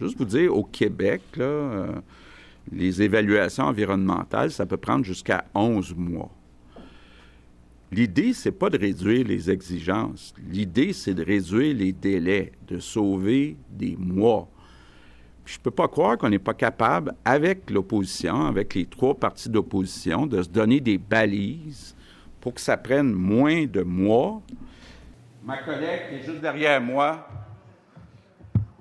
Juste vous dire, au Québec, euh, les évaluations environnementales, ça peut prendre jusqu'à 11 mois. L'idée, c'est pas de réduire les exigences. L'idée, c'est de réduire les délais, de sauver des mois. Je ne peux pas croire qu'on n'est pas capable, avec l'opposition, avec les trois partis d'opposition, de se donner des balises pour que ça prenne moins de mois. Ma collègue qui est juste derrière moi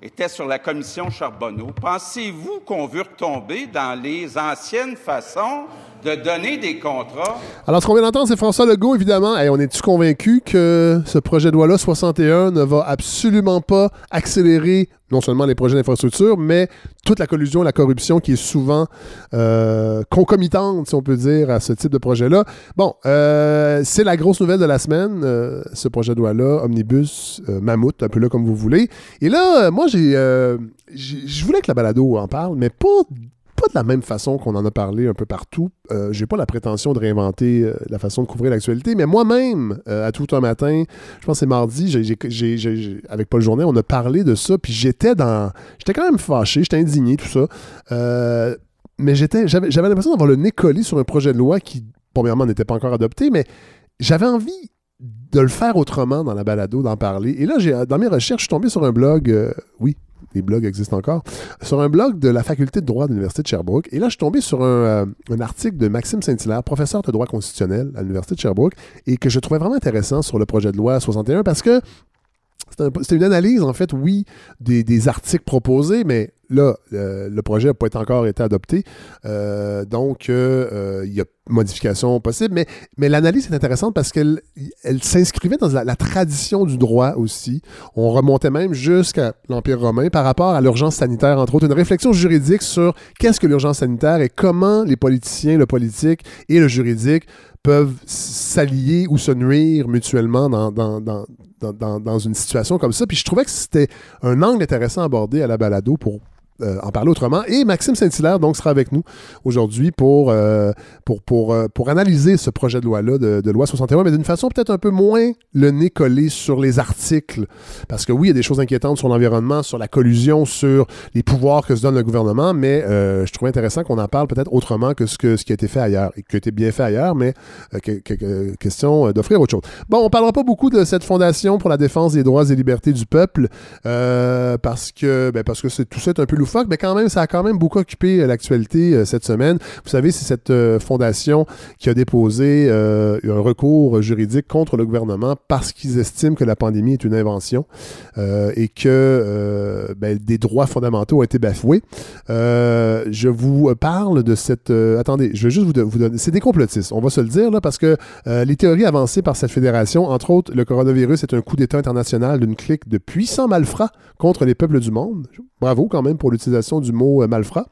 était sur la commission Charbonneau. Pensez-vous qu'on veut retomber dans les anciennes façons de donner des contrats? Alors, ce qu'on vient d'entendre, c'est François Legault, évidemment. Et on est-tu convaincu que ce projet de loi-là, 61, ne va absolument pas accélérer non seulement les projets d'infrastructure, mais toute la collusion la corruption qui est souvent euh, concomitante, si on peut dire, à ce type de projet-là. Bon, euh, c'est la grosse nouvelle de la semaine, euh, ce projet de loi-là, Omnibus, Mammouth, un peu là comme vous voulez. Et là, moi, j'ai, je voulais que la balado en parle, mais pas pas de la même façon qu'on en a parlé un peu partout. Euh, j'ai pas la prétention de réinventer euh, la façon de couvrir l'actualité, mais moi-même, euh, à tout un matin, je pense que c'est mardi, avec Paul Journet, on a parlé de ça, puis j'étais dans. J'étais quand même fâché, j'étais indigné, tout ça. mais j'étais, j'avais, l'impression d'avoir le nez collé sur un projet de loi qui, premièrement, n'était pas encore adopté, mais j'avais envie de le faire autrement dans la balado, d'en parler. Et là, dans mes recherches, je suis tombé sur un blog, oui, les blogs existent encore, sur un blog de la faculté de droit de l'Université de Sherbrooke. Et là, je suis tombé sur un, euh, article de Maxime Saint-Hilaire, professeur de droit constitutionnel à l'Université de Sherbrooke, et que je trouvais vraiment intéressant sur le projet de loi 61 parce que c'est une analyse, en fait, oui, des, articles proposés, mais là, le projet n'a pas encore été adopté. Euh, donc, euh, il y a modifications possibles. Mais, l'analyse est intéressante parce qu'elle elle, s'inscrivait dans la, tradition du droit aussi. On remontait même jusqu'à l'Empire romain par rapport à l'urgence sanitaire, entre autres. Une réflexion juridique sur qu'est-ce que l'urgence sanitaire et comment les politiciens, le politique et le juridique peuvent s'allier ou se nuire mutuellement dans, dans, une situation comme ça. Puis je trouvais que c'était un angle intéressant à aborder à la balado pour euh, en parler autrement. Et Maxime Saint-Hilaire, donc, sera avec nous aujourd'hui pour, euh, euh, analyser ce projet de loi-là, de, loi 61, mais d'une façon peut-être un peu moins le nez collé sur les articles. Parce que oui, il y a des choses inquiétantes sur l'environnement, sur la collusion, sur les pouvoirs que se donne le gouvernement, mais je trouvais intéressant qu'on en parle peut-être autrement que ce, qui a été fait ailleurs, et qui a été bien fait ailleurs, mais question d'offrir autre chose. Bon, on parlera pas beaucoup de cette fondation pour la défense des droits et libertés du peuple, parce que, ben, tout ça est un peu mais quand même, ça a quand même beaucoup occupé euh, l'actualité euh, cette semaine. Vous savez, c'est cette euh, fondation qui a déposé un recours juridique contre le gouvernement parce qu'ils estiment que la pandémie est une invention et que ben, des droits fondamentaux ont été bafoués. je vous parle de cette... attendez, je vais juste vous, donner... C'est des complotistes, on va se le dire, là, parce que les théories avancées par cette fédération, entre autres, le coronavirus est un coup d'État international d'une clique de puissants malfrats contre les peuples du monde. Bravo quand même pour l'utilisation du mot euh, malfrat.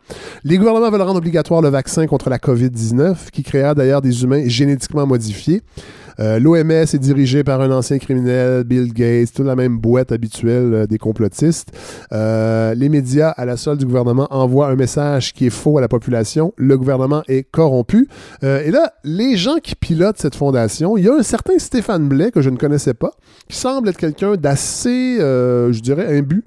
Les gouvernements veulent rendre obligatoire le vaccin contre la COVID-19, qui créera d'ailleurs des humains génétiquement modifiés. Euh, L'OMS est dirigé par un ancien criminel, Bill Gates, toute la même boîte habituelle euh, des complotistes. les médias, à la solde du gouvernement, envoient un message qui est faux à la population. Le gouvernement est corrompu. et là, les gens qui pilotent cette fondation, il y a un certain Stéphane Blais, que je ne connaissais pas, qui semble être quelqu'un d'assez, je dirais, imbu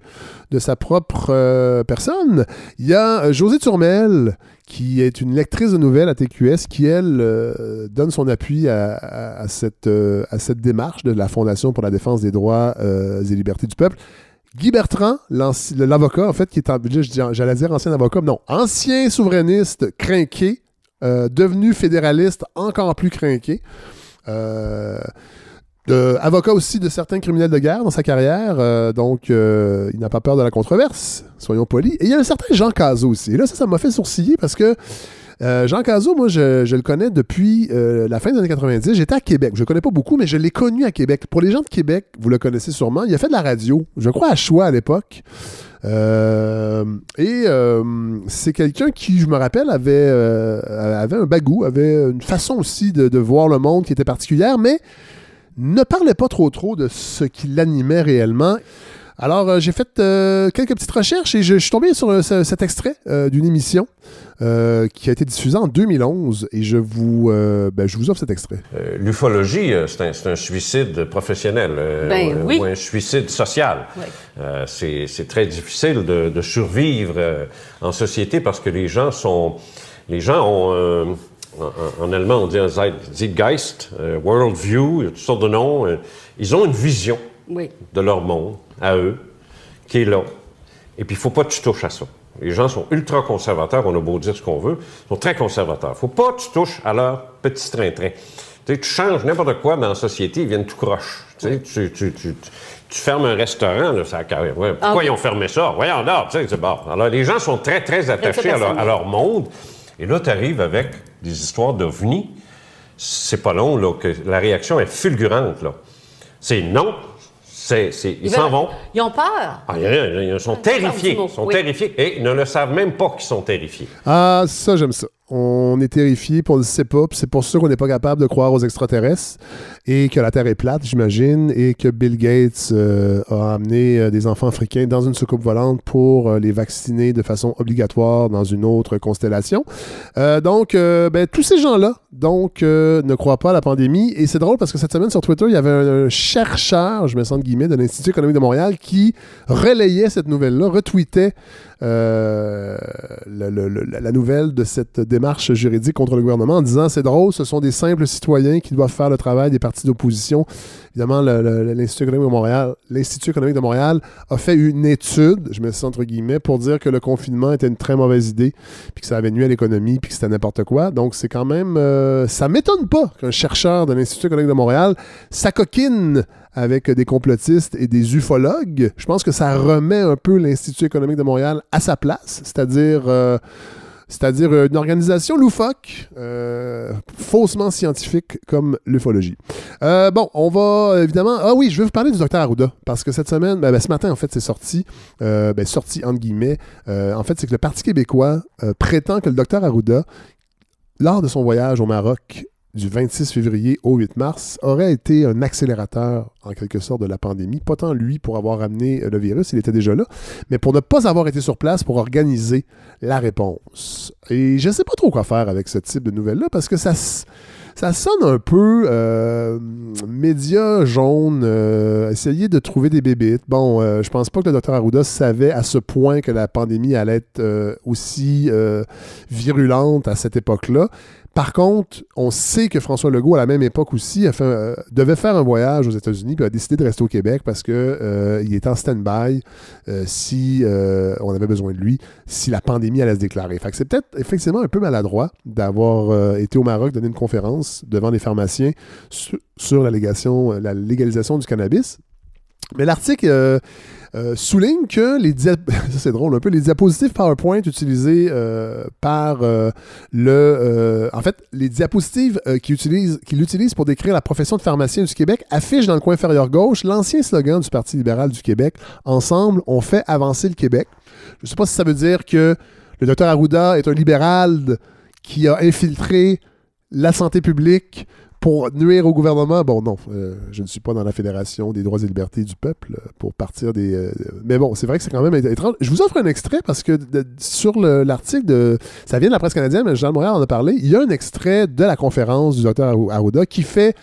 de sa propre euh, personne. Il y a euh, José Turmel, qui est une lectrice de nouvelles à TQS, qui, elle, euh, donne son appui à, cette, démarche de la Fondation pour la défense des droits et libertés du peuple. Guy Bertrand, l'avocat, en fait, qui est, j'allais dire ancien avocat, non, ancien souverainiste crinqué, devenu fédéraliste encore plus crinqué. Avocat aussi de certains criminels de guerre dans sa carrière, euh, donc euh, il n'a pas peur de la controverse, soyons polis. Et il y a un certain Jean Cazot aussi. Et là, ça, ça m'a fait sourciller parce que euh, Jean Cazot, moi, je, le connais depuis la fin des années 90. J'étais à Québec. Je le connais pas beaucoup, mais je l'ai connu à Québec. Pour les gens de Québec, vous le connaissez sûrement. Il a fait de la radio, je crois à Choix à l'époque. et c'est quelqu'un qui, je me rappelle, avait, avait un bagou, avait une façon aussi de, de voir le monde qui était particulière, mais ne parlait pas trop trop de ce qui l'animait réellement. Alors, euh, j'ai fait euh, quelques petites recherches et je, je suis tombé sur euh, ce- cet extrait euh, d'une émission euh, qui a été diffusée en 2011 et je vous, euh, ben, je vous offre cet extrait. Euh, L'ufologie, c'est un, c'est un suicide professionnel euh, Ben ou, oui. ou un suicide social. Oui. Euh, c'est c'est très difficile de, de survivre euh, en société parce que les gens sont... Les gens ont... en, en allemand, on dit un Zeit- Zeitgeist, euh, worldview, il y a toutes sortes de noms. euh, ils ont une vision Oui. de leur monde, à eux, qui est là. Et puis, il faut pas que tu touches à ça. Les gens sont ultra conservateurs, on a beau dire ce qu'on veut, ils sont très conservateurs. faut pas que tu touches à leur petit train-train. Tu sais, tu changes n'importe quoi dans la société, ils viennent tout croche. Tu, sais, tu, tu, tu, tu- tu fermes un restaurant, là, ça ouais, Pourquoi Ah. ils ont fermé ça? Voyons tu sais, c'est bon. Alors, les gens sont très, très attachés à leur, à leur monde. Et là, tu arrives avec des histoires d'ovnis. C'est pas long, là, que la réaction est fulgurante, là. C'est non, c'est, c'est- ils s'en veulent- vont. Ils ont peur. Ah, ils sont terrifiés. Ils sont oui. terrifiés et ils ne le savent même pas qu'ils sont terrifiés. Ah, ça, j'aime ça. On est terrifié, puis on ne sait pas, c'est pour ça qu'on n'est pas capable de croire aux extraterrestres et que la Terre est plate, j'imagine, et que Bill Gates euh, a amené euh, des enfants africains dans une soucoupe volante pour euh, les vacciner de façon obligatoire dans une autre constellation. Donc, ben, tous ces gens-là, donc, ne croient pas à la pandémie. Et c'est drôle parce que cette semaine sur Twitter, il y avait un, un chercheur, je me sens de guillemets, de l'Institut économique de Montréal qui relayait cette nouvelle-là, retweetait euh, la nouvelle de cette démarche juridique contre le gouvernement en disant c'est drôle, ce sont des simples citoyens qui doivent faire le travail des partis d'opposition. Évidemment, l'Institut économique de Montréal, économique de Montréal a fait une étude, je mets ça entre guillemets, pour dire que le confinement était une très mauvaise idée, puis que ça avait nuit à l'économie, puis que c'était n'importe quoi. Donc c'est quand même, euh, ça m'étonne pas qu'un chercheur de l'Institut économique de Montréal s'acoquine avec des complotistes et des ufologues. Je pense que ça remet un peu l'Institut économique de Montréal à sa place, c'est-à-dire euh, une organisation loufoque, euh, faussement scientifique comme l'ufologie. Euh, bon, on va évidemment... Ah oui, je vais vous parler du docteur Arruda, parce que cette semaine, ben, ben, ce matin, en fait, c'est sorti, ben, sorti entre guillemets, en fait, c'est que le Parti québécois prétend que le docteur Arruda, lors de son voyage au Maroc du 26 février au 8 mars, aurait été un accélérateur, en quelque sorte, de la pandémie. Pas tant lui pour avoir amené euh, le virus, il était déjà là, mais pour ne pas avoir été sur place pour organiser la réponse. Et je ne sais pas trop quoi faire avec ce type de nouvelles-là, parce que ça, ça sonne un peu euh, média jaune, euh, essayer de trouver des bébites. Bon, euh, je pense pas que le docteur Arruda savait à ce point que la pandémie allait être aussi virulente à cette époque-là. Par contre, on sait que François Legault, à la même époque aussi, euh, devait faire un voyage aux États-Unis, puis a décidé de rester au Québec parce que euh, était en stand-by euh, si euh, on avait besoin de lui, si la pandémie allait se déclarer. C'est peut-être effectivement un peu maladroit d'avoir été au Maroc donner une conférence devant des pharmaciens sur, la, légalisation du cannabis. Mais l'article euh, souligne que les diapositives PowerPoint utilisées euh, par euh, le en fait les diapositives qu'il utilise utilise pour décrire la profession de pharmacien du Québec affichent dans le coin inférieur gauche l'ancien slogan du Parti libéral du Québec ensemble on fait avancer le Québec. Je ne sais pas si ça veut dire que le docteur Arruda est un libéral qui a infiltré la santé publique pour nuire au gouvernement. Bon, non, euh, je ne suis pas dans la Fédération des droits et libertés du peuple euh, pour partir des... euh, mais bon, c'est vrai que c'est quand même étrange. Je vous offre un extrait parce que sur le- l'article de... Ça vient de la presse canadienne, mais Jean Montréal en a parlé. Il y a un extrait de la conférence du docteur Arru- Arruda qui fait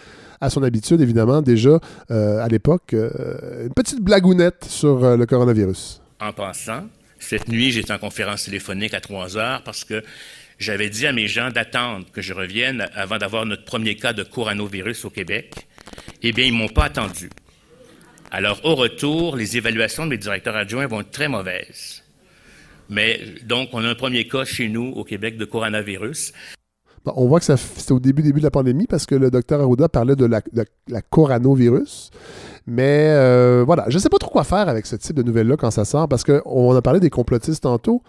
à son habitude, évidemment, déjà à l'époque, une petite blagounette sur le coronavirus. En passant, cette nuit, j'étais en conférence téléphonique à 3 heures parce que j'avais dit à mes gens d'attendre que je revienne avant d'avoir notre premier cas de coronavirus au Québec. Eh bien, ils m'ont pas attendu. Alors, au retour, les évaluations de mes directeurs adjoints vont être très mauvaises. Mais donc, on a un premier cas chez nous au Québec de coronavirus. On voit que c'était au début, début de la pandémie parce que le docteur Arruda parlait de la, de la coronavirus. Mais euh, voilà, je ne sais pas trop quoi faire avec ce type de nouvelles-là quand ça sort parce qu'on a parlé des complotistes tantôt.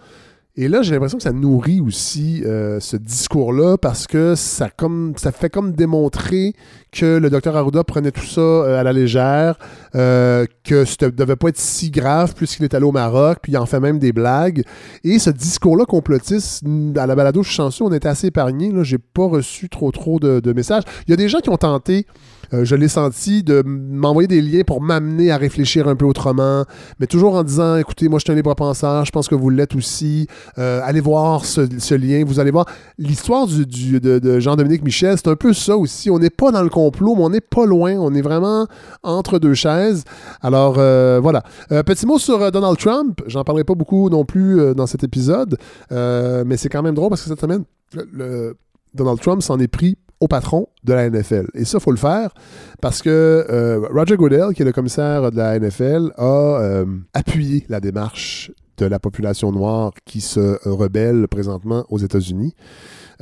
Et là, j'ai l'impression que ça nourrit aussi euh, ce discours-là parce que ça, comme, ça fait comme démontrer que le docteur Arruda prenait tout ça euh, à la légère, euh, que ça devait pas être si grave puisqu'il est allé au Maroc, puis il en fait même des blagues. Et ce discours-là complotiste, à la balado, je suis chanceux, on était assez épargnés. Là, j'ai pas reçu trop trop de, de messages. Il y a des gens qui ont tenté Euh, je l'ai senti de m'envoyer des liens pour m'amener à réfléchir un peu autrement, mais toujours en disant, écoutez, moi je suis un libre penseur, je pense que vous l'êtes aussi. Euh, allez voir ce, lien, vous allez voir. L'histoire de, Jean-Dominique Michel, c'est un peu ça aussi. On n'est pas dans le complot, mais on n'est pas loin. On est vraiment entre deux chaises. Alors voilà. petit mot sur Donald Trump. J'en parlerai pas beaucoup non plus dans cet épisode, mais c'est quand même drôle parce que cette semaine, le, Donald Trump s'en est pris au patron de la NFL. Et ça, il faut le faire parce que euh, Roger Goodell, qui est le commissaire de la NFL, a euh, appuyé la démarche de la population noire qui se rebelle présentement aux États-Unis.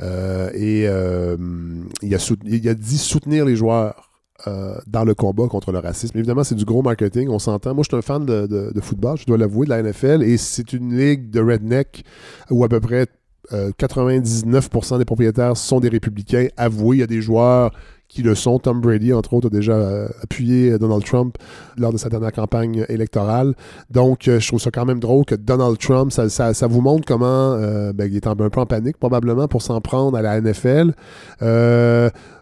Euh, et il a, dit soutenir les joueurs dans le combat contre le racisme. Évidemment, c'est du gros marketing, on s'entend. Moi, je suis un fan de, de football, je dois l'avouer, de la NFL, et c'est une ligue de redneck où à peu près 99% euh, des propriétaires sont des républicains. Avouez, il y a des joueurs qui le sont. Tom Brady, entre autres, a déjà euh, appuyé Donald Trump lors de sa dernière campagne électorale. Donc, euh, je trouve ça quand même drôle que Donald Trump, ça, vous montre comment ben, il est un, peu en panique, probablement, pour s'en prendre à la NFL.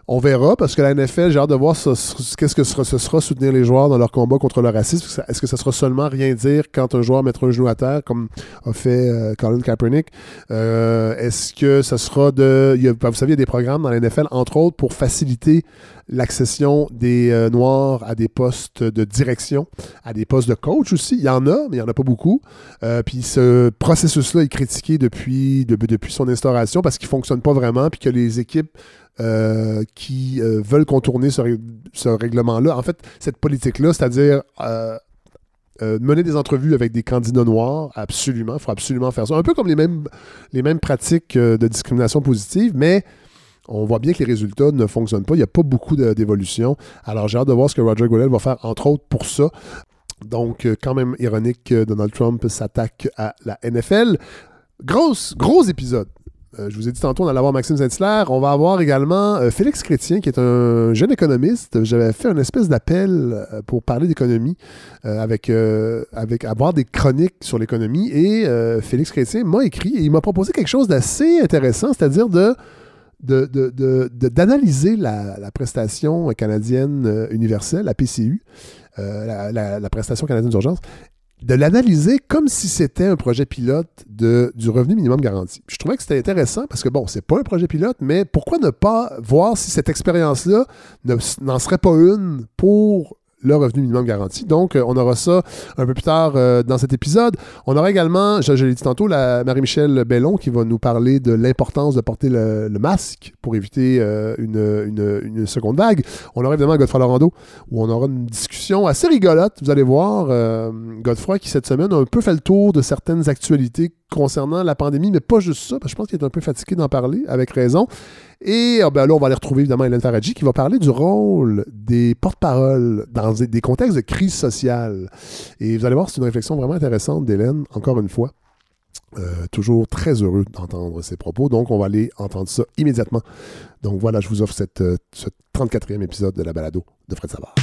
On verra parce que la NFL, j'ai hâte de voir qu'est-ce que ce sera, soutenir les joueurs dans leur combat contre le racisme. Est-ce que ça sera seulement rien dire quand un joueur mettra un genou à terre, comme a fait euh, Colin Kaepernick? Euh, est-ce que ça sera de. vous savez, il y a des programmes dans la NFL, entre autres, pour faciliter l'accession des euh, Noirs à des postes de direction, à des postes de coach aussi. Il y en a, mais il n'y en a pas beaucoup. puis ce processus-là est critiqué depuis, depuis son instauration parce qu'il ne fonctionne pas vraiment, puis que les équipes euh, qui euh, veulent contourner ce, règlement-là. En fait, cette politique-là, c'est-à-dire euh, mener des entrevues avec des candidats noirs, absolument, il faut absolument faire ça. Un peu comme les mêmes, les mêmes pratiques de discrimination positive, mais on voit bien que les résultats ne fonctionnent pas. Il n'y a pas beaucoup d'évolution. Alors, j'ai hâte de voir ce que Roger Goodell va faire, entre autres, pour ça. Donc, quand même ironique que Donald Trump s'attaque à la NFL. Grosse, gros épisode. Euh, je vous ai dit tantôt, on allait avoir Maxime Saint-Hilaire. On va avoir également euh, Félix Chrétien, qui est un jeune économiste. J'avais fait une espèce d'appel euh, pour parler d'économie, avec, avec avoir des chroniques sur l'économie. Et Félix Chrétien m'a écrit et il m'a proposé quelque chose d'assez intéressant, c'est-à-dire de d'analyser la, prestation canadienne universelle, la PCU, la, la, prestation canadienne d'urgence, de l'analyser comme si c'était un projet pilote de, du revenu minimum garanti. Je trouvais que c'était intéressant parce que, bon, c'est pas un projet pilote, mais pourquoi ne pas voir si cette expérience-là n'en serait pas une pour le revenu minimum garanti. Donc, euh, on aura ça un peu plus tard euh, dans cet épisode. On aura également, je, l'ai dit tantôt, la Marie-Michel Bellon qui va nous parler de l'importance de porter le, masque pour éviter euh, une, seconde vague. On aura évidemment Godefroy Lorando où on aura une discussion assez rigolote. Vous allez voir, Godefroy qui cette semaine a un peu fait le tour de certaines actualités concernant la pandémie, mais pas juste ça, parce que je pense qu'il est un peu fatigué d'en parler, avec raison. Et ah ben là, on va aller retrouver évidemment Hélène Faradji qui va parler du rôle des porte-paroles dans des contextes de crise sociale. Et vous allez voir, c'est une réflexion vraiment intéressante d'Hélène, encore une fois. Euh, toujours très heureux d'entendre ses propos, donc on va aller entendre ça immédiatement. Donc voilà, je vous offre euh, ce 34e épisode de la balado de Fred Savard.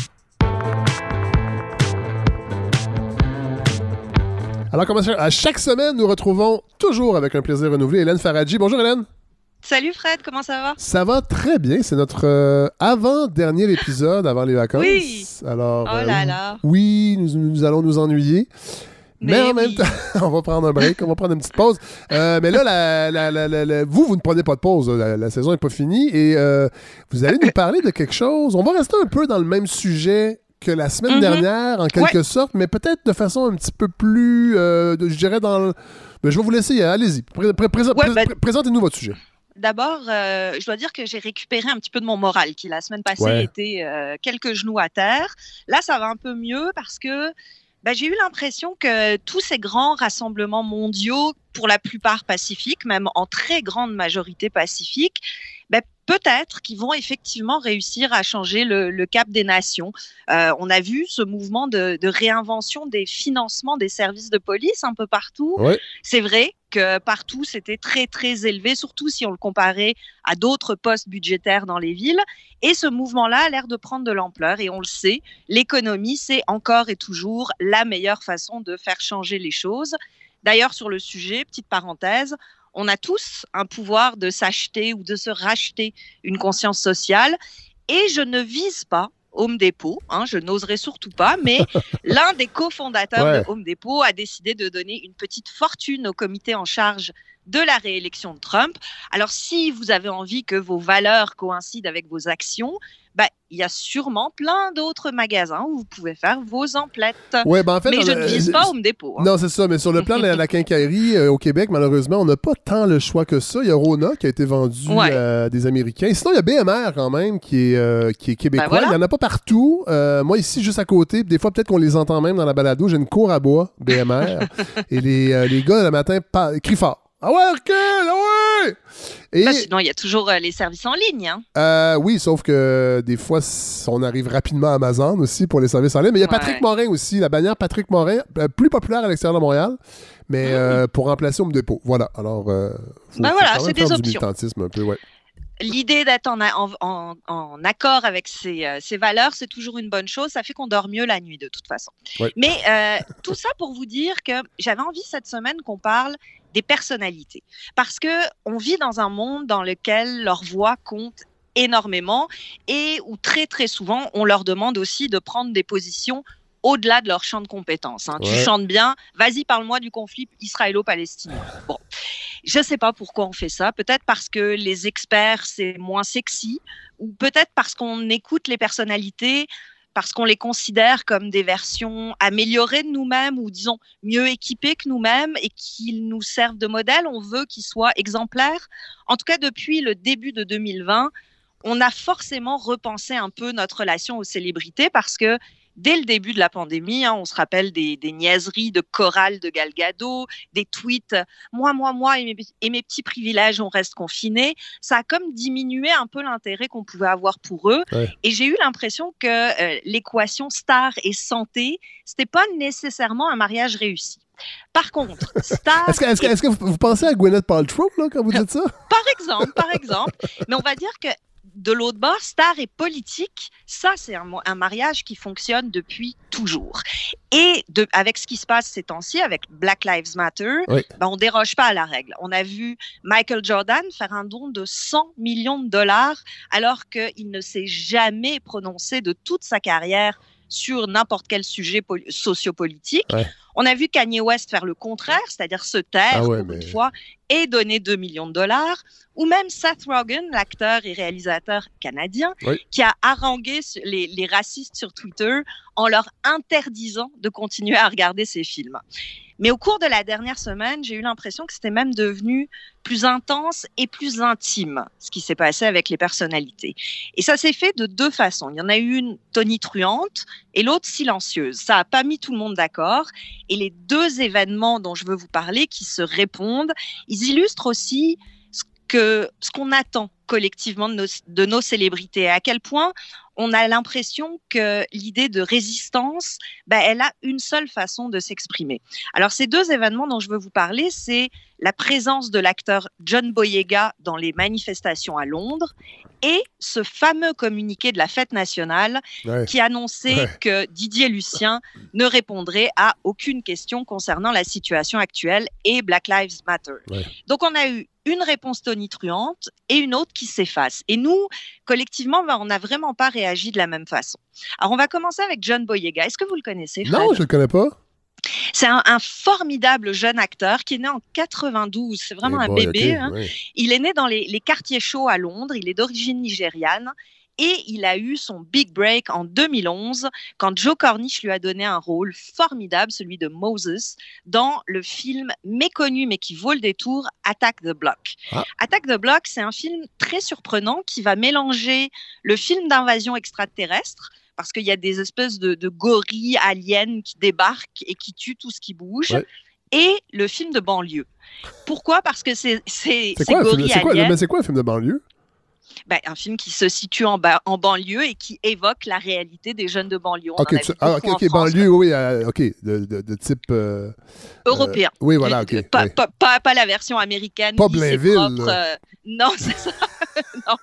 Alors, comme à chaque semaine, nous retrouvons toujours avec un plaisir renouvelé Hélène Faradji. Bonjour Hélène. Salut Fred, comment ça va? Ça va très bien. C'est notre euh, avant-dernier épisode avant les vacances. Oui. Alors, oh là euh, là. oui, nous, allons nous ennuyer. Mais, en même temps, on va prendre un break, on va prendre une petite pause. Euh, mais là, vous, vous ne prenez pas de pause. La, saison n'est pas finie et vous allez nous parler de quelque chose. On va rester un peu dans le même sujet que la semaine mm-hmm. dernière, en quelque sorte, mais peut-être de façon un petit peu plus, je dirais, dans le... Ben, je vais vous laisser, allez-y. Ben présentez-nous votre sujet. D'abord, euh, je dois dire que j'ai récupéré un petit peu de mon moral qui la semaine passée était euh, quelques genoux à terre. Là, ça va un peu mieux parce que bah, j'ai eu l'impression que tous ces grands rassemblements mondiaux, pour la plupart pacifiques, même en très grande majorité pacifiques, peut-être qu'ils vont effectivement réussir à changer le, cap des nations. Euh, on a vu ce mouvement de, réinvention des financements des services de police un peu partout. C'est vrai que partout c'était très très élevé, surtout si on le comparait à d'autres postes budgétaires dans les villes. Et ce mouvement-là a l'air de prendre de l'ampleur et on le sait, l'économie c'est encore et toujours la meilleure façon de faire changer les choses. D'ailleurs sur le sujet, petite parenthèse, on a tous un pouvoir de s'acheter ou de se racheter une conscience sociale. Et je ne vise pas Home Depot, hein, je n'oserais surtout pas, mais l'un des cofondateurs de Home Depot a décidé de donner une petite fortune au comité en charge de la réélection de Trump. Alors si vous avez envie que vos valeurs coïncident avec vos actions, bah, il y a sûrement plein d'autres magasins où vous pouvez faire vos emplettes. Ouais, ben en fait, mais je ne vise pas Home Depot. Hein. Non, c'est ça. Mais sur le plan de la, quincaillerie euh, au Québec, malheureusement, on n'a pas tant le choix que ça. Il y a Rona qui a été vendu à des Américains. Sinon, il y a BMR quand même qui est, euh, qui est québécois. Ben il n'y en a pas partout. Euh, moi, ici, juste à côté, des fois, peut-être qu'on les entend même dans la balado. J'ai une cour à bois, BMR. et les, les gars, le matin, crient fort. Ah ouais, recule! Ah ouais! Et... Bah, sinon, il y a toujours euh, les services en ligne. Hein. Euh, oui, sauf que des fois, on arrive rapidement à Amazon aussi pour les services en ligne. Mais il y a Patrick Morin aussi, la bannière Patrick Morin, euh, plus populaire à l'extérieur de Montréal, mais ah pour remplacer Home Depot. Voilà. Alors, faut, ben voilà, c'est des options. un peu, ouais l'idée d'être en, en, accord avec ses, valeurs, c'est toujours une bonne chose. Ça fait qu'on dort mieux la nuit de toute façon. Mais tout ça pour vous dire que j'avais envie cette semaine qu'on parle des personnalités. Parce que on vit dans un monde dans lequel leur voix compte énormément et où très très souvent on leur demande aussi de prendre des positions au-delà de leur champ de compétences. Hein. Tu chantes bien, vas-y, parle-moi du conflit israélo-palestinien. Bon, je ne sais pas pourquoi on fait ça. Peut-être parce que les experts, c'est moins sexy, ou peut-être parce qu'on écoute les personnalités parce qu'on les considère comme des versions améliorées de nous-mêmes ou disons mieux équipées que nous-mêmes et qu'ils nous servent de modèle. On veut qu'ils soient exemplaires. En tout cas, depuis le début de 2020, on a forcément repensé un peu notre relation aux célébrités parce que dès le début de la pandémie. Hein, on se rappelle des, niaiseries de chorale de Galgado, des tweets moi, moi, moi et mes, petits privilèges, on reste confinés. Ça a comme diminué un peu l'intérêt qu'on pouvait avoir pour eux. Et j'ai eu l'impression que euh, l'équation star et santé, c'était pas nécessairement un mariage réussi. Par contre, Star. Est-ce que, vous pensez à Gwyneth Paltrow là, quand vous dites ça? par exemple, par exemple. Mais on va dire que de l'autre bord, star et politique, ça, c'est un, mariage qui fonctionne depuis toujours. Et de, avec ce qui se passe ces temps-ci, avec Black Lives Matter, ben, on déroge pas à la règle. On a vu Michael Jordan faire un don de 100 millions de dollars alors qu'il ne s'est jamais prononcé de toute sa carrière sur n'importe quel sujet sociopolitique. On a vu Kanye West faire le contraire, c'est-à-dire se taire ah fois et donner 2 millions de dollars. Ou même Seth Rogen, l'acteur et réalisateur canadien, qui a harangué les, les racistes sur Twitter en leur interdisant de continuer à regarder ses films. Mais au cours de la dernière semaine, j'ai eu l'impression que c'était même devenu plus intense et plus intime, ce qui s'est passé avec les personnalités. Et ça s'est fait de deux façons. Il y en a eu une tonitruante et l'autre silencieuse. Ça n'a pas mis tout le monde d'accord. Et les deux événements dont je veux vous parler, qui se répondent, ils illustrent aussi ce qu'on attend collectivement de nos, célébrités, à quel point on a l'impression que l'idée de résistance, ben, elle a une seule façon de s'exprimer. Alors ces deux événements dont je veux vous parler, c'est la présence de l'acteur John Boyega dans les manifestations à Londres et ce fameux communiqué de la fête nationale qui annonçait que Didier Lucien ne répondrait à aucune question concernant la situation actuelle et Black Lives Matter. Donc on a eu une réponse tonitruante et une autre qui s'efface. Et nous, collectivement, ben, on n'a vraiment pas réagi de la même façon. Alors on va commencer avec John Boyega. Est-ce que vous le connaissez Non, je ne le connais pas. C'est un, formidable jeune acteur qui est né en 92. C'est vraiment eh un bébé. Hein. Il est né dans les, quartiers chauds à Londres. Il est d'origine nigériane. Et il a eu son big break en 2011 quand Joe Cornish lui a donné un rôle formidable, celui de Moses, dans le film méconnu mais qui vaut le détour, Attack the Block. Ah. Attack the Block, c'est un film très surprenant qui va mélanger le film d'invasion extraterrestre parce qu'il y a des espèces de, gorilles aliens qui débarquent et qui tuent tout ce qui bouge. Et le film de banlieue. Pourquoi? Parce que c'est ces gorilles. C'est quoi un film de banlieue? Ben, un film qui se situe en, en, banlieue et qui évoque la réalité des jeunes de banlieue. Ok, ah, banlieue, oui, euh, ok, de, type euh, européen. Euh, oui, voilà, ok. Pas, pas, la version américaine. Pas Blainville. Non, c'est ça. non.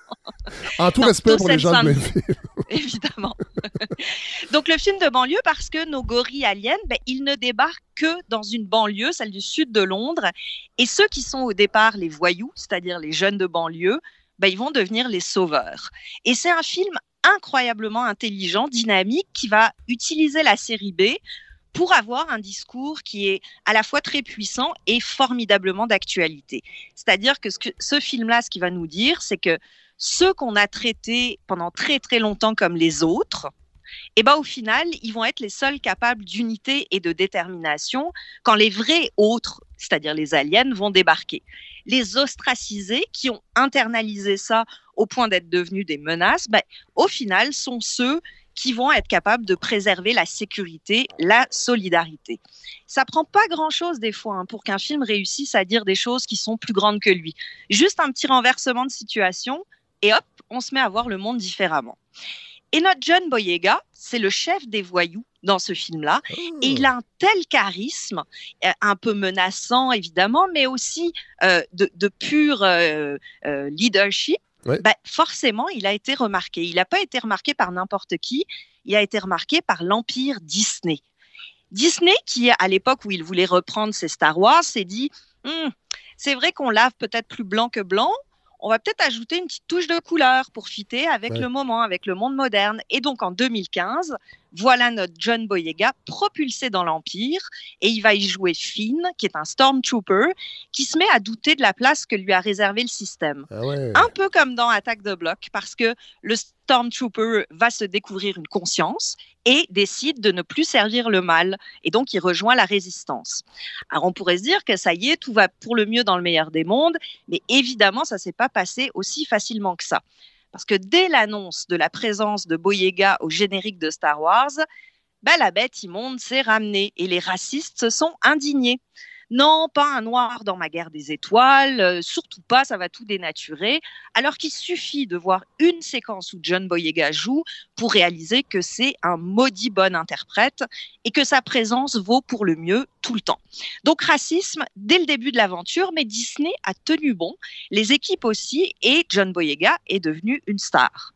En tout respect pour les gens de. Évidemment. Donc le film de banlieue, parce que nos gorilles aliens, ben, ils ne débarquent que dans une banlieue, celle du sud de Londres, et ceux qui sont au départ les voyous, c'est-à-dire les jeunes de banlieue, ben, ils vont devenir les sauveurs. Et c'est un film incroyablement intelligent, dynamique, qui va utiliser la série B pour avoir un discours qui est à la fois très puissant et formidablement d'actualité. C'est-à-dire que ce, film-là, ce qu'il va nous dire, c'est que ceux qu'on a traités pendant très très longtemps comme les autres, eh ben au final, ils vont être les seuls capables d'unité et de détermination quand les vrais autres, c'est-à-dire les aliens, vont débarquer. Les ostracisés qui ont internalisé ça au point d'être devenus des menaces, ben, au final, sont ceux qui vont être capables de préserver la sécurité, la solidarité. Ça prend pas grand-chose des fois hein, pour qu'un film réussisse à dire des choses qui sont plus grandes que lui. Juste un petit renversement de situation et hop, on se met à voir le monde différemment. Et notre John Boyega, c'est le chef des voyous dans ce film-là. Et il a un tel charisme, euh, un peu menaçant évidemment, mais aussi euh, de, pur euh, leadership. Bah, forcément, il a été remarqué. Il n'a pas été remarqué par n'importe qui, il a été remarqué par l'empire Disney. Disney, qui à l'époque où il voulait reprendre ses Star Wars, s'est dit, hum, c'est vrai qu'on lave peut-être plus blanc que blanc, on va peut-être ajouter une petite touche de couleur pour fitter avec le moment, avec le monde moderne. Et donc en 2015, voilà notre John Boyega propulsé dans l'Empire et il va y jouer Finn, qui est un Stormtrooper, qui se met à douter de la place que lui a réservé le système. Ah un peu comme dans Attaque de bloc, parce que le Stormtrooper va se découvrir une conscience et décide de ne plus servir le mal. Et donc, il rejoint la résistance. Alors, on pourrait se dire que ça y est, tout va pour le mieux dans le meilleur des mondes, mais évidemment, ça s'est pas passé aussi facilement que ça. Parce que dès l'annonce de la présence de Boyega au générique de Star Wars, bah, la bête immonde s'est ramenée et les racistes se sont indignés. Non, pas un noir dans ma guerre des étoiles, euh, surtout pas, ça va tout dénaturer. Alors qu'il suffit de voir une séquence où John Boyega joue pour réaliser que c'est un maudit bon interprète et que sa présence vaut pour le mieux tout le temps. Donc racisme dès le début de l'aventure, mais Disney a tenu bon, les équipes aussi, et John Boyega est devenu une star.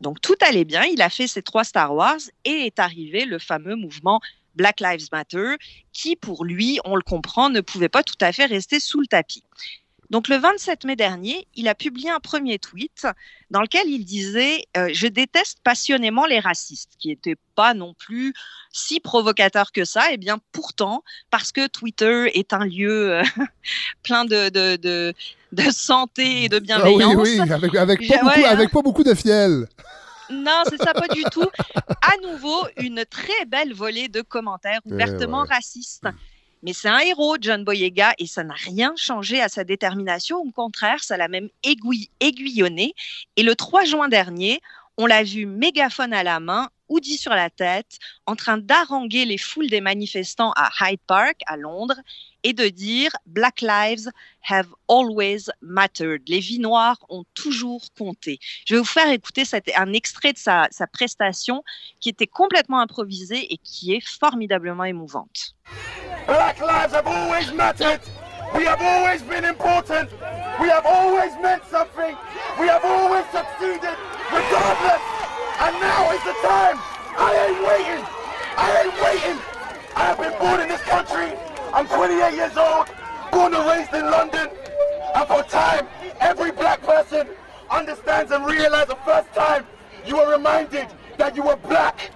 Donc tout allait bien, il a fait ses trois Star Wars et est arrivé le fameux mouvement Black Lives Matter, qui pour lui, on le comprend, ne pouvait pas tout à fait rester sous le tapis. Donc le 27 mai dernier, il a publié un premier tweet dans lequel il disait euh, Je déteste passionnément les racistes, qui n'était pas non plus si provocateur que ça. Et eh bien pourtant, parce que Twitter est un lieu euh, plein de, de, de, santé et de bienveillance. Ah oui, oui, avec, avec, pas, beaucoup, avec pas beaucoup de fiel. Non, c'est ça, pas du tout. À nouveau, une très belle volée de commentaires ouvertement racistes. Mais c'est un héros, John Boyega, et ça n'a rien changé à sa détermination. Au contraire, ça l'a même aiguillonné. Et le 3 juin dernier, on l'a vu mégaphone à la main, hoodie sur la tête, en train d'haranguer les foules des manifestants à Hyde Park, à Londres, et de dire Black lives have always mattered. Les vies noires ont toujours compté. Je vais vous faire écouter un extrait de sa, sa prestation qui était complètement improvisée et qui est formidablement émouvante. Black lives have always mattered. We have always been important. We have always meant something. We have always succeeded, regardless. And now is the time. I ain't waiting. I ain't waiting. I have been born in this country. I'm 28 years old, born and raised in London. And for time, every black person understands and realizes the first time you are reminded that you were black.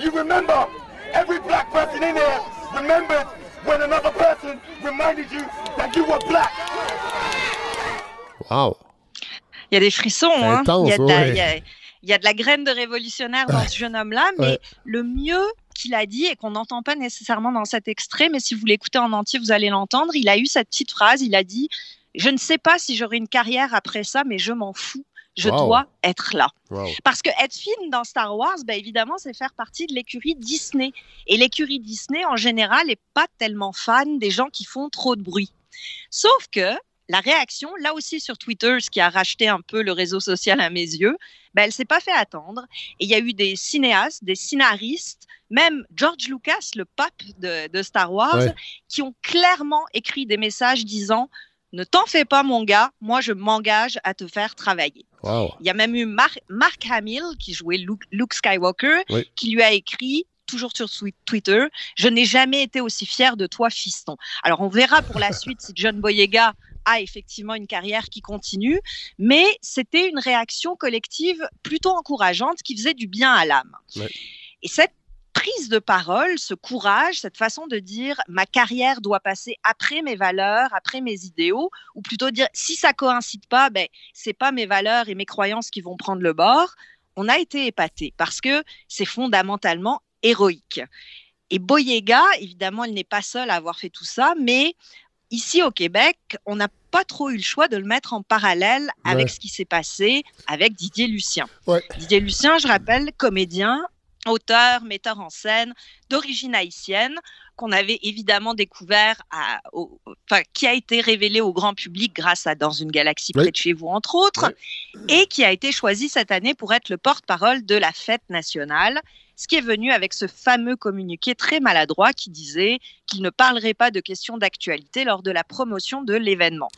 You remember, every black person in here remembered when another person reminded you that you were black. Wow. Il y a des frissons, hein. il, y a de la, il, y a, il y a de la graine de révolutionnaire dans ce jeune homme-là, mais ouais. le mieux qu'il a dit et qu'on n'entend pas nécessairement dans cet extrait, mais si vous l'écoutez en entier, vous allez l'entendre. Il a eu cette petite phrase, il a dit Je ne sais pas si j'aurai une carrière après ça, mais je m'en fous. Je dois être là. Parce que être film dans Star Wars, ben évidemment, c'est faire partie de l'écurie Disney. Et l'écurie Disney, en général, n'est pas tellement fan des gens qui font trop de bruit. Sauf que la réaction, là aussi sur Twitter, ce qui a racheté un peu le réseau social à mes yeux, ben, elle s'est pas fait attendre. Et il y a eu des cinéastes, des scénaristes, même George Lucas, le pape de, Star Wars, qui ont clairement écrit des messages disant ne t'en fais pas, mon gars, moi je m'engage à te faire travailler. Il y a même eu Mark, Hamill, qui jouait Luke, Skywalker, qui lui a écrit toujours sur Twitter, je n'ai jamais été aussi fier de toi, fiston. Alors on verra pour la suite si John Boyega a effectivement une carrière qui continue, mais c'était une réaction collective plutôt encourageante qui faisait du bien à l'âme. Et cette prise de parole, ce courage, cette façon de dire ma carrière doit passer après mes valeurs, après mes idéaux, ou plutôt dire si ça coïncide pas, ben c'est pas mes valeurs et mes croyances qui vont prendre le bord. On a été épaté parce que c'est fondamentalement héroïque. Et Boyega, évidemment, elle n'est pas seule à avoir fait tout ça, mais ici au Québec, on n'a pas trop eu le choix de le mettre en parallèle avec ce qui s'est passé avec Didier Lucien. Didier Lucien, je rappelle, comédien, auteur, metteur en scène d'origine haïtienne, qu'on avait évidemment découvert, à, enfin, qui a été révélé au grand public grâce à Dans une galaxie près de chez vous, entre autres, et qui a été choisi cette année pour être le porte-parole de la fête nationale ce qui est venu avec ce fameux communiqué très maladroit qui disait qu'il ne parlerait pas de questions d'actualité lors de la promotion de l'événement.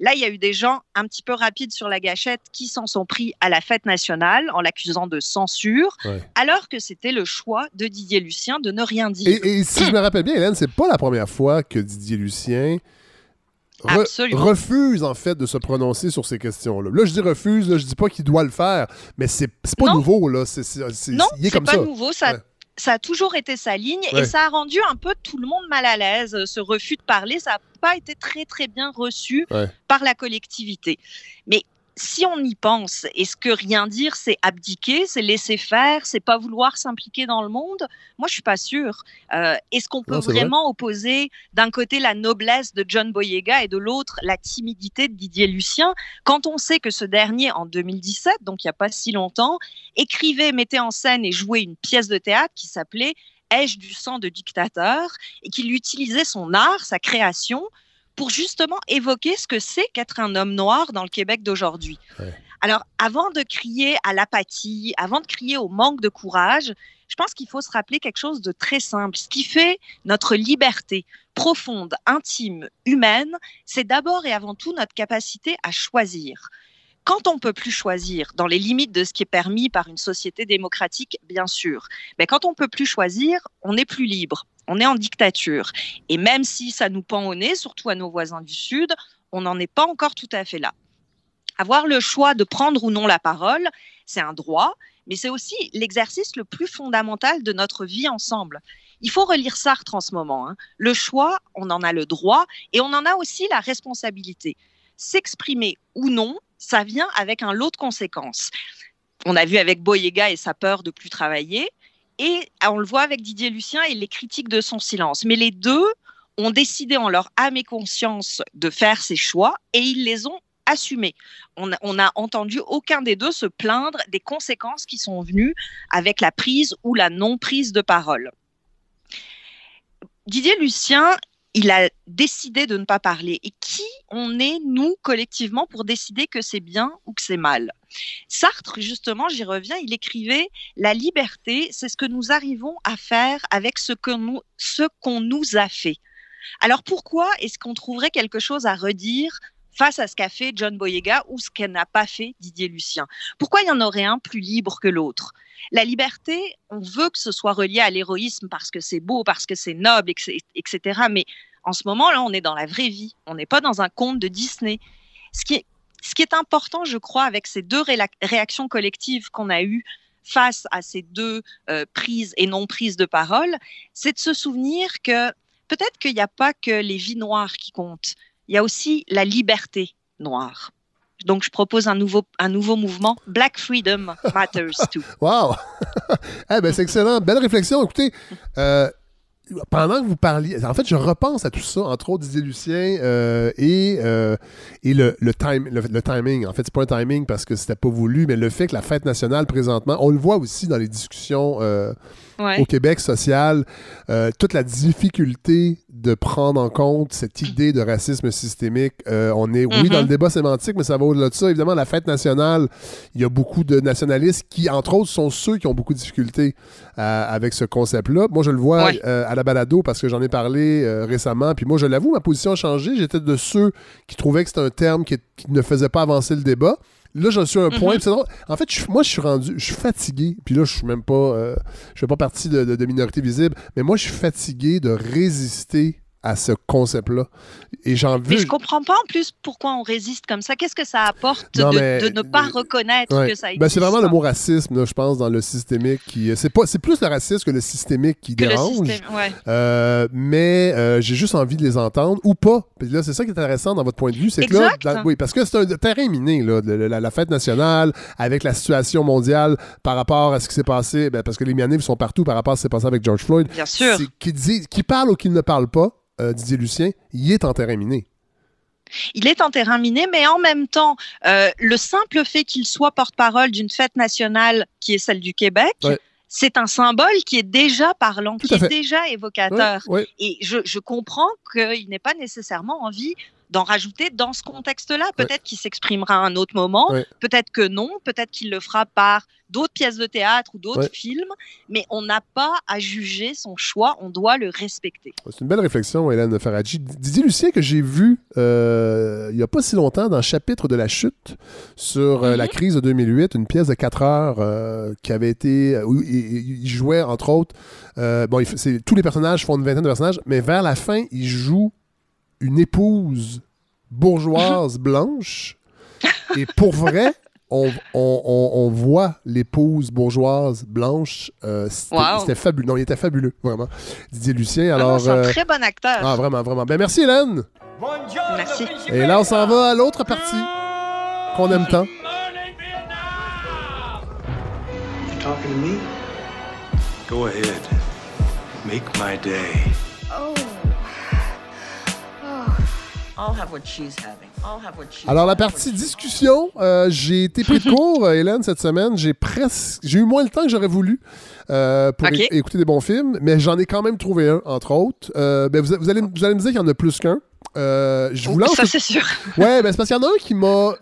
Là, il y a eu des gens un petit peu rapides sur la gâchette qui s'en sont pris à la fête nationale en l'accusant de censure, alors que c'était le choix de Didier Lucien de ne rien dire. Et, et si je me rappelle bien, Hélène, c'est pas la première fois que Didier Lucien refuse en fait de se prononcer sur ces questions-là. Là, je dis refuse, là, je dis pas qu'il doit le faire, mais c'est pas nouveau là. C'est, non, c'est pas nouveau. Ça, ça a toujours été sa ligne et ça a rendu un peu tout le monde mal à l'aise. Ce refus de parler, ça n'a pas été très très bien reçu par la collectivité. Mais si on y pense, est-ce que rien dire, c'est abdiquer, c'est laisser faire, c'est pas vouloir s'impliquer dans le monde? Moi, je suis pas sûre. Euh, est-ce qu'on peut vraiment opposer d'un côté la noblesse de John Boyega et de l'autre la timidité de Didier Lucien? Quand on sait que ce dernier, en 2017, donc il n'y a pas si longtemps, écrivait, mettait en scène et jouait une pièce de théâtre qui s'appelait Ai-je du sang de dictateur et qu'il utilisait son art, sa création, pour justement évoquer ce que c'est qu'être un homme noir dans le Québec d'aujourd'hui. Alors, avant de crier à l'apathie, avant de crier au manque de courage, je pense qu'il faut se rappeler quelque chose de très simple. Ce qui fait notre liberté profonde, intime, humaine, c'est d'abord et avant tout notre capacité à choisir. Quand on peut plus choisir, dans les limites de ce qui est permis par une société démocratique, bien sûr, mais quand on peut plus choisir, on est plus libre on est en dictature. Et même si ça nous pend au nez, surtout à nos voisins du Sud, on n'en est pas encore tout à fait là. Avoir le choix de prendre ou non la parole, c'est un droit, mais c'est aussi l'exercice le plus fondamental de notre vie ensemble. Il faut relire Sartre en ce moment. Hein. Le choix, on en a le droit et on en a aussi la responsabilité. S'exprimer ou non, ça vient avec un lot de conséquences. On a vu avec Boyega et sa peur de plus travailler, et on le voit avec Didier Lucien et les critiques de son silence. Mais les deux ont décidé en leur âme et conscience de faire ces choix et ils les ont assumés. On n'a entendu aucun des deux se plaindre des conséquences qui sont venues avec la prise ou la non-prise de parole. Didier Lucien, il a décidé de ne pas parler. Et qui on est, nous, collectivement, pour décider que c'est bien ou que c'est mal? Sartre, justement, j'y reviens, il écrivait La liberté, c'est ce que nous arrivons à faire avec ce qu'on nous, ce qu'on nous a fait. Alors pourquoi est-ce qu'on trouverait quelque chose à redire face à ce qu'a fait John Boyega ou ce qu'elle n'a pas fait Didier Lucien Pourquoi il y en aurait un plus libre que l'autre? La liberté, on veut que ce soit relié à l'héroïsme parce que c'est beau, parce que c'est noble, etc. Mais en ce moment, là, on est dans la vraie vie. On n'est pas dans un conte de Disney. Ce qui est, important, je crois, avec ces deux réactions collectives qu'on a eues face à ces deux euh, prises et non prises de parole, c'est de se souvenir que peut-être qu'il n'y a pas que les vies noires qui comptent, il y a aussi la liberté noire. Donc, je propose un nouveau, un nouveau mouvement, Black Freedom Matters Too. wow! eh ben, c'est excellent. Belle réflexion. Écoutez, euh, pendant que vous parliez, en fait, je repense à tout ça, entre autres Didier Lucien euh, et, euh, et le, le, time, le, timing. En fait, c'est pas un timing parce que c'était pas voulu, mais le fait que la fête nationale présentement, on le voit aussi dans les discussions euh, au Québec social, toute la difficulté de prendre en compte cette idée de racisme systémique. on est, oui, dans le mm-hmm. débat sémantique, mais ça va au-delà de ça. Évidemment, la fête nationale, il y a beaucoup de nationalistes qui, entre autres, sont ceux qui ont beaucoup de difficultés avec ce concept-là. Moi, je le vois à la balado parce que j'en ai parlé euh, récemment. Puis moi, je l'avoue, ma position a changé. J'étais de ceux qui trouvaient que c'était un terme qui, ne faisait pas avancer le débat. Là, j'en suis un point. Mhm. En fait, moi, je suis rendu, je suis fatigué. Puis là, je suis même pas, euh, je fais pas partie de, de, minorité visible, mais moi, je suis fatigué de résister à ce concept-là. Et j'en Mais veux. je comprends pas en plus pourquoi on résiste comme ça. Qu'est-ce que ça apporte Non, de, mais- de ne pas euh, reconnaître Ouais. que ça existe Ben, c'est vraiment le mot racisme, là, je pense, dans le systémique. qui C'est pas, c'est plus le racisme que le systémique qui que le dérange. système. Ouais. Euh, mais euh, j'ai juste envie de les entendre ou pas. Puis là, c'est ça qui est intéressant dans votre point de vue. C'est que là, dans- oui, parce que c'est un terrain miné, là, de- la, la fête nationale, avec la situation mondiale par rapport à ce qui s'est passé, ben, parce que les Mianés sont partout par rapport à ce qui s'est passé avec George Floyd. Bien sûr. Qui, dit, qui parle ou qui ne parle pas, euh, Didier Lucien, il est en terrain miné. Il est en terrain miné, mais en même temps, euh, le simple fait qu'il soit porte-parole d'une fête nationale qui est celle du Québec, Ouais. c'est un symbole qui est déjà parlant, qui est déjà évocateur. Ouais, ouais. Et je, je comprends qu'il n'ait pas nécessairement envie d'en rajouter dans ce contexte-là. Peut-être qu'il s'exprimera à un autre moment, Ouais. peut-être que non, peut-être qu'il le fera par d'autres pièces de théâtre ou d'autres Ouais. films, mais on n'a pas à juger son choix, on doit le respecter. C'est une belle réflexion, Hélène Faradji. Didier Lucien, que j'ai vu euh, il n'y a pas si longtemps dans Chapitre de la chute sur euh, Mhm. la crise de 2008, une pièce de 4 heures euh, qui avait été. où il, jouait, entre autres. bon, il tous les personnages font une vingtaine de personnages, mais vers la fin, il joue une épouse bourgeoise blanche. Et pour vrai, on, on- on- on voit l'épouse bourgeoise blanche. euh, C'était Wow. c'était fabuleux. Non, il était fabuleux, vraiment. Didier Lucien. Ah Alors. c'est un euh, très bon acteur. ah, vraiment, vraiment. Ben, merci, Hélène. Merci. Et là, on s'en va à l'autre partie qu'on aime tant. Talking to me? Go ahead. Make my day. Alors, la partie discussion, euh, j'ai été pris de court, euh, Hélène, cette semaine. J'ai presque. J'ai eu moins le temps que j'aurais voulu euh, pour écouter des bons films, mais j'en ai quand même trouvé un, entre autres. Euh, ben, vous, vous allez, vous allez me dire qu'il y en a plus qu'un. Euh, je vous lance. Ça, c'est sûr. Ouais, ben, c'est parce qu'il y en a un qui m'a.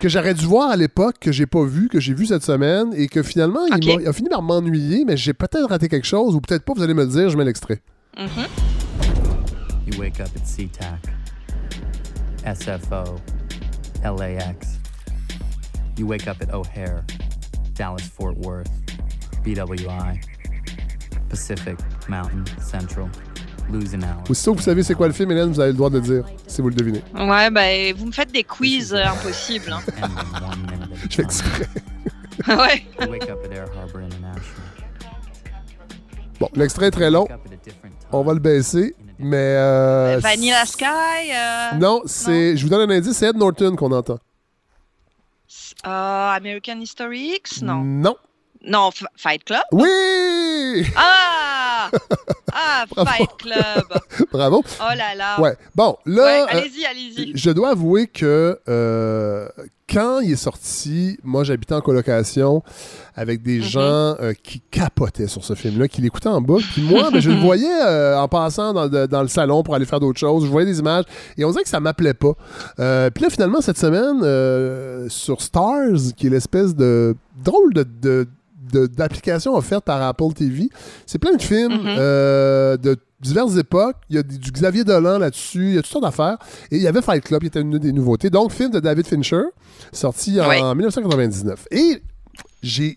que j'aurais dû voir à l'époque, que j'ai pas vu, que j'ai vu cette semaine, et que finalement, il, Ok. m'a- il a fini par m'ennuyer, mais j'ai peut-être raté quelque chose, ou peut-être pas, vous allez me le dire, je mets l'extrait. Mhm. You wake up at SeaTac, SFO, LAX. You wake up at O'Hare, Dallas Fort Worth, BWI, Pacific, Mountain, Central. Aussitôt que vous savez c'est quoi le film, Hélène, vous avez le droit de le dire, si vous le devinez. Ouais, ben, vous me faites des quiz euh, impossibles. hein. Je fais exprès. ouais. Bon, l'extrait est très long, on va le baisser, mais... euh, Vanilla Sky. euh, Non, c'est... Je vous donne un indice, c'est Ed Norton qu'on entend. euh, American History X Non. Non. Non, F- Fight Club? Oui! Ah Ah. Fight Club. Bravo. Oh là là. Ouais. Bon, là... Ouais, euh, allez-y, allez-y. Je dois avouer que euh, quand il est sorti, moi j'habitais en colocation avec des Mhm. gens euh, qui capotaient sur ce film-là, qui l'écoutaient en bas. Puis moi, ben, je le voyais euh, en passant dans, le- dans le salon pour aller faire d'autres choses. Je voyais des images et on dirait que ça m'appelait pas. Euh, Puis là, finalement, cette semaine, sur Stars, qui est l'espèce de drôle de. de- de- d'application offerte par Apple TV. C'est plein de films Mhm. euh, de diverses époques. Il y a du Xavier Dolan là-dessus. Il y a toutes sortes d'affaires. Et il y avait Fight Club, qui était une des nouveautés. Donc, film de David Fincher, sorti en Oui. 1999. Et j'ai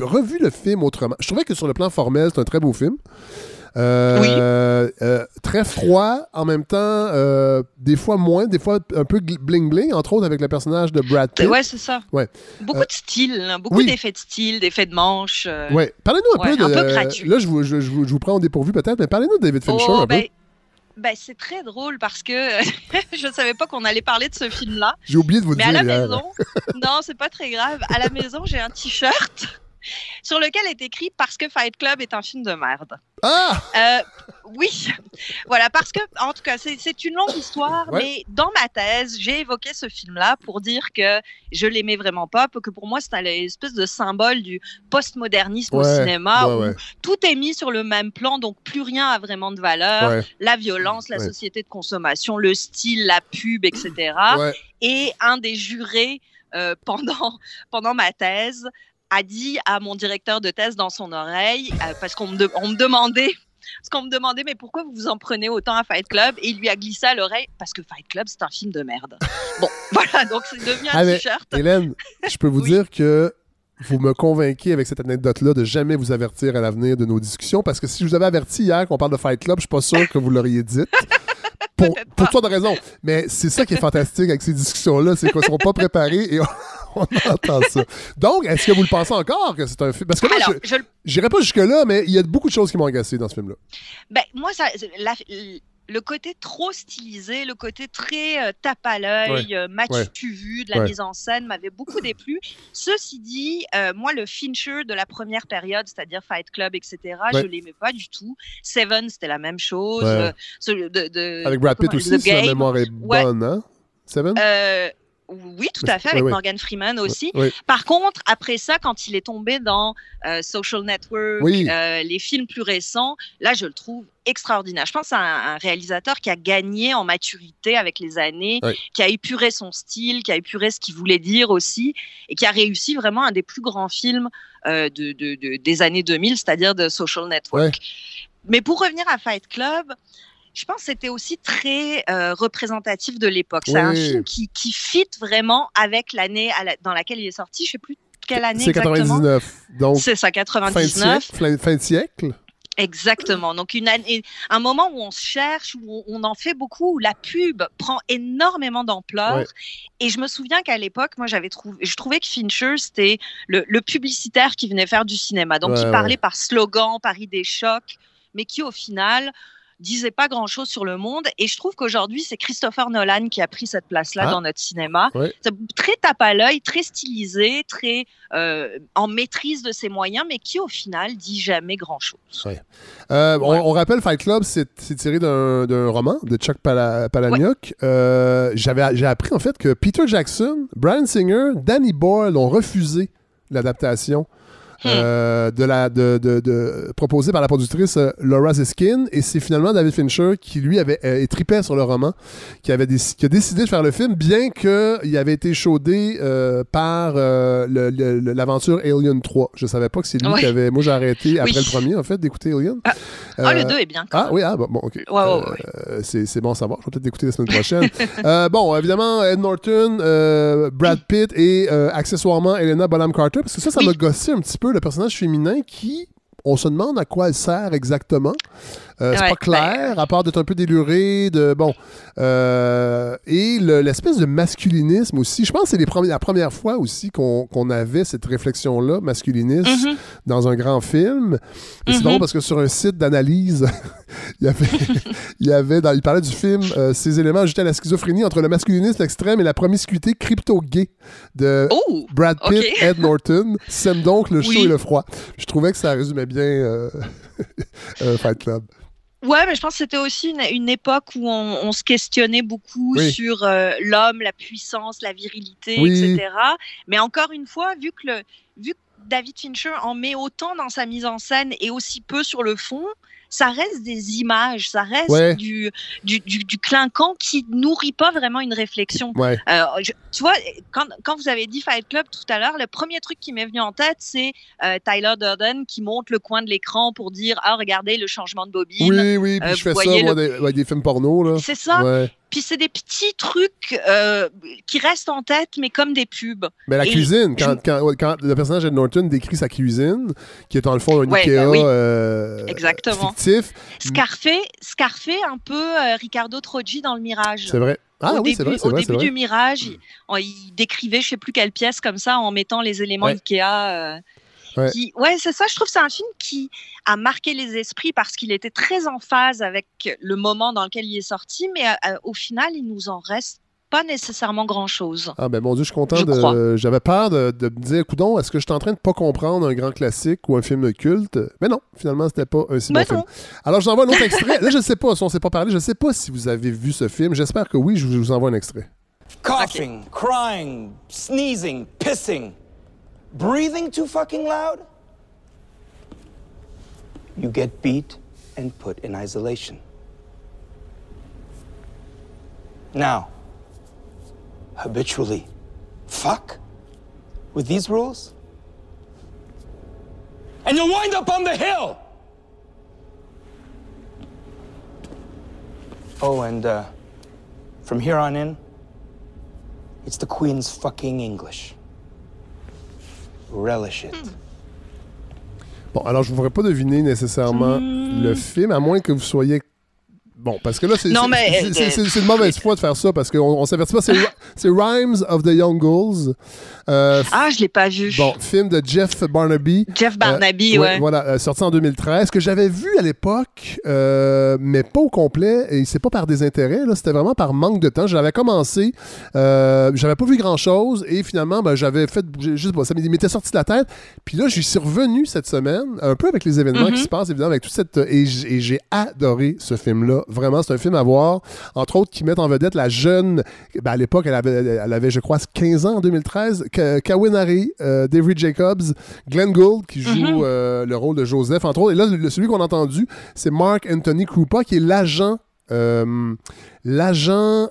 revu le film autrement. Je trouvais que sur le plan formel, c'est un très beau film. Euh, euh, très froid, en même temps, euh, des fois moins, des fois un peu bling-bling, entre autres avec le personnage de Brad Pitt. Ouais, c'est ça. Ouais. Beaucoup de style, hein, beaucoup oui. d'effets de style, d'effets de manche. Ouais. Parlez-nous un Ouais, peu de. un peu là, je vous, je, je vous, je vous prends au dépourvu peut-être, mais parlez-nous de David Fincher Oh, un ben, peu. ben, c'est très drôle parce que je ne savais pas qu'on allait parler de ce film-là. J'ai oublié de vous Mais dire à la hier. maison, non, c'est pas très grave. À la maison, j'ai un t-shirt sur lequel est écrit parce que Fight Club est un film de merde. Ah! Euh, oui, voilà, parce que, en tout cas, c'est une longue histoire, Ouais. mais dans ma thèse, j'ai évoqué ce film-là pour dire que je l'aimais vraiment pas, que pour moi, c'était l'espèce de symbole du postmodernisme au cinéma, ouais, où tout est mis sur le même plan, donc plus rien a vraiment de valeur. La violence, la société de consommation, le style, la pub, etc. Et un des jurés euh, pendant, pendant ma thèse a dit à mon directeur de thèse dans son oreille, euh, parce qu'on me, de- on me demandait, parce qu'on me demandait, mais pourquoi vous vous en prenez autant à Fight Club? Et il lui a glissé à l'oreille, parce que Fight Club, c'est un film de merde. Bon, voilà, donc c'est devenu un Ah, t-shirt. Hélène, je peux vous Oui. dire que vous me convainquez avec cette anecdote-là de jamais vous avertir à l'avenir de nos discussions, parce que si je vous avais averti hier qu'on parle de Fight Club, je suis pas sûr que vous l'auriez dit. Pour, sortes de raisons. Mais c'est ça qui est fantastique avec ces discussions-là, c'est qu'on ne sont pas préparés et on, on entend ça. Donc, est-ce que vous le pensez encore que c'est un film? Parce que moi, Alors, je je n'irai pas jusque-là, mais il y a beaucoup de choses qui m'ont agacé dans ce film-là. Ben, moi, ça, la- le côté trop stylisé, le côté très euh, tape à l'œil, euh, match Ouais. tu vu, de la Ouais. mise en scène m'avait beaucoup déplu. Ceci dit, euh, moi, le Fincher de la première période, c'est-à-dire Fight Club, etc., je l'aimais pas du tout. Seven, c'était la même chose. Ouais. Euh, ce- de, de- Avec Brad Pitt aussi, si la mémoire est bonne, hein? Seven? Oui, tout à fait, avec. Morgan Freeman aussi. Oui. Par contre, après ça, quand il est tombé dans euh, Social Network, Oui. euh, les films plus récents, là, je le trouve extraordinaire. Je pense à un, un réalisateur qui a gagné en maturité avec les années, qui a épuré son style, qui a épuré ce qu'il voulait dire aussi, et qui a réussi vraiment un des plus grands films euh, de, de- de- des années 2000, c'est-à-dire de Social Network. Mais pour revenir à Fight Club, je pense que c'était aussi très euh, représentatif de l'époque. C'est un film qui, qui fit vraiment avec l'année la- dans laquelle il est sorti. Je sais plus quelle année C'est exactement. 99. Donc, C'est ça, fin de 99. siècle. fin- de siècle. Exactement. Donc une année, un moment où on se cherche, où on, en fait beaucoup, où la pub prend énormément d'ampleur. Ouais. Et je me souviens qu'à l'époque, moi, j'avais trouvé, je trouvais que Fincher c'était le, le publicitaire qui venait faire du cinéma. Donc Ouais, il ouais. parlait par slogan, par idée choc, mais qui au final disait pas grand chose sur le monde. Et je trouve qu'aujourd'hui, c'est Christopher Nolan qui a pris cette place-là Ah. dans notre cinéma. Ouais. Très tape à l'œil, très stylisé, très euh, en maîtrise de ses moyens, mais qui au final dit jamais grand chose. Euh, on, on rappelle Fight Club, c'est tiré d'un roman de Chuck Pala- Palahniuk. Euh, J'ai appris en fait que Peter Jackson, Brian Singer, Danny Boyle ont refusé l'adaptation. Euh, de la de, de- de- proposée par la productrice euh, Laura Ziskin et c'est finalement David Fincher qui lui avait euh, tripait sur le roman qui avait qui a décidé de faire le film bien que il avait été chaudé euh, par euh, l'aventure Alien 3 je savais pas que c'est lui Ouais. qui avait moi j'ai arrêté après Oui. le premier en fait d'écouter Alien Ah, Ah, le Euh, 2 est bien. Ah oui, ah, bon, bon, ok. Ouais, ouais, ouais. c'est, c'est bon à savoir. Je vais peut-être l'écouter la semaine prochaine. Euh, bon, évidemment, Ed Norton, euh, Brad Pitt et euh, accessoirement Helena Bonham Carter, parce que ça, ça Oui. m'a gossé un petit peu le personnage féminin qui. On se demande à quoi elle sert exactement. Euh, c'est Ouais, pas clair, à part d'être un peu déluré, de bon. Euh, et le- l'espèce de masculinisme aussi. Je pense que c'est premi- la première fois aussi qu'on qu'on avait cette réflexion-là, masculiniste, Mhm. dans un grand film. Et c'est Mhm. drôle parce que sur un site d'analyse, il y avait, il avait dans, il parlait du film euh, ces éléments ajoutés à la schizophrénie entre le masculinisme extrême et la promiscuité crypto-gay de Oh! Brad Pitt, ok. Ed Norton. Sème donc le chaud Oui. et le froid. Je trouvais que ça résumait bien euh, euh, Fight Club. Ouais, mais je pense que c'était aussi une, une époque où on, on se questionnait beaucoup Oui. sur euh, l'homme, la puissance, la virilité, Oui. etc. Mais encore une fois, vu que, le, vu que David Fincher en met autant dans sa mise en scène et aussi peu sur le fond, ça reste des images, ça reste Ouais. du, du, du, du clinquant qui nourrit pas vraiment une réflexion. Ouais. Euh, je- tu vois, quand, quand vous avez dit Fight Club tout à l'heure, le premier truc qui m'est venu en tête, c'est euh, Tyler Durden qui monte le coin de l'écran pour dire Ah, regardez le changement de bobine. Oui, oui, puis Euh, je fais ça, moi, le- des, ouais, des films porno, là. C'est ça. Puis c'est des petits trucs euh, qui restent en tête, mais comme des pubs. Mais la Et cuisine, je- quand, le personnage de Norton décrit sa cuisine, qui est dans le fond un Ouais, Ikea ben oui. euh, Exactement. fictif, Scarfait un peu euh, Ricardo Trogi dans le Mirage. c'est vrai. Ah au oui, c'est vrai, au vrai, début vrai. du Mirage, il, on- il décrivait je sais plus quelle pièce comme ça en mettant les éléments Ouais. Ikea. Euh, Ouais. qui- ouais, c'est ça. Je trouve que c'est un film qui a marqué les esprits parce qu'il était très en phase avec le moment dans lequel il est sorti, mais euh, au final, il nous en reste pas nécessairement grand chose. Ah ben mon dieu, je suis content de. J'avais peur de, de me dire, coudon, est-ce que je suis en train de pas comprendre un grand classique ou un film culte? Mais non, finalement, c'était pas un si bon film. Alors, je vous envoie un autre extrait. Là, je sais pas, si on s'est pas parlé, je sais pas si vous avez vu ce film. J'espère que oui, je vous, je vous envoie un extrait. Coughing, crying, sneezing, pissing, breathing too fucking loud. You get beat and put in isolation. Now, habitually, fuck with these rules, and you'll wind up on the hill. Oh, and uh, from here on in, it's the Queen's fucking English. Relish it. Bon, alors je ne pourrais pas deviner nécessairement Hmm. le film, à moins que vous soyez. Bon, parce que là, c'est de mauvaise foi de faire ça, parce qu'on on s'avertit pas. C'est Rhymes of the Young Ghouls. Euh, Ah, je l'ai pas vu. Bon, film de Jeff Barnaby. Jeff Barnaby, Euh, ouais. Voilà, euh, sorti en 2013, que j'avais vu à l'époque, euh, mais pas au complet, et c'est pas par désintérêt, là, c'était vraiment par manque de temps. J'avais commencé, j'avais pas vu grand-chose, et finalement, ben, j'avais fait, juste, bon, ça m'était sorti de la tête, puis là, j'y suis revenu cette semaine, un peu avec les événements qui se passent, évidemment, avec toute cette... Et j'ai adoré ce film-là. Vraiment, c'est un film à voir, entre autres, qui met en vedette la jeune... ben, à l'époque, elle avait, elle avait, je crois, 15 ans en 2013, Ka- Kawin Harry, euh, David Jacobs, Glenn Gould, qui joue Mhm. euh, le rôle de Joseph, entre autres. Et là, celui qu'on a entendu, c'est Mark Anthony Krupa, qui est l'agent... euh, l'agent...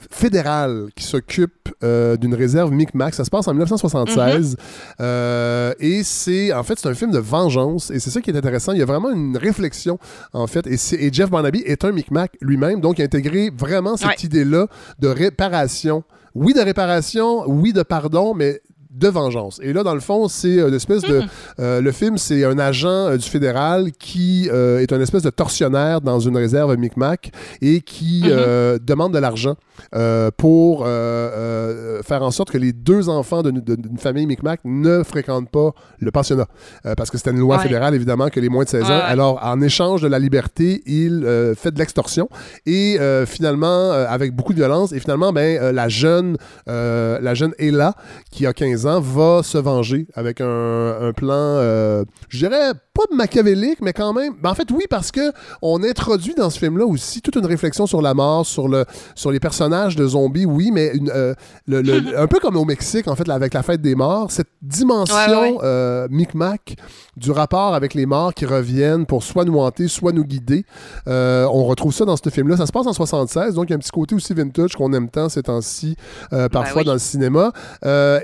euh, fédéral qui s'occupe euh, d'une réserve Micmac. Ça se passe en 1976. Euh, et c'est, en fait, c'est un film de vengeance. Et c'est ça qui est intéressant. Il y a vraiment une réflexion, en fait. Et, Jeff Barnaby est un Micmac lui-même. Donc, il a intégré vraiment cette Ouais. idée-là de réparation. Oui, de réparation. Oui, de pardon, mais de vengeance. Et là, dans le fond, c'est euh, une espèce de... euh, le film, c'est un agent euh, du fédéral qui euh, est une espèce de tortionnaire dans une réserve Micmac et qui euh, demande de l'argent euh, pour euh, euh, faire en sorte que les deux enfants d'une de, famille Micmac ne fréquentent pas le pensionnat. Euh, parce que c'était une loi Ouais. fédérale, évidemment, que les moins de 16 ans. Ouais. Alors, en échange de la liberté, il euh, fait de l'extorsion. Et euh, finalement, euh, avec beaucoup de violence, et finalement, ben, euh, la jeune, euh, la jeune Ella, qui a 15 va se venger avec un, un plan, euh, je dirais, pas machiavélique, mais quand même. Ben, en fait, oui, parce que on introduit dans ce film-là aussi toute une réflexion sur la mort, sur, le, sur les personnages de zombies, oui, mais une, euh, le- le- un peu comme au Mexique, en fait, là, avec la fête des morts, cette dimension Ouais, ouais. euh, micmac du rapport avec les morts qui reviennent pour soit nous hanter, soit nous guider. Euh, on retrouve ça dans ce film-là. Ça se passe en 76, donc il y a un petit côté aussi vintage qu'on aime tant ces temps-ci, parfois Ben oui. dans le cinéma.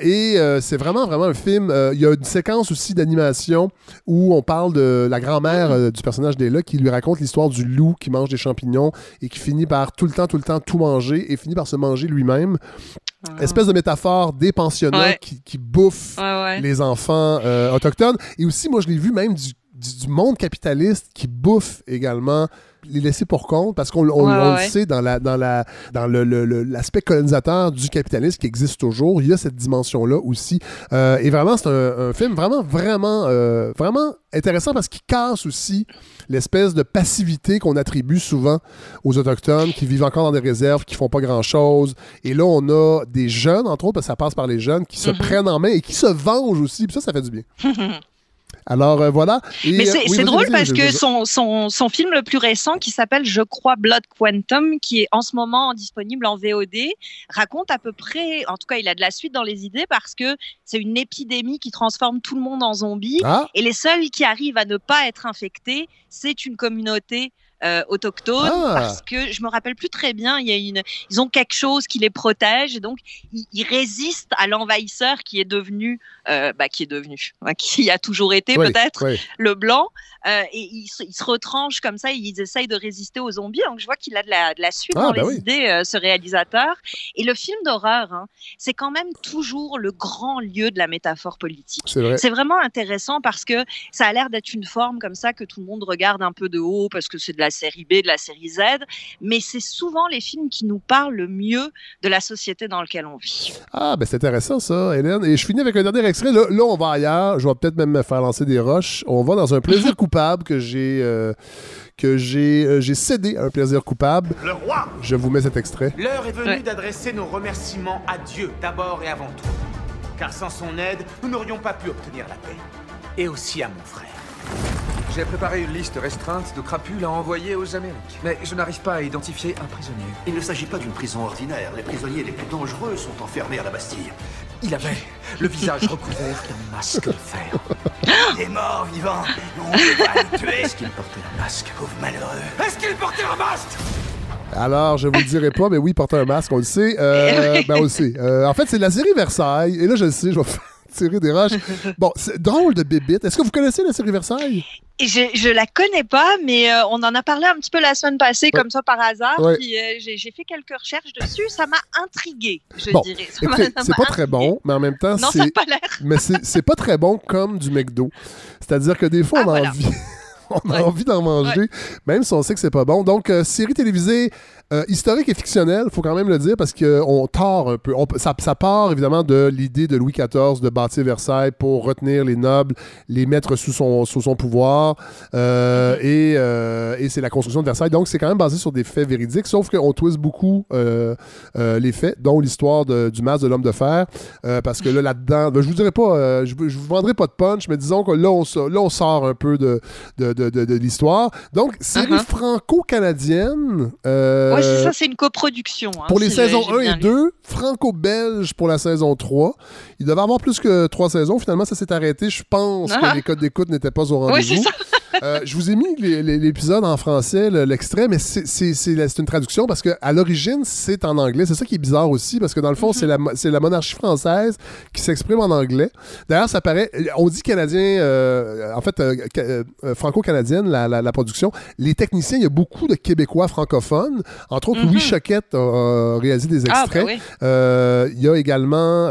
Et c'est vraiment, vraiment un film. il y a une séquence aussi d'animation où on parle de la grand-mère euh, du personnage d'Ella qui lui raconte l'histoire du loup qui mange des champignons et qui finit par tout le temps, tout le temps tout manger et finit par se manger lui-même. Espèce de métaphore des pensionnats Ouais. qui, qui bouffent Ouais, ouais. les enfants euh, autochtones. Et aussi, moi, je l'ai vu même du, du- du monde capitaliste qui bouffe également les laissés pour compte parce qu'on on- Ouais, on ouais. le sait dans la dans la dans le- le- le- l'aspect colonisateur du capitalisme qui existe toujours il y a cette dimension là aussi Euh, et vraiment c'est un, un film vraiment vraiment euh, vraiment intéressant parce qu'il casse aussi l'espèce de passivité qu'on attribue souvent aux autochtones qui vivent encore dans des réserves qui font pas grand chose et là on a des jeunes entre autres parce que ça passe par les jeunes qui se Mhm. prennent en main et qui se vengent aussi puis ça ça fait du bien alors euh, voilà Et, Mais c'est oui, drôle parce que son, son, son film le plus récent, qui s'appelle, je crois, Blood Quantum, qui est en ce moment disponible en VOD, raconte à peu près, en tout cas, il a de la suite dans les idées parce que c'est une épidémie qui transforme tout le monde en zombie. ah Et les seuls qui arrivent à ne pas être infectés, c'est une communauté euh, autochtone Ah. parce que je me rappelle plus très bien. Il y a une, ils ont quelque chose qui les protège et donc ils, ils résistent à l'envahisseur qui est devenu, euh, bah, qui est devenu, hein, qui a toujours été oui, peut-être oui. le blanc. euh, et ils se, ils se retranchent comme ça, ils essayent de résister aux zombies. Donc je vois qu'il a de la, de la suite Ah, dans bah les oui. idées, euh, ce réalisateur. Et le film d'horreur, hein, c'est quand même toujours le grand lieu de la métaphore politique. c'est vrai C'est vraiment intéressant parce que ça a l'air d'être une forme comme ça que tout le monde regarde un peu de haut parce que c'est de la série B, de la série Z, mais c'est souvent les films qui nous parlent le mieux de la société dans laquelle on vit. Ah, ben c'est intéressant ça, Hélène. Et je finis avec un dernier extrait. Là, là, on va ailleurs. Je vais peut-être même me faire lancer des roches. On va dans un plaisir coupable que j'ai euh, que j'ai euh, j'ai cédé à un plaisir coupable. Le roi Je vous mets cet extrait. L'heure est venue Ouais. d'adresser nos remerciements à Dieu, d'abord et avant tout. Car sans son aide, nous n'aurions pas pu obtenir la paix. Et aussi à mon frère. J'ai préparé une liste restreinte de crapules à envoyer aux Amériques. Mais je n'arrive pas à identifier un prisonnier. Il ne s'agit pas d'une prison ordinaire. Les prisonniers les plus dangereux sont enfermés à la Bastille. Il avait le visage recouvert d'un masque de fer. Il est mort, vivant. On ne peut pas le tuer. Est-ce qu'il portait un masque? Pauvre malheureux. Est-ce qu'il portait un masque? Alors, je vous le dirai pas, mais oui, porter un masque, on le sait. Euh, ben, on le sait. Euh, en fait, c'est la série Versailles. Et là, je le sais, je vais faire- tirer des roches. Bon, c'est drôle de bébite. Est-ce que vous connaissez la série Versailles? Je, je la connais pas, mais euh, on en a parlé un petit peu la semaine passée, comme ça par hasard. Ouais. Puis euh, j'ai j'ai fait quelques recherches dessus. Ça m'a intrigué, je Bon, dirais. Ça m'a- écoutez, ça c'est m'a pas très bon, mais en même temps, Non, ça a c'est. pas l'air. Mais c'est c'est pas très bon comme du McDo. C'est-à-dire que des fois, on a voilà. envie. On a envie d'en manger, même si on sait que c'est pas bon. Donc, euh, série télévisée euh, historique et fictionnelle, faut quand même le dire, parce qu'on tord un peu. On- ça, ça part évidemment de l'idée de Louis XIV de bâtir Versailles pour retenir les nobles, les mettre sous son, sous son pouvoir. Euh, et euh, et c'est la construction de Versailles. Donc, c'est quand même basé sur des faits véridiques, sauf qu'on twist beaucoup les faits, dont l'histoire du masque de l'homme de fer. Parce que là, là-dedans, ben, je vous dirais pas, je, vous- je vous vendrai pas de punch, mais disons que là, on, là, on sort un peu de, de, de, de- l'histoire. Donc, série Uh-huh. franco-canadienne. euh, Ouais, c'est ça, c'est une coproduction. hein, pour les saisons j'ai 1 bien et lu. 2, franco-belge pour la saison 3. Il devait avoir plus que trois saisons. Finalement, ça s'est arrêté. Je pense Ah. que les codes d'écoute n'étaient pas au Oui, rendez-vous. c'est ça. Euh, je vous ai mis l'épisode en français, le- l'extrait, mais c'est- une traduction parce qu'à l'origine, c'est en anglais. C'est ça qui est bizarre aussi, parce que dans le fond, c'est la, mo- c'est la monarchie française qui s'exprime en anglais. D'ailleurs, ça paraît. On dit canadien, euh, en fait, euh, ca- franco-canadienne, la, la- la production. Les techniciens, il y a beaucoup de Québécois francophones. Entre autres, Louis Choquette a, réalisé des Ah, extraits. ben oui. Il y a également.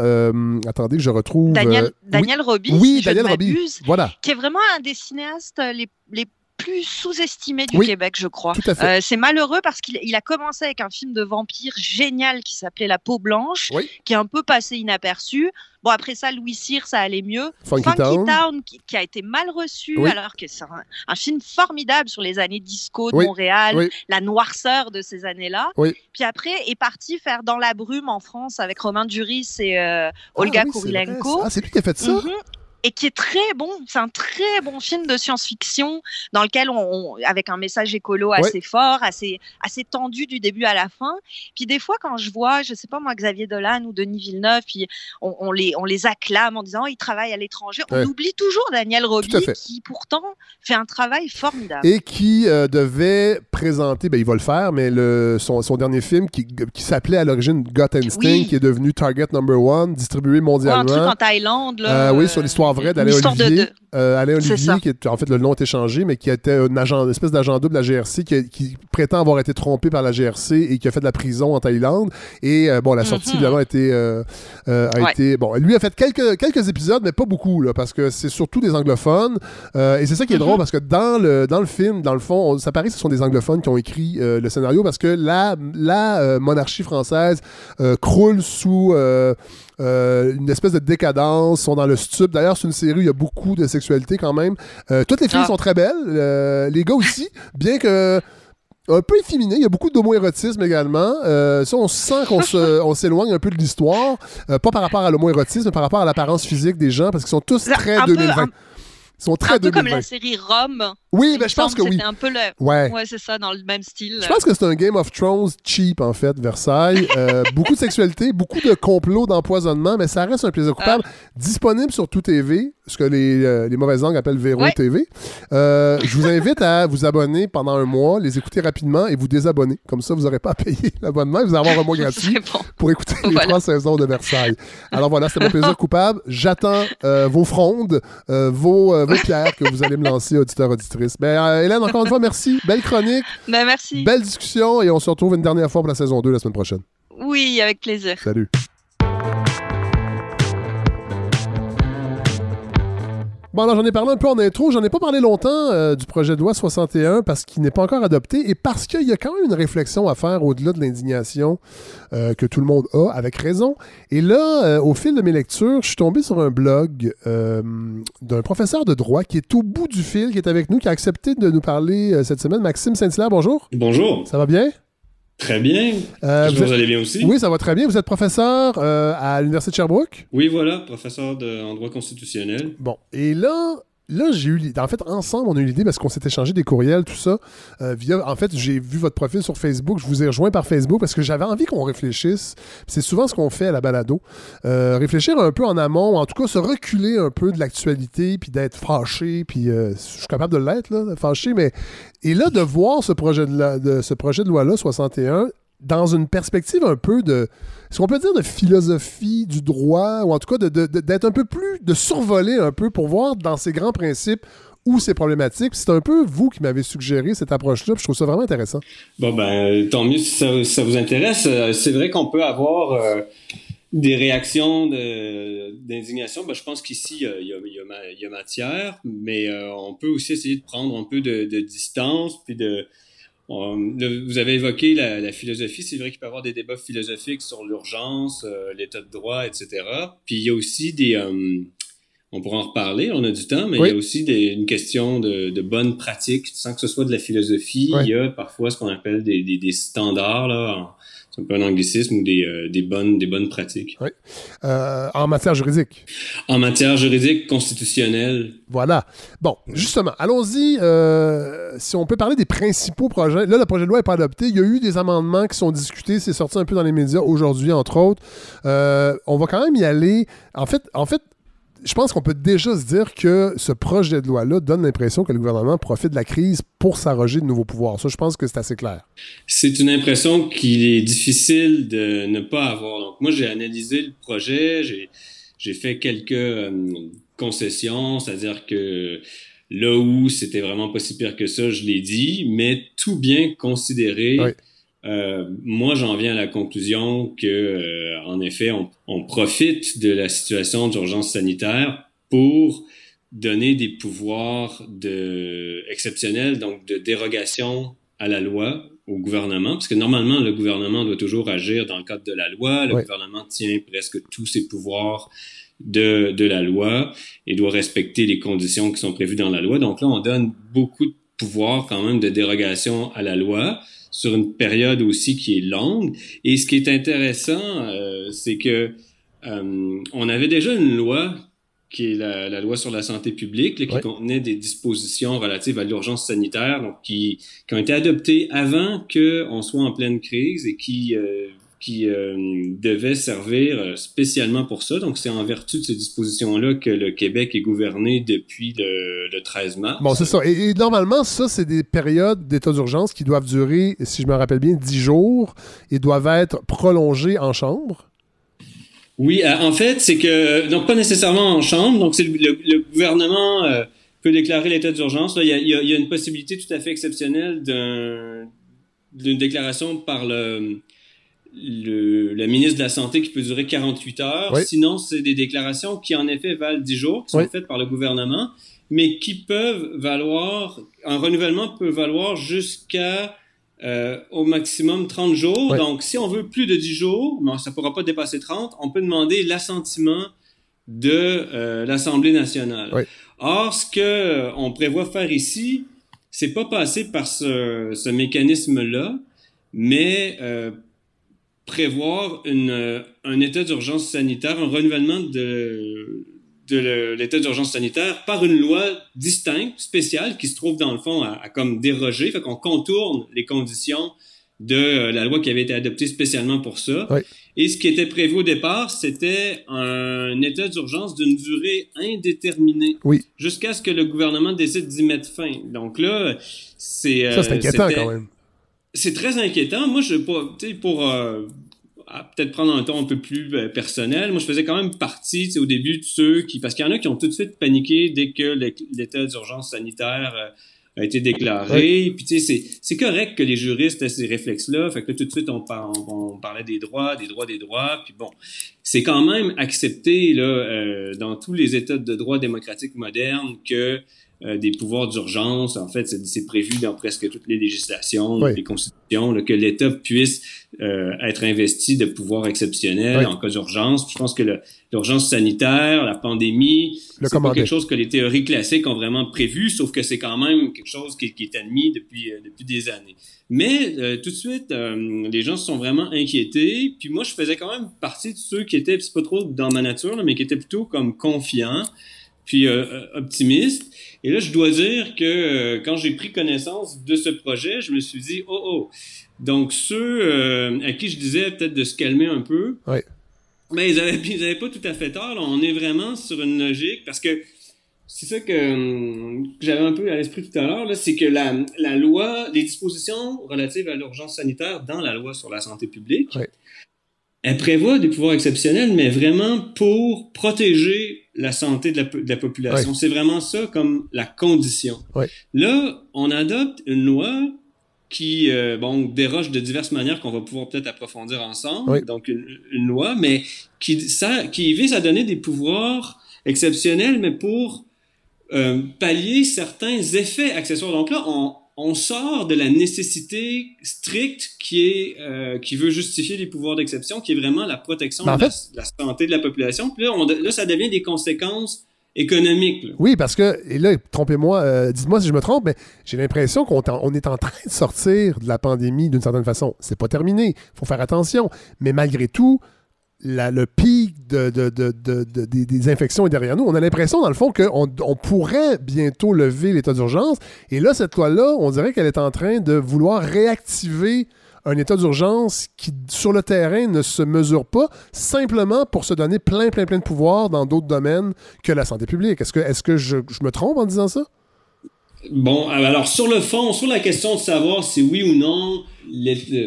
attendez, je retrouve. Daniel, oui. Daniel Roby, Oui, si je Daniel ne Roby. m'abuse, Voilà. qui est vraiment un des cinéastes les, les plus sous-estimés du Oui, Québec, je crois. Euh, c'est malheureux parce qu'il il a commencé avec un film de vampire génial qui s'appelait La peau blanche, Oui. qui est un peu passé inaperçu. Bon, après ça, Louis Cyr, ça allait mieux. Funky Town. qui, qui a été mal reçu, Oui. alors que c'est un, un film formidable sur les années disco de Montréal, la noirceur de ces années-là. Puis après, est parti faire Dans la brume en France avec Romain Duris et euh, Olga Ah c'est vrai, Kurilenko. Ah, c'est lui qui a fait ça? Mhm. Et qui est très bon. C'est un très bon film de science-fiction dans lequel on, on- avec un message écolo Ouais. assez fort, assez, assez tendu du début à la fin. Puis des fois, quand je vois, je sais pas moi, Xavier Dolan ou Denis Villeneuve, puis on, on les, on les acclame en disant oh, ils travaillent à l'étranger. Ouais. On oublie toujours Daniel Roby qui pourtant fait un travail formidable. et qui euh, devait présenter, ben, il va le faire, mais le, son, son dernier film qui, qui s'appelait à l'origine Gut Instinct, Oui. qui est devenu Target Number One, distribué Ouais, un mondialement. truc en Thaïlande. Là, Euh, oui, euh, sur l'histoire vraie une d'Alain histoire de Olivier. deux. Euh, Alain Olivier, qui est, en fait, le nom a été changé, mais qui était un agent, une espèce d'agent double de la GRC qui, qui prétend avoir été trompé par la GRC et qui a fait de la prison en Thaïlande. Et euh, bon, la sortie, Mhm. évidemment, a été. euh, euh, a Ouais. été bon, lui a fait quelques, quelques épisodes, mais pas beaucoup, là, parce que c'est surtout des anglophones. Euh, et c'est ça qui est Mhm. drôle, parce que dans le, dans le film, dans le fond, on- ça paraît que ce sont des anglophones qui ont écrit le scénario, parce que la, la monarchie française croule sous. Euh, une espèce de décadence, sont dans le stup. D'ailleurs, c'est une série où il y a beaucoup de sexualité quand même. Euh, toutes les filles Ah. sont très belles, euh, les gars aussi, bien que un peu efféminé, il y a beaucoup d'homoérotisme également. Euh, ça, on sent qu'on se- on s'éloigne un peu de l'histoire, Euh, pas par rapport à l'homoérotisme, mais par rapport à l'apparence physique des gens, parce qu'ils sont tous très un peu- 2020. un- Ils sont très un peu comme 2020. la série Rome. Oui, ben, je pense que oui. Un peu le. Ouais. c'est ça, dans le même style. Je pense que c'est un Game of Thrones cheap, en fait, Versailles. Euh, beaucoup de sexualité, beaucoup de complots d'empoisonnement, mais ça reste un plaisir coupable. Disponible sur tout TV, ce que les, euh, les mauvaises langues appellent Véro Ouais. TV. Euh, je vous invite à vous abonner pendant un mois, les écouter rapidement et vous désabonner. Comme ça, vous n'aurez pas à payer l'abonnement et vous allez avoir un mois gratuit pour écouter les trois saisons de Versailles. Alors voilà, c'était mon plaisir coupable. J'attends euh, vos frondes, vos, vos pierres que vous allez me lancer, auditeurs, auditrices. Ben, euh, Hélène, encore une fois, merci. Belle chronique. Ben, merci. Belle discussion et on se retrouve une dernière fois pour la saison 2 la semaine prochaine. Oui, avec plaisir. Salut. Bon, alors j'en ai parlé un peu en intro. J'en ai pas parlé longtemps euh, du projet de loi 61 parce qu'il n'est pas encore adopté et parce qu'il y a quand même une réflexion à faire au-delà de l'indignation euh, que tout le monde a, avec raison. Et là, euh, au fil de mes lectures, je suis tombé sur un blog d'un professeur de droit qui est au bout du fil, qui est avec nous, qui a accepté de nous parler cette semaine. Maxime Saint-Hilaire, bonjour. Bonjour. Ça va bien? Très bien. Euh, vous êtes- allez bien aussi? Oui, ça va très bien. Vous êtes professeur euh, à l'Université de Sherbrooke? Oui, voilà, professeur de, en droit constitutionnel. Bon, et là, là j'ai eu l'idée. En fait, ensemble, on a eu l'idée parce qu'on s'est échangé des courriels, tout ça. euh, en fait, j'ai vu votre profil sur Facebook. Je vous ai rejoint par Facebook parce que j'avais envie qu'on réfléchisse. C'est souvent ce qu'on fait à la balado. Euh, réfléchir un peu en amont, en tout cas se reculer un peu de l'actualité, puis d'être fâché, puis euh, je suis capable de l'être, là, fâché, mais. Et là, de voir ce projet de, de, ce projet de loi-là, 61, dans une perspective un peu de, ce qu'on peut dire de philosophie du droit, ou en tout cas d'être un peu plus, de survoler un peu pour voir dans ces grands principes où c'est problématique? C'est un peu vous qui m'avez suggéré cette approche-là, je trouve ça vraiment intéressant. Bon, ben, tant mieux si ça, vous intéresse. Euh, C'est vrai qu'on peut avoir euh, des réactions d'indignation. Ben, je pense qu'ici, il y a matière, mais euh, on peut aussi essayer de prendre un peu de, de distance, puis de... on- le- vous avez évoqué la, la philosophie. C'est vrai qu'il peut y avoir des débats philosophiques sur l'urgence, euh, l'état de droit, etc. Puis il y a aussi des... euh, on pourra en reparler, on a du temps, mais Oui. il y a aussi des- une question de, de bonne pratique, sans que ce soit de la philosophie. Il y a parfois ce qu'on appelle des, des, des standards, là, en- c'est un peu un anglicisme, ou des, euh, des, bonnes, des bonnes pratiques. Oui. Euh, en matière juridique. En matière juridique constitutionnelle, Voilà. Bon, justement, allons-y. euh, si on peut parler des principaux projets. Là, le projet de loi n'est pas adopté. Il y a eu des amendements qui sont discutés. C'est sorti un peu dans les médias aujourd'hui, entre autres. On va quand même y aller. En fait, en fait, je pense qu'on peut déjà se dire que ce projet de loi-là donne l'impression que le gouvernement profite de la crise pour s'arroger de nouveaux pouvoirs. Ça, je pense que c'est assez clair. c'est une impression qu'il est difficile de ne pas avoir. Donc, moi, j'ai analysé le projet, j'ai, fait quelques euh, concessions, c'est-à-dire que là où c'était vraiment pas si pire que ça, je l'ai dit, mais tout bien considéré. Oui. Euh, moi, j'en viens à la conclusion que, euh, en effet, on, on profite de la situation d'urgence sanitaire pour donner des pouvoirs de exceptionnels, donc de dérogation à la loi au gouvernement, parce que normalement, le gouvernement doit toujours agir dans le cadre de la loi. Le gouvernement tient presque tous ses pouvoirs de, de la loi et doit respecter les conditions qui sont prévues dans la loi. Donc là, on donne beaucoup de pouvoirs quand même de dérogation à la loi sur une période aussi qui est longue. Et ce qui est intéressant, euh, c'est que euh, on avait déjà une loi qui est la, la loi sur la santé publique, là, qui Ouais. contenait des dispositions relatives à l'urgence sanitaire, donc qui, qui ont été adoptées avant qu'on soit en pleine crise et qui, euh, qui euh, devaient servir euh, spécialement pour ça. Donc c'est en vertu de ces dispositions-là que le Québec est gouverné depuis le, le 13 mars. Bon, c'est ça. Et, et normalement, ça, c'est des périodes d'état d'urgence qui doivent durer, si je me rappelle bien, 10 jours et doivent être prolongées en chambre? Oui, euh, en fait, c'est que donc pas nécessairement en chambre. Donc c'est le, le- le gouvernement euh, peut déclarer l'état d'urgence. Là, il y a, il y a- il y a une possibilité tout à fait exceptionnelle d'un- d'une déclaration par le, le la ministre de la santé qui peut durer 48 heures. Oui. Sinon, c'est des déclarations qui en effet valent 10 jours, qui sont Oui. faites par le gouvernement, mais qui peuvent valoir un renouvellement peut valoir jusqu'à euh, au maximum 30 jours. Donc, si on veut plus de 10 jours, mais ça pourra pas dépasser 30, on peut demander l'assentiment de euh, l'Assemblée nationale. Or, ce que euh, on prévoit faire ici, c'est pas passer par ce, ce mécanisme-là, mais euh, prévoir une, euh, un état d'urgence sanitaire, un renouvellement de, de l'état d'urgence sanitaire par une loi distincte, spéciale, qui se trouve dans le fond à, à comme déroger, fait qu'on contourne les conditions de euh, la loi qui avait été adoptée spécialement pour ça. Ouais. Et ce qui était prévu au départ, c'était un état d'urgence d'une durée indéterminée Oui. jusqu'à ce que le gouvernement décide d'y mettre fin. Donc là, c'est... Ça, c'est euh, inquiétant quand même. C'est très inquiétant. Moi, je pas, tu sais, pour euh, peut-être prendre un ton un peu plus euh, personnel, moi, je faisais quand même partie, tu sais, au début de ceux qui, parce qu'il y en a qui ont tout de suite paniqué dès que l'é- l'état d'urgence sanitaire euh, a été déclaré. Puis, tu sais, c'est, correct que les juristes aient ces réflexes-là. Fait que là, tout de suite, on, par- on, on parlait des droits, des droits, des droits. Puis bon, c'est quand même accepté là dans tous les États de droit démocratiques modernes que euh, des pouvoirs d'urgence, en fait, c'est, prévu dans presque toutes les législations, Oui. les constitutions, là, que l'État puisse euh, être investi de pouvoirs exceptionnels Oui. en cas d'urgence. Je pense que l'urgence sanitaire, la pandémie, c'est pas quelque chose que les théories classiques ont vraiment prévu, sauf que c'est quand même quelque chose qui, qui est admis depuis, euh, depuis des années. Mais euh, tout de suite, euh, les gens se sont vraiment inquiétés. Puis moi, je faisais quand même partie de ceux qui étaient, c'est pas trop dans ma nature, là, mais qui étaient plutôt comme confiants, puis optimistes. Et là, je dois dire que euh, quand j'ai pris connaissance de ce projet, je me suis dit, oh oh. Donc ceux euh, à qui je disais peut-être de se calmer un peu, Ouais. mais ils avaient, ils avaient pas tout à fait tort. là. On est vraiment sur une logique parce que c'est ça que, que j'avais un peu à l'esprit tout à l'heure, c'est que la, la loi, les dispositions relatives à l'urgence sanitaire dans la loi sur la santé publique, elle prévoit des pouvoirs exceptionnels, mais vraiment pour protéger la santé de la, po- de la population. C'est vraiment ça comme la condition. Là, on adopte une loi qui euh, bon déroge de diverses manières qu'on va pouvoir peut-être approfondir ensemble. Oui. Donc une, une loi, mais qui ça qui vise à donner des pouvoirs exceptionnels, mais pour euh, pallier certains effets accessoires. Donc là, on, on sort de la nécessité stricte qui est euh, qui veut justifier les pouvoirs d'exception, qui est vraiment la protection Mais en de la, fait- la santé de la population. Puis là, on- là, ça devient des conséquences économiques. là. Oui, parce que, et là, trompez-moi, euh, dites-moi si je me trompe, mais j'ai l'impression qu'on on est en train de sortir de la pandémie d'une certaine façon. C'est pas terminé, il faut faire attention. Mais malgré tout, le pic de, de- de- de- de- des, infections est derrière nous. On a l'impression, dans le fond, qu'on on pourrait bientôt lever l'état d'urgence. Et là, cette loi-là, on dirait qu'elle est en train de vouloir réactiver un état d'urgence qui, sur le terrain, ne se mesure pas simplement pour se donner plein, plein, plein de pouvoirs dans d'autres domaines que la santé publique. Est-ce que, est-ce que je, me trompe en disant ça? Bon, alors sur le fond, sur la question de savoir si oui ou non,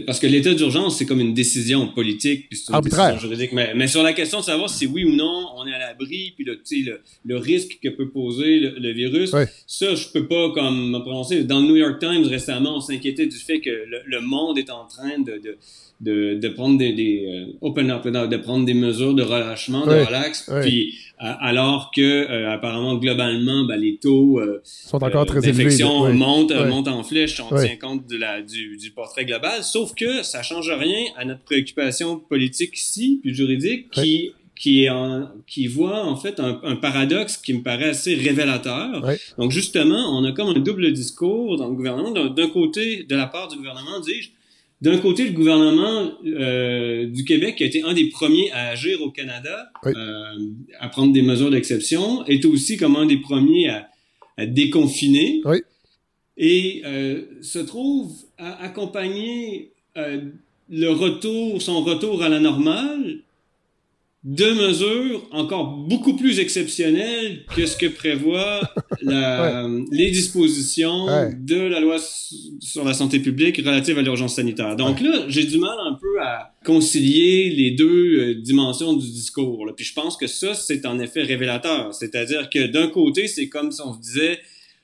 parce que l'état d'urgence, c'est comme une décision politique, puis c'est une Arbitraire. décision juridique, mais, mais sur la question de savoir si oui ou non, on est à l'abri, puis le, risque que peut poser le, le virus, ça, je peux pas comme me prononcer. Dans le New York Times, récemment, on s'inquiétait du fait que le, le monde est en train de... de de, de prendre des, des euh, open up, de prendre des mesures de relâchement, de relax, puis à- alors que euh, apparemment globalement ben, les taux euh, sont encore euh, très élevés. d'infection montent, euh, montent en flèche, on tient compte de la, du, du portrait sauf que ça change rien à notre préoccupation politique ici, puis juridique, qui qui est en- qui voit en fait un, un paradoxe qui me paraît assez révélateur. Donc justement, on a comme un double discours dans le gouvernement. D'un d'un côté, de la part du gouvernement, dis-je, d'un côté, le gouvernement euh, du Québec, qui a été un des premiers à agir au Canada, Oui. euh, à prendre des mesures d'exception, est aussi comme un des premiers à, à déconfiner. Oui. Et euh, se trouve à accompagner euh, le retour, son retour à la normale, de mesures encore beaucoup plus exceptionnelles que ce que prévoit la, les dispositions Ouais. de la loi sur la santé publique relative à l'urgence sanitaire. Donc là, j'ai du mal un peu à concilier les deux euh, dimensions du discours. là. Puis je pense que ça, c'est en effet révélateur. C'est-à-dire que d'un côté, c'est comme si on se disait,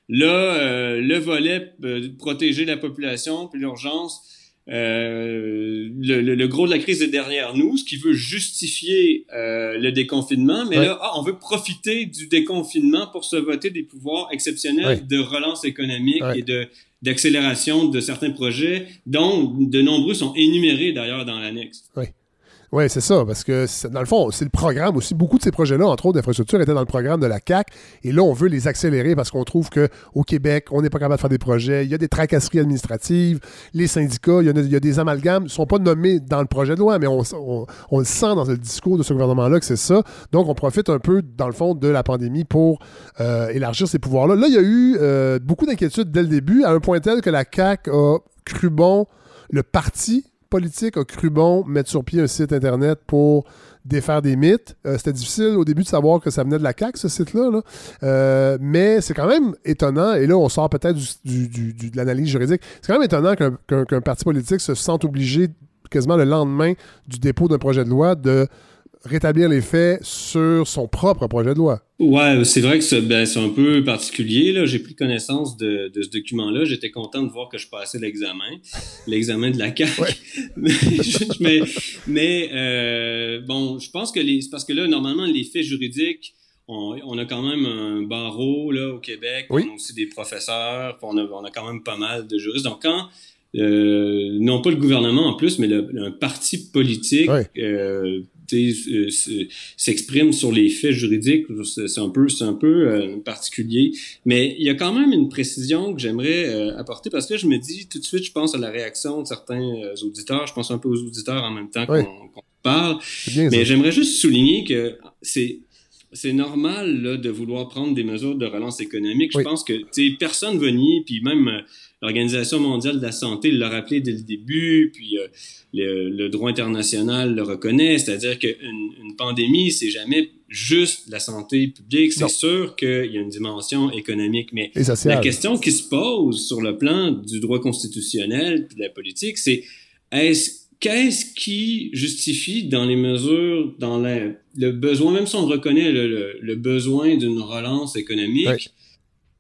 là, euh, le volet euh, protéger la population, puis l'urgence, euh, le, le- le gros de la crise est derrière nous, ce qui veut justifier euh, le déconfinement. Mais Ouais. là, ah, on veut profiter du déconfinement pour se voter des pouvoirs exceptionnels Ouais. de relance économique Ouais. et de d'accélération de certains projets, dont de nombreux sont énumérés d'ailleurs dans l'annexe. Oui, c'est ça, parce que dans le fond, c'est le programme aussi. Beaucoup de ces projets-là, entre autres d'infrastructures, étaient dans le programme de la CAC. Et là, on veut les accélérer parce qu'on trouve qu'au Québec, on n'est pas capable de faire des projets. Il y a des tracasseries administratives. Les syndicats, il y, a, des amalgames. Ne sont pas nommés dans le projet de loi, mais on le sent dans le discours de ce gouvernement-là que c'est ça. Donc, on profite un peu, dans le fond, de la pandémie pour euh, élargir ces pouvoirs-là. Là, il y a eu euh, beaucoup d'inquiétudes dès le début, à un point tel que la CAC a cru bon, le parti politique a cru bon mettre sur pied un site Internet pour défaire des mythes. Euh, C'était difficile au début de savoir que ça venait de la CAQ, ce site-là. là. Euh, mais c'est quand même étonnant, et là, on sort peut-être du- de l'analyse juridique, c'est quand même étonnant qu'un parti politique se sente obligé, quasiment le lendemain du dépôt d'un projet de loi, de rétablir les faits sur son propre projet de loi. Ouais, c'est vrai que c'est ben, c'est un peu particulier. là. J'ai pris connaissance de, de ce document-là. J'étais content de voir que je passais l'examen, l'examen de la CAQ. mais je- mais, mais, euh, bon, je pense que les, c'est parce que là, normalement, les faits juridiques, on, on a quand même un barreau là au Québec. Oui. On a aussi des professeurs. On a, on a quand même pas mal de juristes. Donc quand euh, non pas le gouvernement en plus, mais le, un parti politique euh, euh, s- s'exprime sur les faits juridiques, c'est un peu, c'est un peu euh, particulier. Mais il y a quand même une précision que j'aimerais euh, apporter parce que je me dis tout de suite, je pense à la réaction de certains euh, auditeurs. Je pense un peu aux auditeurs en même temps qu'on parle. Bien. Mais j'aimerais juste souligner que c'est c'est normal là, de vouloir prendre des mesures de relance économique. Je Oui. pense que personne va nier, puis même euh, l'Organisation mondiale de la santé l'a rappelé dès le début, puis euh, le, le droit international le reconnaît, c'est-à-dire qu'une une pandémie, c'est jamais juste la santé publique. C'est sûr qu'il y a une dimension économique, mais Et la question qui se pose sur le plan du droit constitutionnel puis de la politique, c'est est-ce qu'est-ce qui justifie dans les mesures, dans la- le besoin, même si on reconnaît le, le- le besoin d'une relance économique.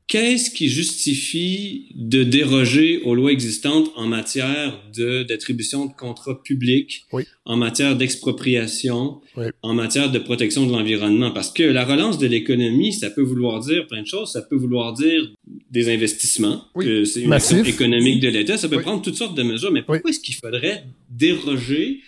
Qu'est-ce qui justifie de déroger aux lois existantes en matière de d'attribution de contrats publics, Oui. en matière d'expropriation, Oui. en matière de protection de l'environnement? Parce que la relance de l'économie, ça peut vouloir dire plein de choses. Ça peut vouloir dire des investissements, Oui. que c'est une Massif. action économique de l'État. Ça peut prendre toutes sortes de mesures. Mais pourquoi est-ce qu'il faudrait déroger?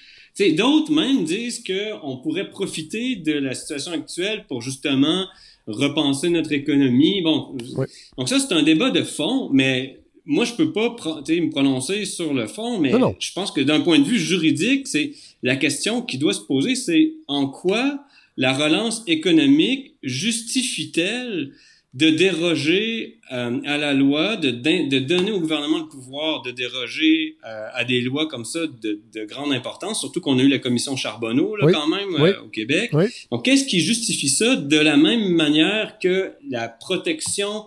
D'autres même disent qu'on pourrait profiter de la situation actuelle pour justement repenser notre économie. Bon, Oui. donc ça, c'est un débat de fond, mais moi, je peux pas me prononcer sur le fond, mais Non, non. je pense que d'un point de vue juridique, c'est la question qui doit se poser, c'est en quoi la relance économique justifie-t-elle de déroger euh, à la loi, de, de donner au gouvernement le pouvoir de déroger euh, à des lois comme ça de, de grande importance, surtout qu'on a eu la commission Charbonneau là, Oui. quand même Oui. euh, au Québec. Oui. Donc, qu'est-ce qui justifie ça de la même manière que la protection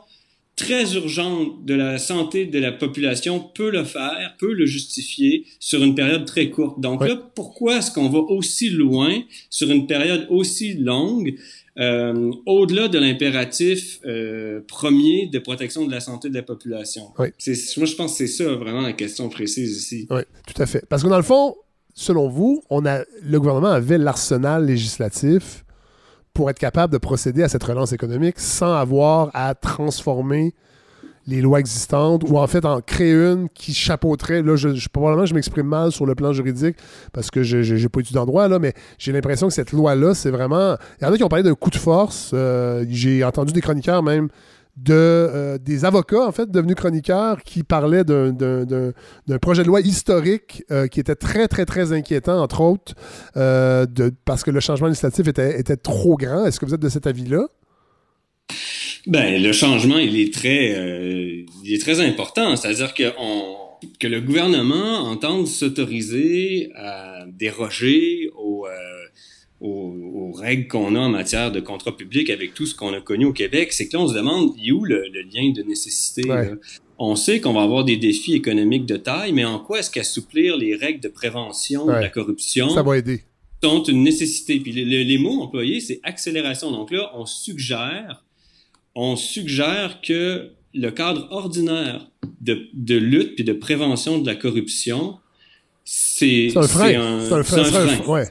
très urgente de la santé de la population peut le faire, peut le justifier sur une période très courte? Donc là, pourquoi est-ce qu'on va aussi loin sur une période aussi longue, euh, au-delà de l'impératif euh, premier de protection de la santé de la population? Moi, je pense que c'est ça vraiment la question précise ici. Oui, tout à fait. Parce que dans le fond, selon vous, on a, le gouvernement avait l'arsenal législatif pour être capable de procéder à cette relance économique sans avoir à transformer les lois existantes ou en fait en créer une qui chapeauterait. Là, je, probablement je m'exprime mal sur le plan juridique parce que je n'ai pas étudié en droit, là, mais j'ai l'impression que cette loi-là, c'est vraiment. Il y en a qui ont parlé d'un coup de force. euh, j'ai entendu des chroniqueurs même de euh, des avocats en fait devenus chroniqueurs qui parlaient d'un- d'un d'un- projet de loi historique euh, qui était très très très inquiétant entre autres de, parce que le changement législatif était, était trop grand. Est-ce que vous êtes de cet avis-là? Ben, le changement, il est très, euh, il est très important. C'est-à-dire que, on, que le gouvernement entende s'autoriser à déroger aux, euh, aux, aux règles qu'on a en matière de contrat public avec tout ce qu'on a connu au Québec, c'est que là, on se demande, il est où le, le lien de nécessité? Ouais. On sait qu'on va avoir des défis économiques de taille, mais en quoi est-ce qu'assouplir les règles de prévention de la corruption Ça va aider. sont une nécessité? Puis les- les mots employés, c'est accélération. Donc là, on suggère, on suggère que le cadre ordinaire de, de lutte puis de prévention de la corruption, c'est un frein. c'est un, C'est un c'est un frein. c'est un frein. frein, ouais.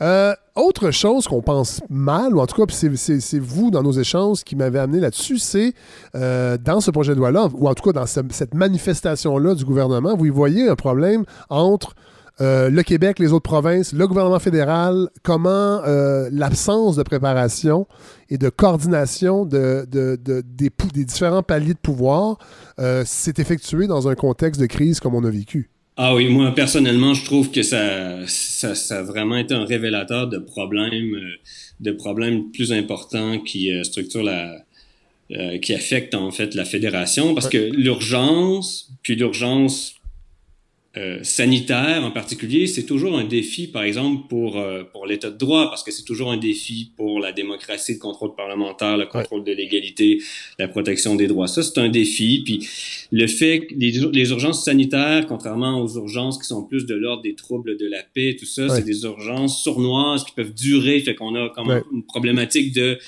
Euh, autre chose qu'on pense mal, ou en tout cas, c'est- vous dans nos échanges qui m'avez amené là-dessus, c'est euh, dans ce projet de loi-là, ou en tout cas dans ce- cette manifestation-là du gouvernement, vous y voyez un problème entre euh, le Québec, les autres provinces, le gouvernement fédéral, comment euh, l'absence de préparation et de coordination de, de- de- des, différents paliers de pouvoir euh, s'est effectué dans un contexte de crise comme on a vécu? Ah oui, moi personnellement, je trouve que ça, ça, ça a vraiment été un révélateur de problèmes, de problèmes plus importants qui structurent la, euh, qui affectent en fait la fédération, parce que l'urgence, puis l'urgence euh, sanitaire en particulier, c'est toujours un défi, par exemple, pour, euh, pour l'État de droit, parce que c'est toujours un défi pour la démocratie, le contrôle parlementaire, le contrôle de l'égalité, la protection des droits. Ça, c'est un défi. Puis le fait que les, les urgences sanitaires, contrairement aux urgences qui sont plus de l'ordre des troubles de la paix, tout ça, Ouais. c'est des urgences sournoises qui peuvent durer, fait qu'on a comme Ouais. une problématique de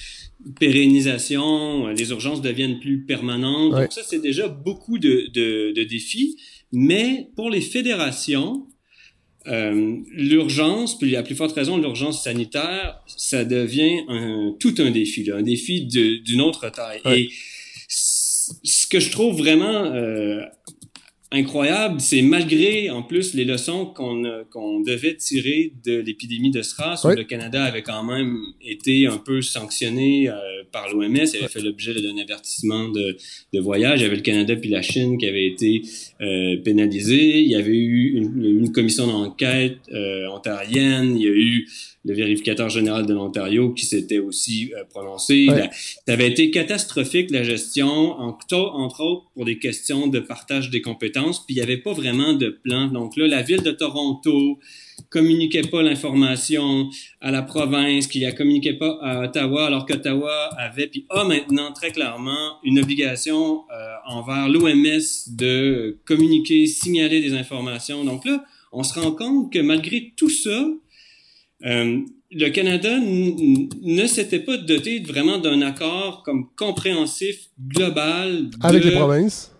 pérennisation, les urgences deviennent plus permanentes. Donc ça, c'est déjà beaucoup de, de, de défis. Mais pour les fédérations, euh, l'urgence, puis à plus forte raison l'urgence sanitaire, ça devient un, tout un défi, là, un défi d'une autre taille. Ouais. Et ce que je trouve vraiment euh, incroyable, c'est malgré en plus les leçons qu'on qu'on devait tirer de l'épidémie de SRAS, où le Canada avait quand même été un peu sanctionné euh, par l'OMS, il avait fait l'objet d'un avertissement de, de voyage. Il y avait le Canada puis la Chine qui avaient été euh, pénalisés. Il y avait eu une, une commission d'enquête euh, ontarienne. Il y a eu le vérificateur général de l'Ontario qui s'était aussi euh, prononcé. Ouais. La- ça avait été catastrophique la gestion, entre, entre autres pour des questions de partage des compétences, puis il n'y avait pas vraiment de plan. Donc là, la ville de Toronto communiquait pas l'information à la province, qui la communiquait pas à Ottawa, alors qu'Ottawa avait, puis a maintenant très clairement une obligation euh, envers l'OMS de communiquer, signaler des informations. Donc là, on se rend compte que malgré tout ça, euh, le Canada ne s'était pas doté vraiment d'un accord comme compréhensif global de- Avec les provinces.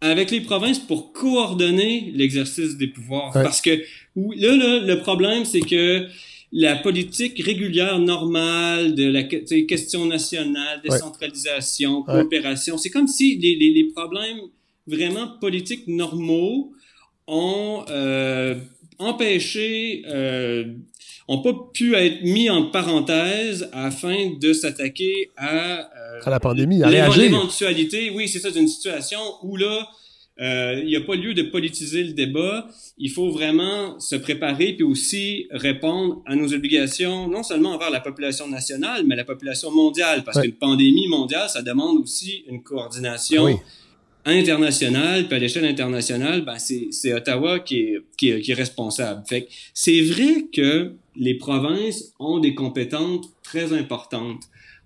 avec les provinces pour coordonner l'exercice des pouvoirs. Ouais. Parce que là, là, le problème, c'est que la politique régulière normale de la question nationale, décentralisation, Ouais. coopération, c'est comme si les, les, les problèmes vraiment politiques normaux ont euh, empêché, euh, ont pas pu être mis en parenthèse afin de s'attaquer à euh, À la pandémie, à. L'éventualité, oui, c'est ça, d'une situation où là, euh, il n'y a pas lieu de politiser le débat. Il faut vraiment se préparer puis aussi répondre à nos obligations, non seulement envers la population nationale, mais la population mondiale. Parce Ouais. qu'une pandémie mondiale, ça demande aussi une coordination Oui. internationale. Puis à l'échelle internationale, ben c'est, Ottawa qui est, qui, est, qui est responsable. Fait c'est vrai que les provinces ont des compétences très importantes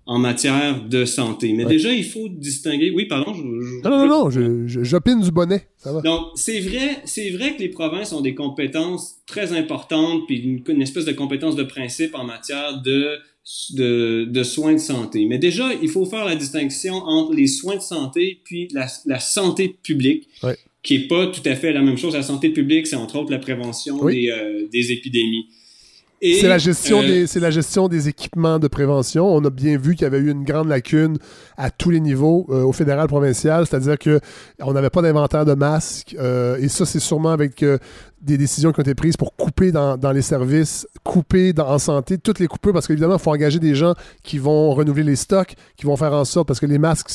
en matière de santé. Mais Ouais. déjà, il faut distinguer. Oui, pardon. Je, je- Non, non, non, j'opine du bonnet. Ça va. donc, c'est vrai, c'est vrai que les provinces ont des compétences très importantes, puis une, une espèce de compétence de principe en matière de, de, de soins de santé. Mais déjà, il faut faire la distinction entre les soins de santé puis la, la santé publique, Ouais. qui est pas tout à fait la même chose. La santé publique, c'est entre autres la prévention Oui. des, euh, des épidémies. C'est la, gestion euh, des, c'est la gestion des équipements de prévention. On a bien vu qu'il y avait eu une grande lacune à tous les niveaux, euh, au fédéral, provincial, c'est-à-dire que on n'avait pas d'inventaire de masques, euh, et ça, c'est sûrement avec des décisions qui ont été prises pour couper dans, dans les services, couper dans, en santé, toutes les coupures, parce qu'évidemment, il faut engager des gens qui vont renouveler les stocks, qui vont faire en sorte, parce que les masques,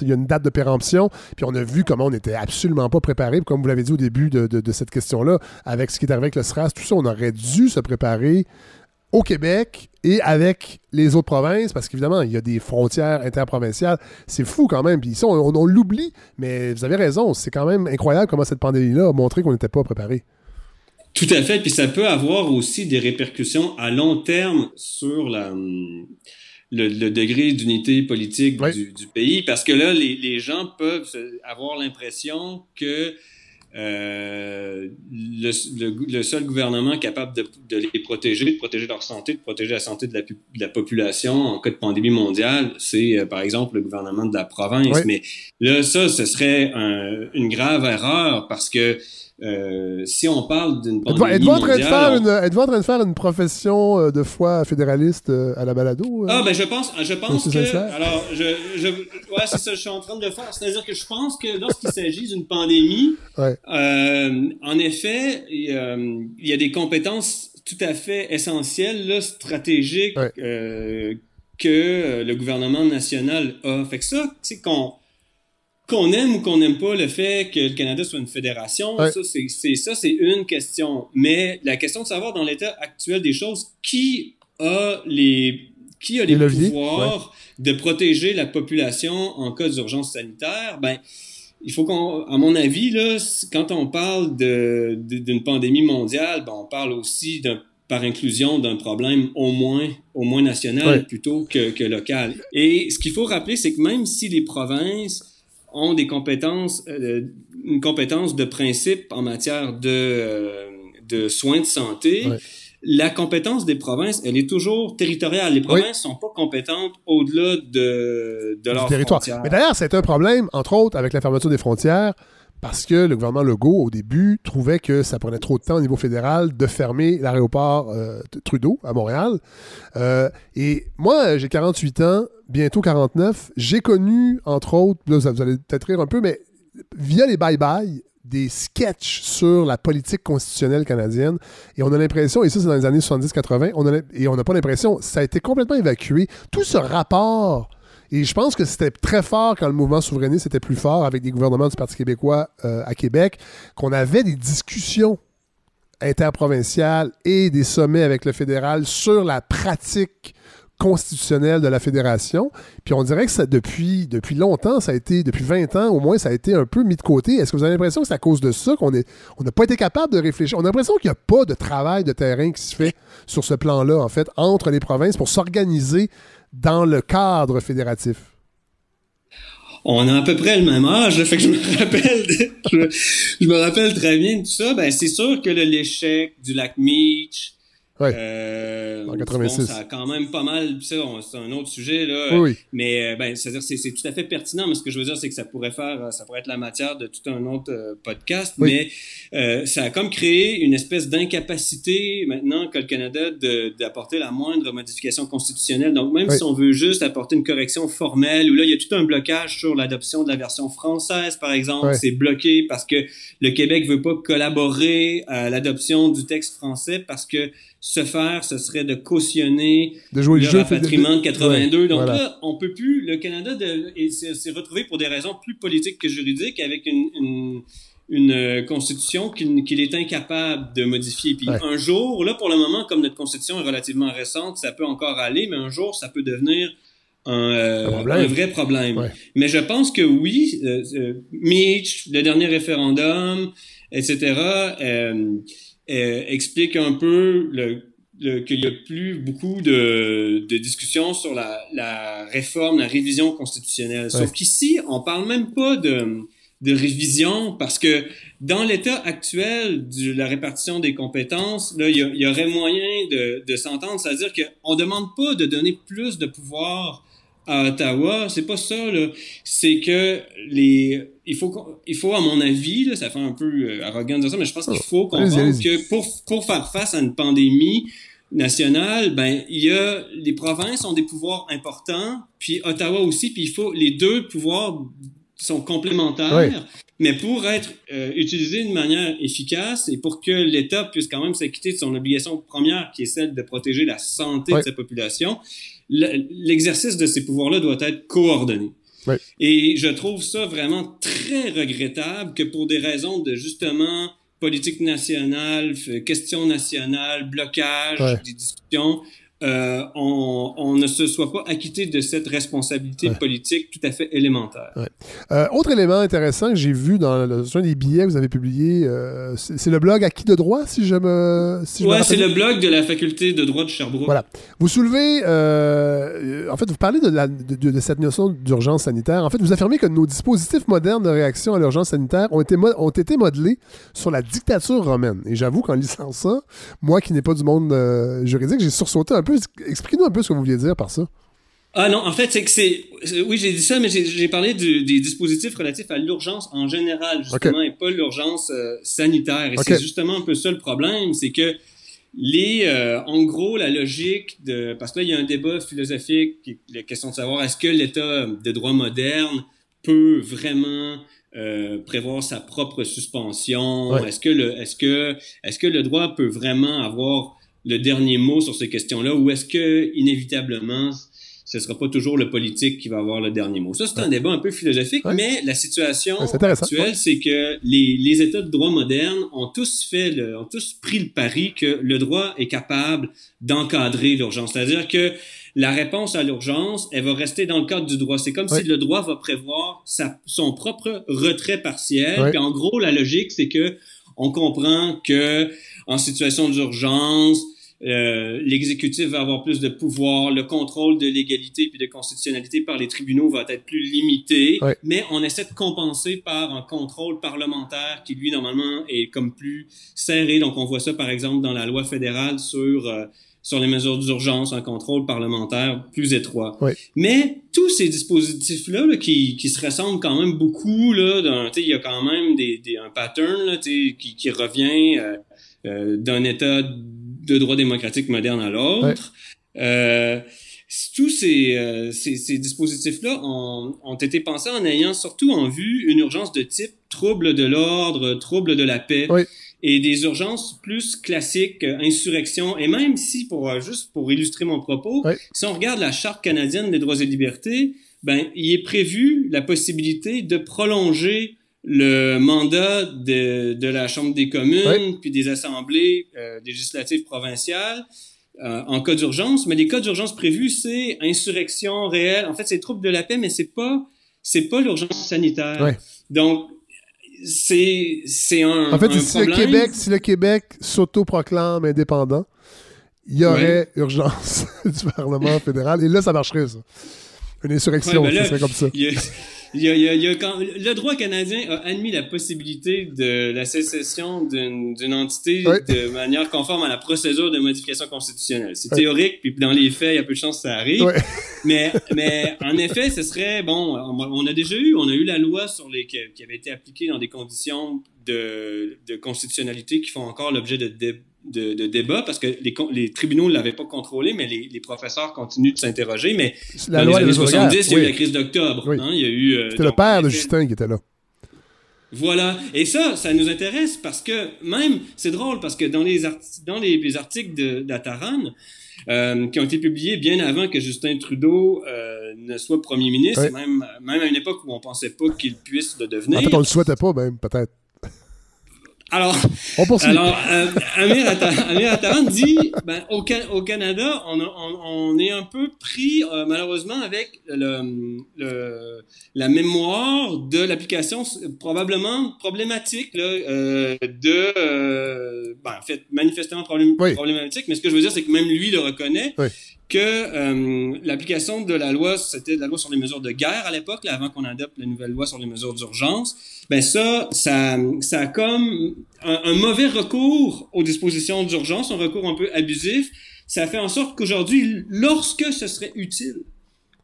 il y a une date de péremption, puis on a vu comment on n'était absolument pas préparé, comme vous l'avez dit au début de, de- de cette question-là, avec ce qui est arrivé avec le SRAS, tout ça, on aurait dû se préparer au Québec et avec les autres provinces, parce qu'évidemment, il y a des frontières interprovinciales. C'est fou quand même. Puis ça, on, on l'oublie, mais vous avez raison. C'est quand même incroyable comment cette pandémie-là a montré qu'on n'était pas préparé. Tout à fait, puis ça peut avoir aussi des répercussions à long terme sur la, hum, le, le degré d'unité politique du, du pays, parce que là, les, les gens peuvent avoir l'impression que euh, le, le- le seul gouvernement capable de, de les protéger, de protéger leur santé, de protéger la santé de la, pu- de la population en cas de pandémie mondiale, c'est euh, par exemple le gouvernement de la province. Oui. Mais là, ça, ce serait un- une grave erreur parce que euh, si on parle d'une Êtes-vous pandémie êtes-vous en, train de faire une, êtes-vous en train de faire une profession euh, de foi fédéraliste euh, à la balado? Ah, ben je pense, je pense que. Alors, je, je, ouais, c'est ça, je suis en train de le faire. C'est-à-dire que je pense que lorsqu'il s'agit d'une pandémie, Ouais. euh, en effet, il, euh, y a des compétences tout à fait essentielles, là, stratégiques, euh, que le gouvernement national a. Fait que ça, c'est qu'on qu'on aime ou qu'on n'aime pas le fait que le Canada soit une fédération, Ouais. ça c'est c'est- ça c'est une question. Mais la question de savoir dans l'état actuel des choses qui a les qui a les, pouvoirs de protéger la population en cas d'urgence sanitaire, ben il faut qu'on, à mon avis, là, quand on parle de- d'une pandémie mondiale, ben, on parle aussi d'un, par inclusion d'un problème au moins, au moins national Ouais. plutôt que, que local. Et ce qu'il faut rappeler, c'est que même si les provinces ont des compétences, euh, une compétence de principe en matière de, euh, de soins de santé, Ouais. la compétence des provinces, elle est toujours territoriale. Les provinces sont pas compétentes au-delà de, de leur territoire. frontière. Mais d'ailleurs, c'est un problème, entre autres, avec la fermeture des frontières, parce que le gouvernement Legault, au début, trouvait que ça prenait trop de temps au niveau fédéral de fermer l'aéroport euh, de Trudeau à Montréal. Euh, et moi, j'ai 48 ans, bientôt 49. J'ai connu, entre autres, là, vous allez peut-être rire un peu, mais via les bye-bye, des sketchs sur la politique constitutionnelle canadienne. Et on a l'impression, et ça c'est dans les années 70-80, on a l'im- et on n'a pas l'impression, ça a été complètement évacué. Tout ce rapport et je pense que c'était très fort quand le mouvement souverainiste était plus fort avec des gouvernements du Parti québécois euh, à Québec, qu'on avait des discussions interprovinciales et des sommets avec le fédéral sur la pratique constitutionnelle de la fédération. Puis on dirait que ça, depuis, depuis longtemps, ça a été, depuis 20 ans au moins, ça a été un peu mis de côté. Est-ce que vous avez l'impression que c'est à cause de ça qu'on on n'a pas été capable de réfléchir? On a l'impression qu'il n'y a pas de travail de terrain qui se fait sur ce plan-là, en fait, entre les provinces pour s'organiser dans le cadre fédératif? On a à peu près le même âge, fait que je me rappelle, je, me rappelle très bien de tout ça. Ben, c'est sûr que l'échec du lac Meach, euh, En 86. bon, ça a quand même pas mal, c'est un autre sujet là. Oui. Mais euh, ben, c'est-à-dire c'est tout à fait pertinent. Mais ce que je veux dire, c'est que ça pourrait faire, euh, ça pourrait être la matière de tout un autre euh, podcast. Oui. Mais euh, ça a comme créé une espèce d'incapacité maintenant que le Canada d'apporter la moindre modification constitutionnelle. Donc même Oui. si on veut juste apporter une correction formelle, où là il y a tout un blocage sur l'adoption de la version française, par exemple, Ouais. c'est bloqué parce que le Québec veut pas collaborer à l'adoption du texte français parce que se faire, ce serait de cautionner De jouer le le jeu, rapatriement de 82. Ouais, Donc voilà. là, on peut plus. Le Canada s'est retrouvé pour des raisons plus politiques que juridiques avec une, une, une, euh, constitution qu'il est incapable de modifier. Puis Ouais. un jour, là pour le moment, comme notre constitution est relativement récente, ça peut encore aller, mais un jour, ça peut devenir un, euh, Un vrai problème. Ouais. Mais je pense que oui, euh, euh, Mitch, le dernier référendum, etc., explique un peu le, le- qu'il y a plus beaucoup de, de discussions sur la, la réforme, la révision constitutionnelle. Sauf qu'ici, on parle même pas de, de révision parce que dans l'état actuel de la répartition des compétences, là, il y, aurait moyen de, de s'entendre, c'est-à-dire qu'on demande pas de donner plus de pouvoir à Ottawa, c'est pas ça c'est que les il faut qu'on- il faut à mon avis là, ça fait un peu euh, arrogant de dire ça mais je pense qu'il faut Allez-y, comprendre que pour pour faire face à une pandémie nationale, ben il y a les provinces ont des pouvoirs importants, puis Ottawa aussi, puis il faut les deux pouvoirs sont complémentaires. Mais pour être euh, utilisé de manière efficace et pour que l'État puisse quand même s'acquitter de son obligation première, qui est celle de protéger la santé de sa population, l'exercice de ces pouvoirs-là doit être coordonné. Et je trouve ça vraiment très regrettable que pour des raisons de justement politique nationale, questions nationales, blocage Ouais. des discussions, euh, on, on ne se soit pas acquitté de cette responsabilité Ouais. politique tout à fait élémentaire. Ouais. Euh, autre élément intéressant que j'ai vu dans le, un des billets que vous avez publié, euh, c'est le blog Acquis de droit, si je me. Si rappelle c'est le blog de la faculté de droit de Sherbrooke. Voilà. Vous soulevez, en fait, vous parlez de, la- de- de- de cette notion d'urgence sanitaire. En fait, vous affirmez que nos dispositifs modernes de réaction à l'urgence sanitaire ont été, ont été modelés sur la dictature romaine. Et j'avoue qu'en lisant ça, moi qui n'ai pas du monde juridique, j'ai sursauté un peu. Expliquez-nous un peu ce que vous vouliez dire par ça. Ah non, en fait, c'est que c'est... Oui, j'ai dit ça, mais j'ai parlé du- des dispositifs relatifs à l'urgence en général, justement, et pas l'urgence euh, sanitaire. Et c'est justement un peu ça le problème, c'est que les... euh, en gros, la logique de... Parce que là, il y a un débat philosophique, la question de savoir est-ce que l'État de droit moderne peut vraiment euh, prévoir sa propre suspension? Ouais. Est-ce que le est-ce que est-ce que le droit peut vraiment avoir le dernier mot sur ces questions-là ou est-ce que inévitablement ce sera pas toujours le politique qui va avoir le dernier mot? Ça, c'est un débat un peu philosophique, mais la situation Ouais, actuelle, c'est que les, les États de droit moderne ont tous fait, le, ont tous pris le pari que le droit est capable d'encadrer l'urgence. C'est-à-dire que la réponse à l'urgence, elle va rester dans le cadre du droit. C'est comme si le droit va prévoir sa, son propre retrait partiel. Puis en gros, la logique, c'est que on comprend que en situation d'urgence, euh, l'exécutif va avoir plus de pouvoir, le contrôle de légalité puis de constitutionnalité par les tribunaux va être plus limité, mais on essaie de compenser par un contrôle parlementaire qui lui normalement est comme plus serré. Donc on voit ça par exemple dans la loi fédérale sur euh, sur les mesures d'urgence, un contrôle parlementaire plus étroit. Mais tous ces dispositifs-là là, qui, qui se ressemblent quand même beaucoup, là, dans- tu sais, il y a quand même des, des, un pattern là, qui, qui revient euh, euh, d'un État de droit démocratique moderne à l'autre. Euh, tous ces, euh, ces, ces dispositifs-là ont, ont été pensés en ayant surtout en vue une urgence de type trouble de l'ordre, trouble de la paix, Oui. et des urgences plus classiques, insurrection, et même si, pour euh, juste pour illustrer mon propos, Oui. si on regarde la Charte canadienne des droits et libertés, ben, il est prévu la possibilité de prolonger le mandat de, de la Chambre des communes, puis des assemblées euh, législatives provinciales euh, en cas d'urgence. Mais les cas d'urgence prévus, c'est insurrection réelle. En fait, c'est troubles de la paix, mais c'est pas c'est pas l'urgence sanitaire. Ouais. Donc c'est c'est un En fait, un si le. Québec, si le Québec s'autoproclame indépendant, il y aurait urgence du Parlement fédéral. Et là, ça marcherait, ça. Une insurrection, Ouais, ben ça serait comme ça. Il y a- il y a- il y a- il y a quand- le droit canadien a admis la possibilité de la sécession d'une entité de manière conforme à la procédure de modification constitutionnelle. C'est théorique, puis dans les faits, il y a peu de chances que ça arrive. Mais, mais en effet, ce serait bon. On a déjà eu, on a eu la loi sur les qui avait été appliquée dans des conditions de, de constitutionnalité qui font encore l'objet de, dé- de, de débats parce que les, tribunaux ne l'avaient pas contrôlé, mais les, les professeurs continuent de s'interroger. Mais La dans loi les des années mesures de guerre, 70, il y a eu oui. la crise d'octobre. Oui. hein, il y a eu. euh, C'était le père de Justin qui était là. voilà. Et ça, ça nous intéresse parce que même, c'est drôle parce que dans les, dans les, les articles de- d'Ataran, euh, qui ont été publiés bien avant que Justin Trudeau euh, ne soit premier ministre, même, même à une époque où on pensait pas qu'il puisse le devenir. En fait, on le souhaitait pas, même, peut-être. Alors, On poursuit. alors euh, Amir, Atta- Amir Attaran dit ben, au, Ca- au Canada, on, a- on- on est un peu pris, euh, malheureusement, avec le, le- la mémoire de l'application probablement problématique là, euh, de. ben, en fait, manifestement problém- Oui. problématique, mais ce que je veux dire, c'est que même lui le reconnaît. Oui. Que euh, l'application de la loi, c'était la loi sur les mesures de guerre à l'époque, avant qu'on adopte la nouvelle loi sur les mesures d'urgence ben ça, ça, ça a comme un, un mauvais recours aux dispositions d'urgence, un recours un peu abusif. Ça fait en sorte qu'aujourd'hui, lorsque ce serait utile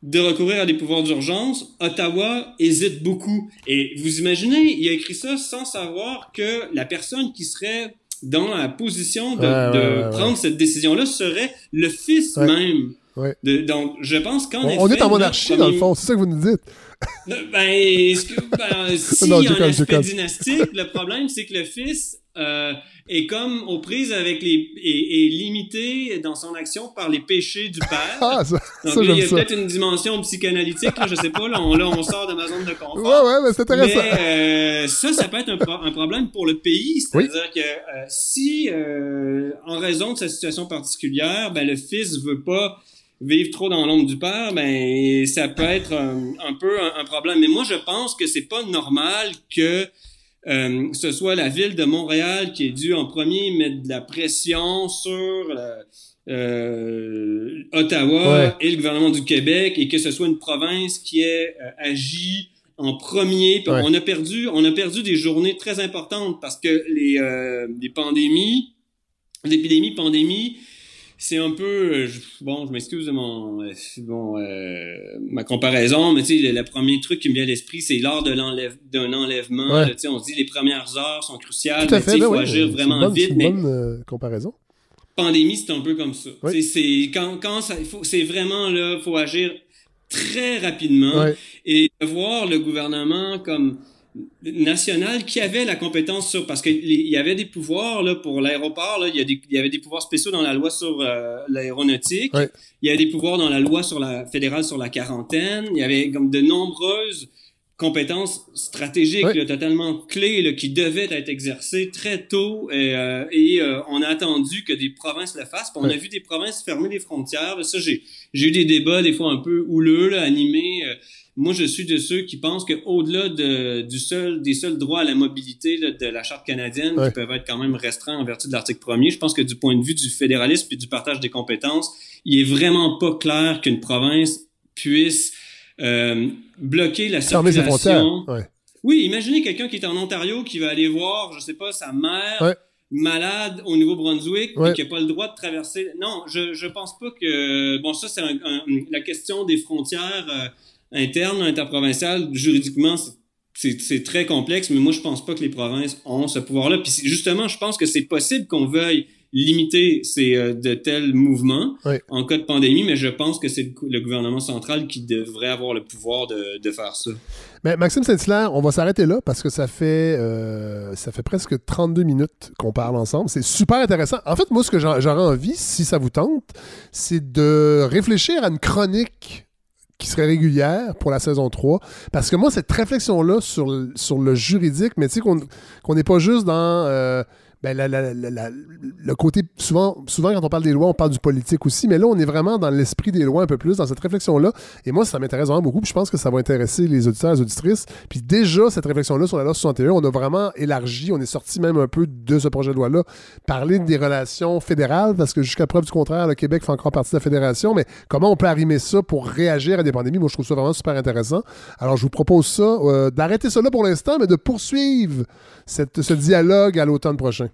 de recourir à des pouvoirs d'urgence, Ottawa hésite beaucoup. Et vous imaginez, il a écrit ça sans savoir que la personne qui serait dans la position de, Ouais, ouais, de ouais, ouais. prendre cette décision-là serait le fils même. De, donc, je pense qu'en effet... on est en monarchie, dans le fond. C'est ça que vous nous dites. ben, est-ce que, ben, s'il Non, y a un aspect dynastique, le problème, c'est que le fils euh, est comme aux prises avec les... est, est limité dans son action par les péchés du père. Ah, ça, Donc ça là, il y a peut-être une dimension psychanalytique, là, je sais pas, là on, là, on sort de ma zone de confort. Ouais, ouais, mais c'est intéressant. Mais euh, ça, ça peut être un, pro- un problème pour le pays. C'est-à-dire que euh, si, euh, en raison de sa situation particulière, ben, le fils veut pas vivre trop dans l'ombre du père, ben ça peut être un, un peu un, un problème. Mais moi, je pense que c'est pas normal que euh, ce soit la ville de Montréal qui est dû en premier mettre de la pression sur la- euh, Ottawa Ouais. et le gouvernement du Québec et que ce soit une province qui ait euh, agi en premier. Ouais. On a perdu, on a perdu des journées très importantes parce que les, euh, les pandémies, l'épidémie, pandémie, c'est un peu, euh, je- bon, je m'excuse de mon, euh, bon, euh, ma comparaison, mais tu sais, le, le premier truc qui me vient à l'esprit, c'est l'heure de l'enlève, d'un enlèvement. Ouais. Tu sais, on se dit les premières heures sont cruciales, mais fait, il ben faut agir vraiment bonne, vite. c'est une mais bonne euh, comparaison. pandémie, c'est un peu comme ça. C'est quand, quand ça, il faut, c'est vraiment là, faut agir très rapidement Ouais. et de voir le gouvernement comme national qui avait la compétence sur parce qu'il y avait des pouvoirs là pour l'aéroport là il y, a des, il y avait des pouvoirs spéciaux dans la loi sur euh, l'aéronautique. Il y a des pouvoirs dans la loi sur la fédérale sur la quarantaine. Il y avait comme de nombreuses compétences stratégiques là, totalement clés là, qui devaient être exercées très tôt. Et, euh, et euh, on a attendu que des provinces le fassent. Puis on a vu des provinces fermer les frontières. Là, ça j'ai j'ai eu des débats des fois un peu houleux là, animés euh, moi, je suis de ceux qui pensent qu'au-delà de, du seul, des seuls droits à la mobilité là, de la Charte canadienne, Ouais. qui peuvent être quand même restreints en vertu de l'article 1er, je pense que du point de vue du fédéralisme et du partage des compétences, il est vraiment pas clair qu'une province puisse euh, bloquer la Fermer ses. Ouais. Oui, imaginez quelqu'un qui est en Ontario qui va aller voir, je sais pas, sa mère Ouais. malade au Nouveau-Brunswick Ouais. et qui n'a pas le droit de traverser. Non, je je pense pas que bon ça c'est un- un- la question des frontières euh, internes, interprovinciales. Juridiquement, c'est- très complexe, mais moi je pense pas que les provinces ont ce pouvoir-là. Puis justement, je pense que c'est possible qu'on veuille limiter ces euh, de tels mouvements en cas de pandémie, mais je pense que c'est le, gou- le gouvernement central qui devrait avoir le pouvoir de, de faire ça. Mais Maxime Saint-Hilaire, on va s'arrêter là parce que ça fait, euh, ça fait presque 32 minutes qu'on parle ensemble. C'est super intéressant. En fait, moi, ce que j'aurais envie, si ça vous tente, c'est de réfléchir à une chronique qui serait régulière pour la saison 3. Parce que moi, cette réflexion-là sur, sur le juridique, mais tu sais, qu'on qu'on n'est pas juste dans euh, ben, la- le côté. Souvent, souvent, quand on parle des lois, on parle du politique aussi, mais là, on est vraiment dans l'esprit des lois un peu plus, dans cette réflexion-là. Et moi, ça m'intéresse vraiment beaucoup, puis je pense que ça va intéresser les auditeurs et les auditrices. Puis déjà, cette réflexion-là sur la loi 61, on a vraiment élargi, on est sorti même un peu de ce projet de loi-là, parler des relations fédérales, parce que jusqu'à preuve du contraire, le Québec fait encore partie de la fédération, mais comment on peut arrimer ça pour réagir à des pandémies? Moi, je trouve ça vraiment super intéressant. Alors, je vous propose ça, euh, d'arrêter ça là pour l'instant, mais de poursuivre cette- ce dialogue à l'automne prochain.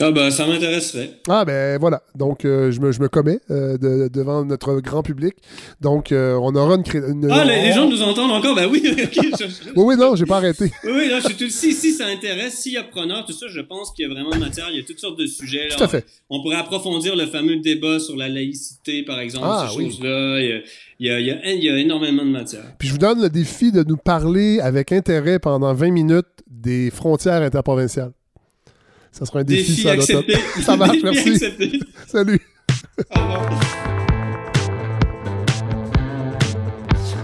Ah ben, ça m'intéresserait. Ah ben voilà, donc euh, je, me, je me commets euh, de- devant notre grand public. Donc euh, on aura une... cré- une- Ah, les, gens nous entendent encore? Ben oui, ok. je- Oui, oui, non, j'ai pas arrêté. Oui, oui, là, je suis tout... si, si ça intéresse, s'il y a preneur, tout ça, je pense qu'il y a vraiment de matière. Il y a toutes sortes de sujets. là. Tout à fait. On pourrait approfondir le fameux débat sur la laïcité, par exemple, Ah, ces oui. choses-là. Il il il y, a, il y a énormément de matière. Puis je vous donne le défi de nous parler avec intérêt pendant 20 minutes des frontières interprovinciales. Ça sera un défi, Défi ça, accepté. Ça marche, Défi merci. accepté. Salut.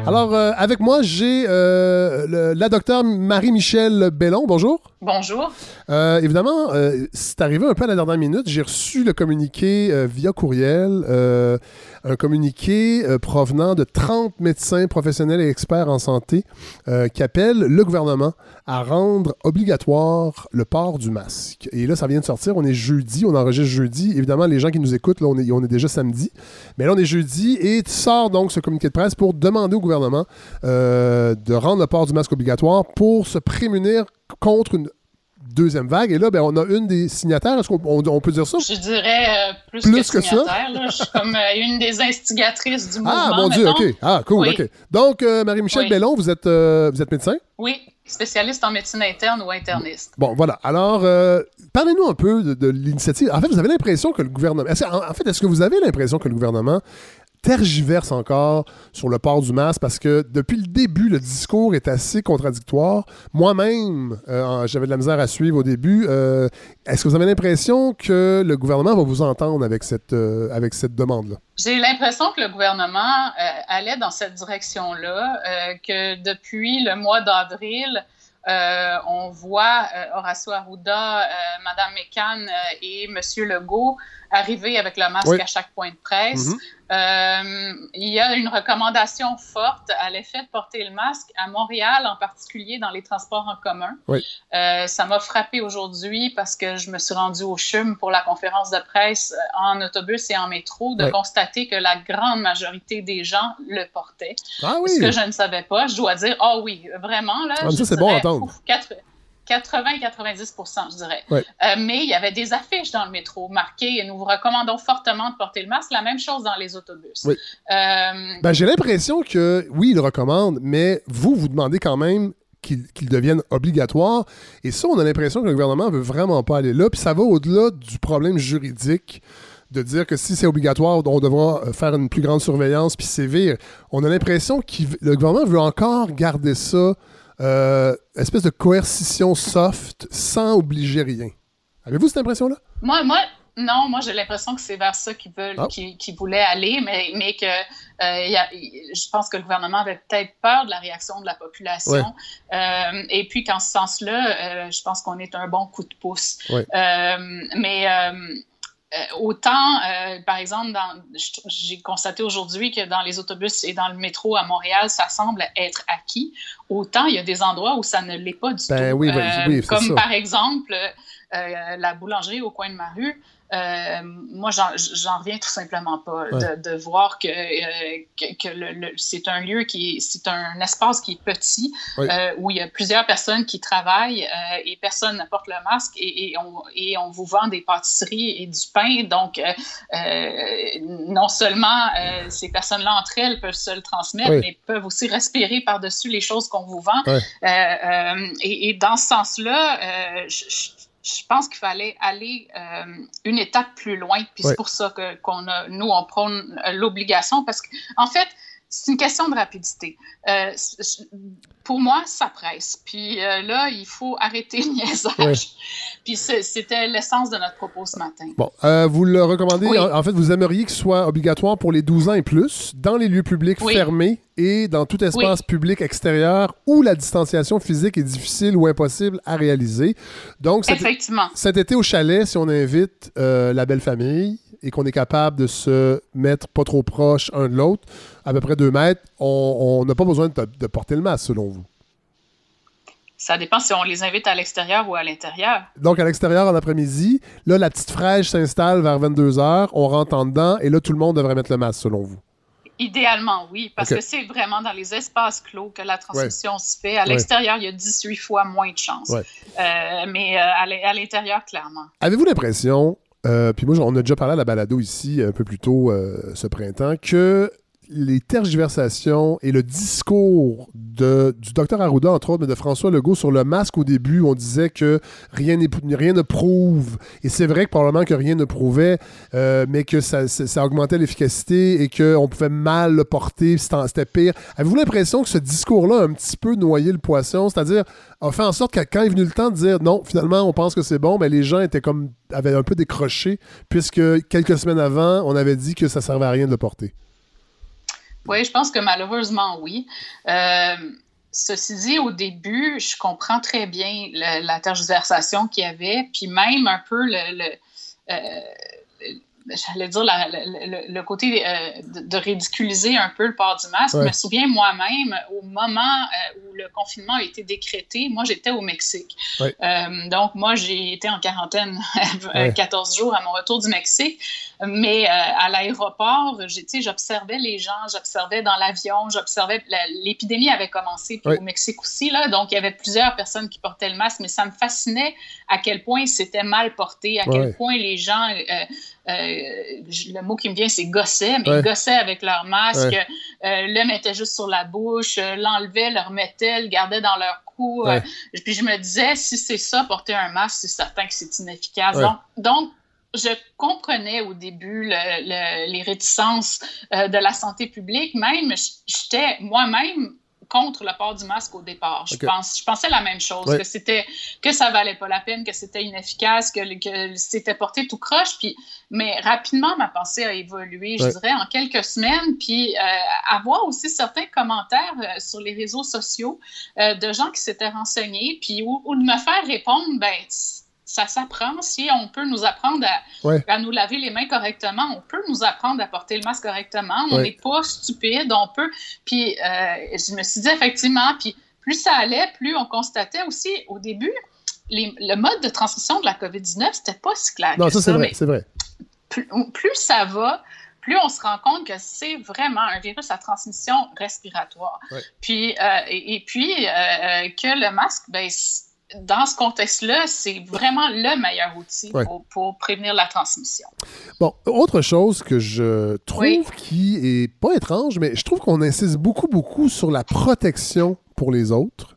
Alors, euh, avec moi, j'ai euh, le- la docteure Marie-Michel Bellon. Bonjour. Bonjour. Euh, évidemment, euh, c'est arrivé un peu à la dernière minute. J'ai reçu le communiqué euh, via courriel, euh, un communiqué euh, provenant de 30 médecins professionnels et experts en santé euh, qui appellent le gouvernement à rendre obligatoire le port du masque. Et là, ça vient de sortir. On est jeudi, on enregistre jeudi. Évidemment, les gens qui nous écoutent, là, on est, on est déjà samedi. Mais là, on est jeudi et sort donc ce communiqué de presse pour demander au gouvernement euh, de rendre le port du masque obligatoire pour se prémunir contre une deuxième vague. Et là, ben, on a une des signataires. Est-ce qu'on on- on peut dire ça? Je dirais euh, plus, Plus que, que ça? là. Je suis comme euh, une des instigatrices du mouvement. Ah, mon Dieu, mettons. OK. Ah, cool, Oui. OK. Donc, euh, Marie-Michel Oui. Bellon, vous êtes, vous êtes médecin? Oui, spécialiste en médecine interne ou interniste. Bon, voilà. Alors, parlez-nous un peu de, de l'initiative. En fait, vous avez l'impression que le gouvernement. en fait, est-ce que vous avez l'impression que le gouvernement tergiverse encore sur le port du masque parce que depuis le début, le discours est assez contradictoire. Moi-même, euh, j'avais de la misère à suivre au début. Euh, est-ce que vous avez l'impression que le gouvernement va vous entendre avec cette, euh, avec cette demande-là? J'ai l'impression que le gouvernement allait dans cette direction-là, que depuis le mois d'avril, euh, on voit euh, Horacio Arruda, euh, Madame McCann et Monsieur Legault arriver avec le masque Oui. à chaque point de presse. Mhm. Euh, il y a une recommandation forte à l'effet de porter le masque à Montréal, en particulier dans les transports en commun. Oui. Euh, ça m'a frappé aujourd'hui parce que je me suis rendue au CHUM pour la conférence de presse euh, en autobus et en métro, de constater que la grande majorité des gens le portaient. Ah oui! Ce que je ne savais pas, je dois dire, ah oui, vraiment, là. Ah, ça, c'est bon à entendre. ouf, quatre- 80-90 je dirais. Ouais. Euh, mais il y avait des affiches dans le métro marquées et nous vous recommandons fortement de porter le masque. La même chose dans les autobus. Oui. Euh, Ben, j'ai l'impression que, oui, il le recommande, mais vous, vous demandez quand même qu'il qu'il devienne obligatoire. Et ça, on a l'impression que le gouvernement veut vraiment pas aller là. Puis ça va au-delà du problème juridique de dire que si c'est obligatoire, on devra euh, faire une plus grande surveillance puis sévir. On a l'impression que le gouvernement veut encore garder ça, euh, espèce de coercition soft, sans obliger rien. Avez-vous cette impression-là? Moi, moi, non, moi j'ai l'impression que c'est vers ça qu'ils veulent, Ah. qu'ils voulaient aller, mais, mais que euh, y a- je pense que le gouvernement avait peut-être peur de la réaction de la population. Ouais. Euh, et puis qu'en ce sens-là, euh, je pense qu'on est un bon coup de pouce. Ouais. Mais autant, euh, par exemple, j'ai constaté aujourd'hui que dans les autobus et dans le métro à Montréal, ça semble être acquis. Autant il y a des endroits où ça ne l'est pas du Ben tout. oui, oui, Euh, comme ça. par exemple euh, la boulangerie au coin de ma rue. Euh, moi, j'en reviens tout simplement pas Ouais. de, de voir que, euh, que, que le- le- c'est un lieu qui est, c'est un espace qui est petit, euh, où il y a plusieurs personnes qui travaillent euh, et personne ne porte le masque et, et on, et on vous vend des pâtisseries et du pain. Donc, non seulement ces personnes-là entre elles peuvent se le transmettre, mais peuvent aussi respirer par-dessus les choses qu'on vous vend. Et, et dans ce sens-là, je, je- je pense qu'il fallait aller euh, une étape plus loin. Puis Ouais. c'est pour ça que qu'on a, nous, on prône euh, l'obligation parce qu'en fait, c'est une question de rapidité. Euh, pour moi, ça presse. Puis euh, là, il faut arrêter le niaisage. Puis c'était l'essence de notre propos ce matin. Bon, euh, vous le recommandez, Oui. en, en fait, vous aimeriez qu'il soit obligatoire pour les 12 ans et plus, dans les lieux publics Oui. fermés et dans tout espace public extérieur où la distanciation physique est difficile ou impossible à réaliser. Donc, cet, Effectivement. cet été au chalet, si on invite la belle famille et qu'on est capable de se mettre pas trop proche un de l'autre, à peu près deux mètres, on n'a pas besoin de, de porter le masque, selon vous? Ça dépend si on les invite à l'extérieur ou à l'intérieur. Donc, à l'extérieur, en après-midi, là, la petite fraîche s'installe vers 22h, on rentre en dedans, et là, tout le monde devrait mettre le masque, selon vous? Idéalement, oui, parce que c'est vraiment dans les espaces clos que la transmission se fait. À l'extérieur, il y a 18 fois moins de chances. Ouais. Euh, mais euh, à l'intérieur, clairement. Avez-vous l'impression, euh, puis moi, on a déjà parlé à la balado ici un peu plus tôt euh, ce printemps, que les tergiversations et le discours du docteur Arruda, entre autres, mais de François Legault sur le masque au début, on disait que rien, ne prouve. Et c'est vrai que probablement que rien ne prouvait, euh, mais que ça, augmentait l'efficacité et qu'on pouvait mal le porter, c'était c'était pire. Avez-vous l'impression que ce discours-là a un petit peu noyé le poisson, c'est-à-dire a fait en sorte que quand est venu le temps de dire non, finalement, on pense que c'est bon, mais les gens étaient comme avaient un peu décroché, puisque quelques semaines avant, on avait dit que ça servait à rien de le porter. Oui, je pense que malheureusement, oui. Euh, ceci dit, au début, je comprends très bien le- la tergiversation qu'il y avait, puis même un peu le. le- euh, J'allais dire la- le, côté euh, de, de ridiculiser un peu le port du masque. Ouais. Je me souviens moi-même, au moment euh, où le confinement a été décrété, moi j'étais au Mexique. Ouais. Euh, donc moi j'ai été en quarantaine Ouais. 14 jours à mon retour du Mexique. Mais à l'aéroport, j'observais les gens, j'observais dans l'avion, j'observais. L'épidémie avait commencé puis au Mexique aussi, là, donc il y avait plusieurs personnes qui portaient le masque, mais ça me fascinait à quel point c'était mal porté, à quel point les gens, le mot qui me vient, c'est gossaient, mais Ouais. ils gossaient avec leur masque, Ouais. euh, le mettaient juste sur la bouche, euh, l'enlevaient, le remettaient, le gardaient dans leur cou. Ouais. euh, puis je me disais, si c'est ça, porter un masque, c'est certain que c'est inefficace. Donc, donc, je comprenais au début le- le- les réticences euh, de la santé publique. Même, j'étais moi-même contre le port du masque au départ. Je, pense, je pensais la même chose, Ouais. que c'était que ça valait pas la peine, que c'était inefficace, que, c'était porté tout croche. Puis, mais rapidement, ma pensée a évolué, je Ouais. dirais, en quelques semaines. Puis, euh, avoir aussi certains commentaires euh, sur les réseaux sociaux euh, de gens qui s'étaient renseignés, puis ou, ou de me faire répondre, ben ça s'apprend. Si on peut nous apprendre à, Ouais. à nous laver les mains correctement, on peut nous apprendre à porter le masque correctement. On Ouais. n'est pas stupide, on peut. Puis euh, je me suis dit effectivement, puis plus ça allait, plus on constatait aussi au début, les- le mode de transmission de la COVID-19, c'était pas si clair Non, ça, c'est vrai, c'est vrai. plus, plus ça va, plus on se rend compte que c'est vraiment un virus à transmission respiratoire. Ouais. Puis, euh, et, et puis euh, que le masque, ben, dans ce contexte-là, c'est vraiment le meilleur outil Ouais. pour, pour prévenir la transmission. Bon, autre chose que je trouve Oui. qui est pas étrange, mais je trouve qu'on insiste beaucoup, beaucoup sur la protection pour les autres.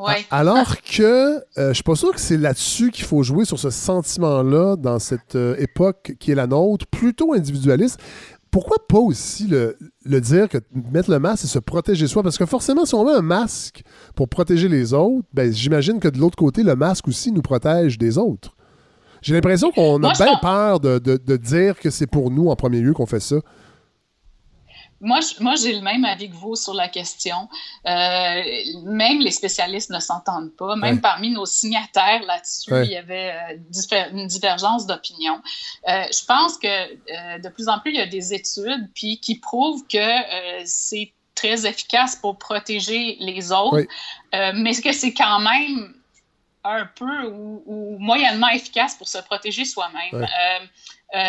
Oui. A- Alors que euh, je suis pas sûr que c'est là-dessus qu'il faut jouer sur ce sentiment-là dans cette euh, époque qui est la nôtre, plutôt individualiste. Pourquoi pas aussi le, le dire que mettre le masque, c'est se protéger soi? Parce que forcément, si on met un masque pour protéger les autres, ben, j'imagine que de l'autre côté, le masque aussi nous protège des autres. J'ai l'impression qu'on a Moi, bien pense- peur de, de- de dire que c'est pour nous en premier lieu qu'on fait ça. Moi, je- moi, j'ai le même avis que vous sur la question. Euh, même les spécialistes ne s'entendent pas. Même Ouais. parmi nos signataires là-dessus, Ouais. il y avait euh, une divergence d'opinion. Euh, je pense que de plus en plus, il y a des études puis qui prouvent que c'est très efficace pour protéger les autres, mais que c'est quand même un peu ou, ou moyennement efficace pour se protéger soi-même? Euh,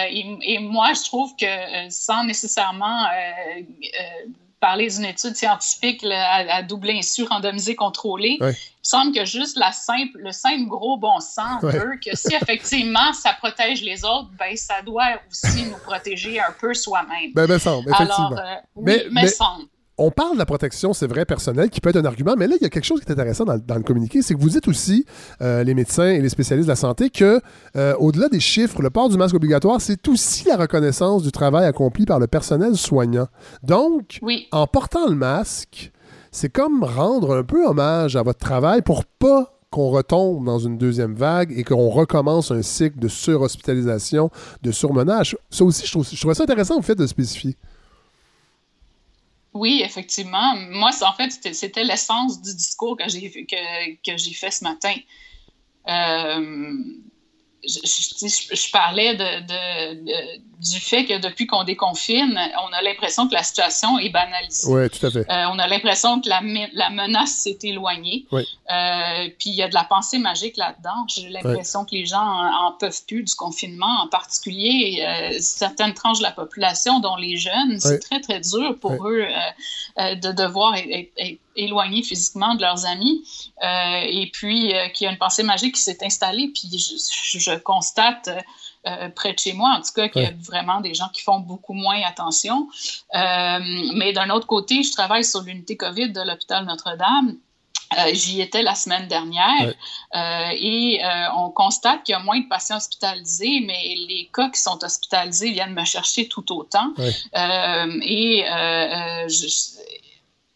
et, et moi, je trouve que euh, sans nécessairement euh, euh, parler d'une étude scientifique là, à, à double insu, randomisée, contrôlée, Ouais. il me semble que juste la simple, le simple gros bon sens veut que si effectivement ça protège les autres, ben ça doit aussi nous protéger un peu soi-même. Ben, ben, semble, effectivement. Alors, euh, oui, Mais- mais, mais- semble. On parle de la protection, c'est vrai, personnelle, qui peut être un argument, mais là, il y a quelque chose qui est intéressant dans, dans le communiqué, c'est que vous dites aussi, euh, les médecins et les spécialistes de la santé, que euh, au-delà des chiffres, le port du masque obligatoire, c'est aussi la reconnaissance du travail accompli par le personnel soignant. Donc, en portant le masque, c'est comme rendre un peu hommage à votre travail pour pas qu'on retombe dans une deuxième vague et qu'on recommence un cycle de surhospitalisation, de surmenage. Ça aussi, je trouve, je trouve ça intéressant, au fait, de spécifier. Oui, effectivement. Moi, en fait, c'était l'essence du discours que j'ai que, fait ce matin. Euh, je, je, parlais de, du fait que depuis qu'on déconfine, on a l'impression que la situation est banalisée. Oui, tout à fait. Euh, on a l'impression que la, la menace s'est éloignée. Oui. Euh, puis il y a de la pensée magique là-dedans. J'ai l'impression que les gens en, peuvent plus du confinement, en particulier euh, certaines tranches de la population, dont les jeunes. C'est très, très dur pour eux de devoir être, être éloignés physiquement de leurs amis. Euh, et puis, euh, qu'il y a une pensée magique qui s'est installée. Puis, je, constate euh, près de chez moi, en tout cas, qu'il y a vraiment des gens qui font beaucoup moins attention. mais d'un autre côté, je travaille sur l'unité COVID de l'hôpital Notre-Dame. J'y étais la semaine dernière et on constate qu'il y a moins de patients hospitalisés, mais les cas qui sont hospitalisés viennent me chercher tout autant. et je,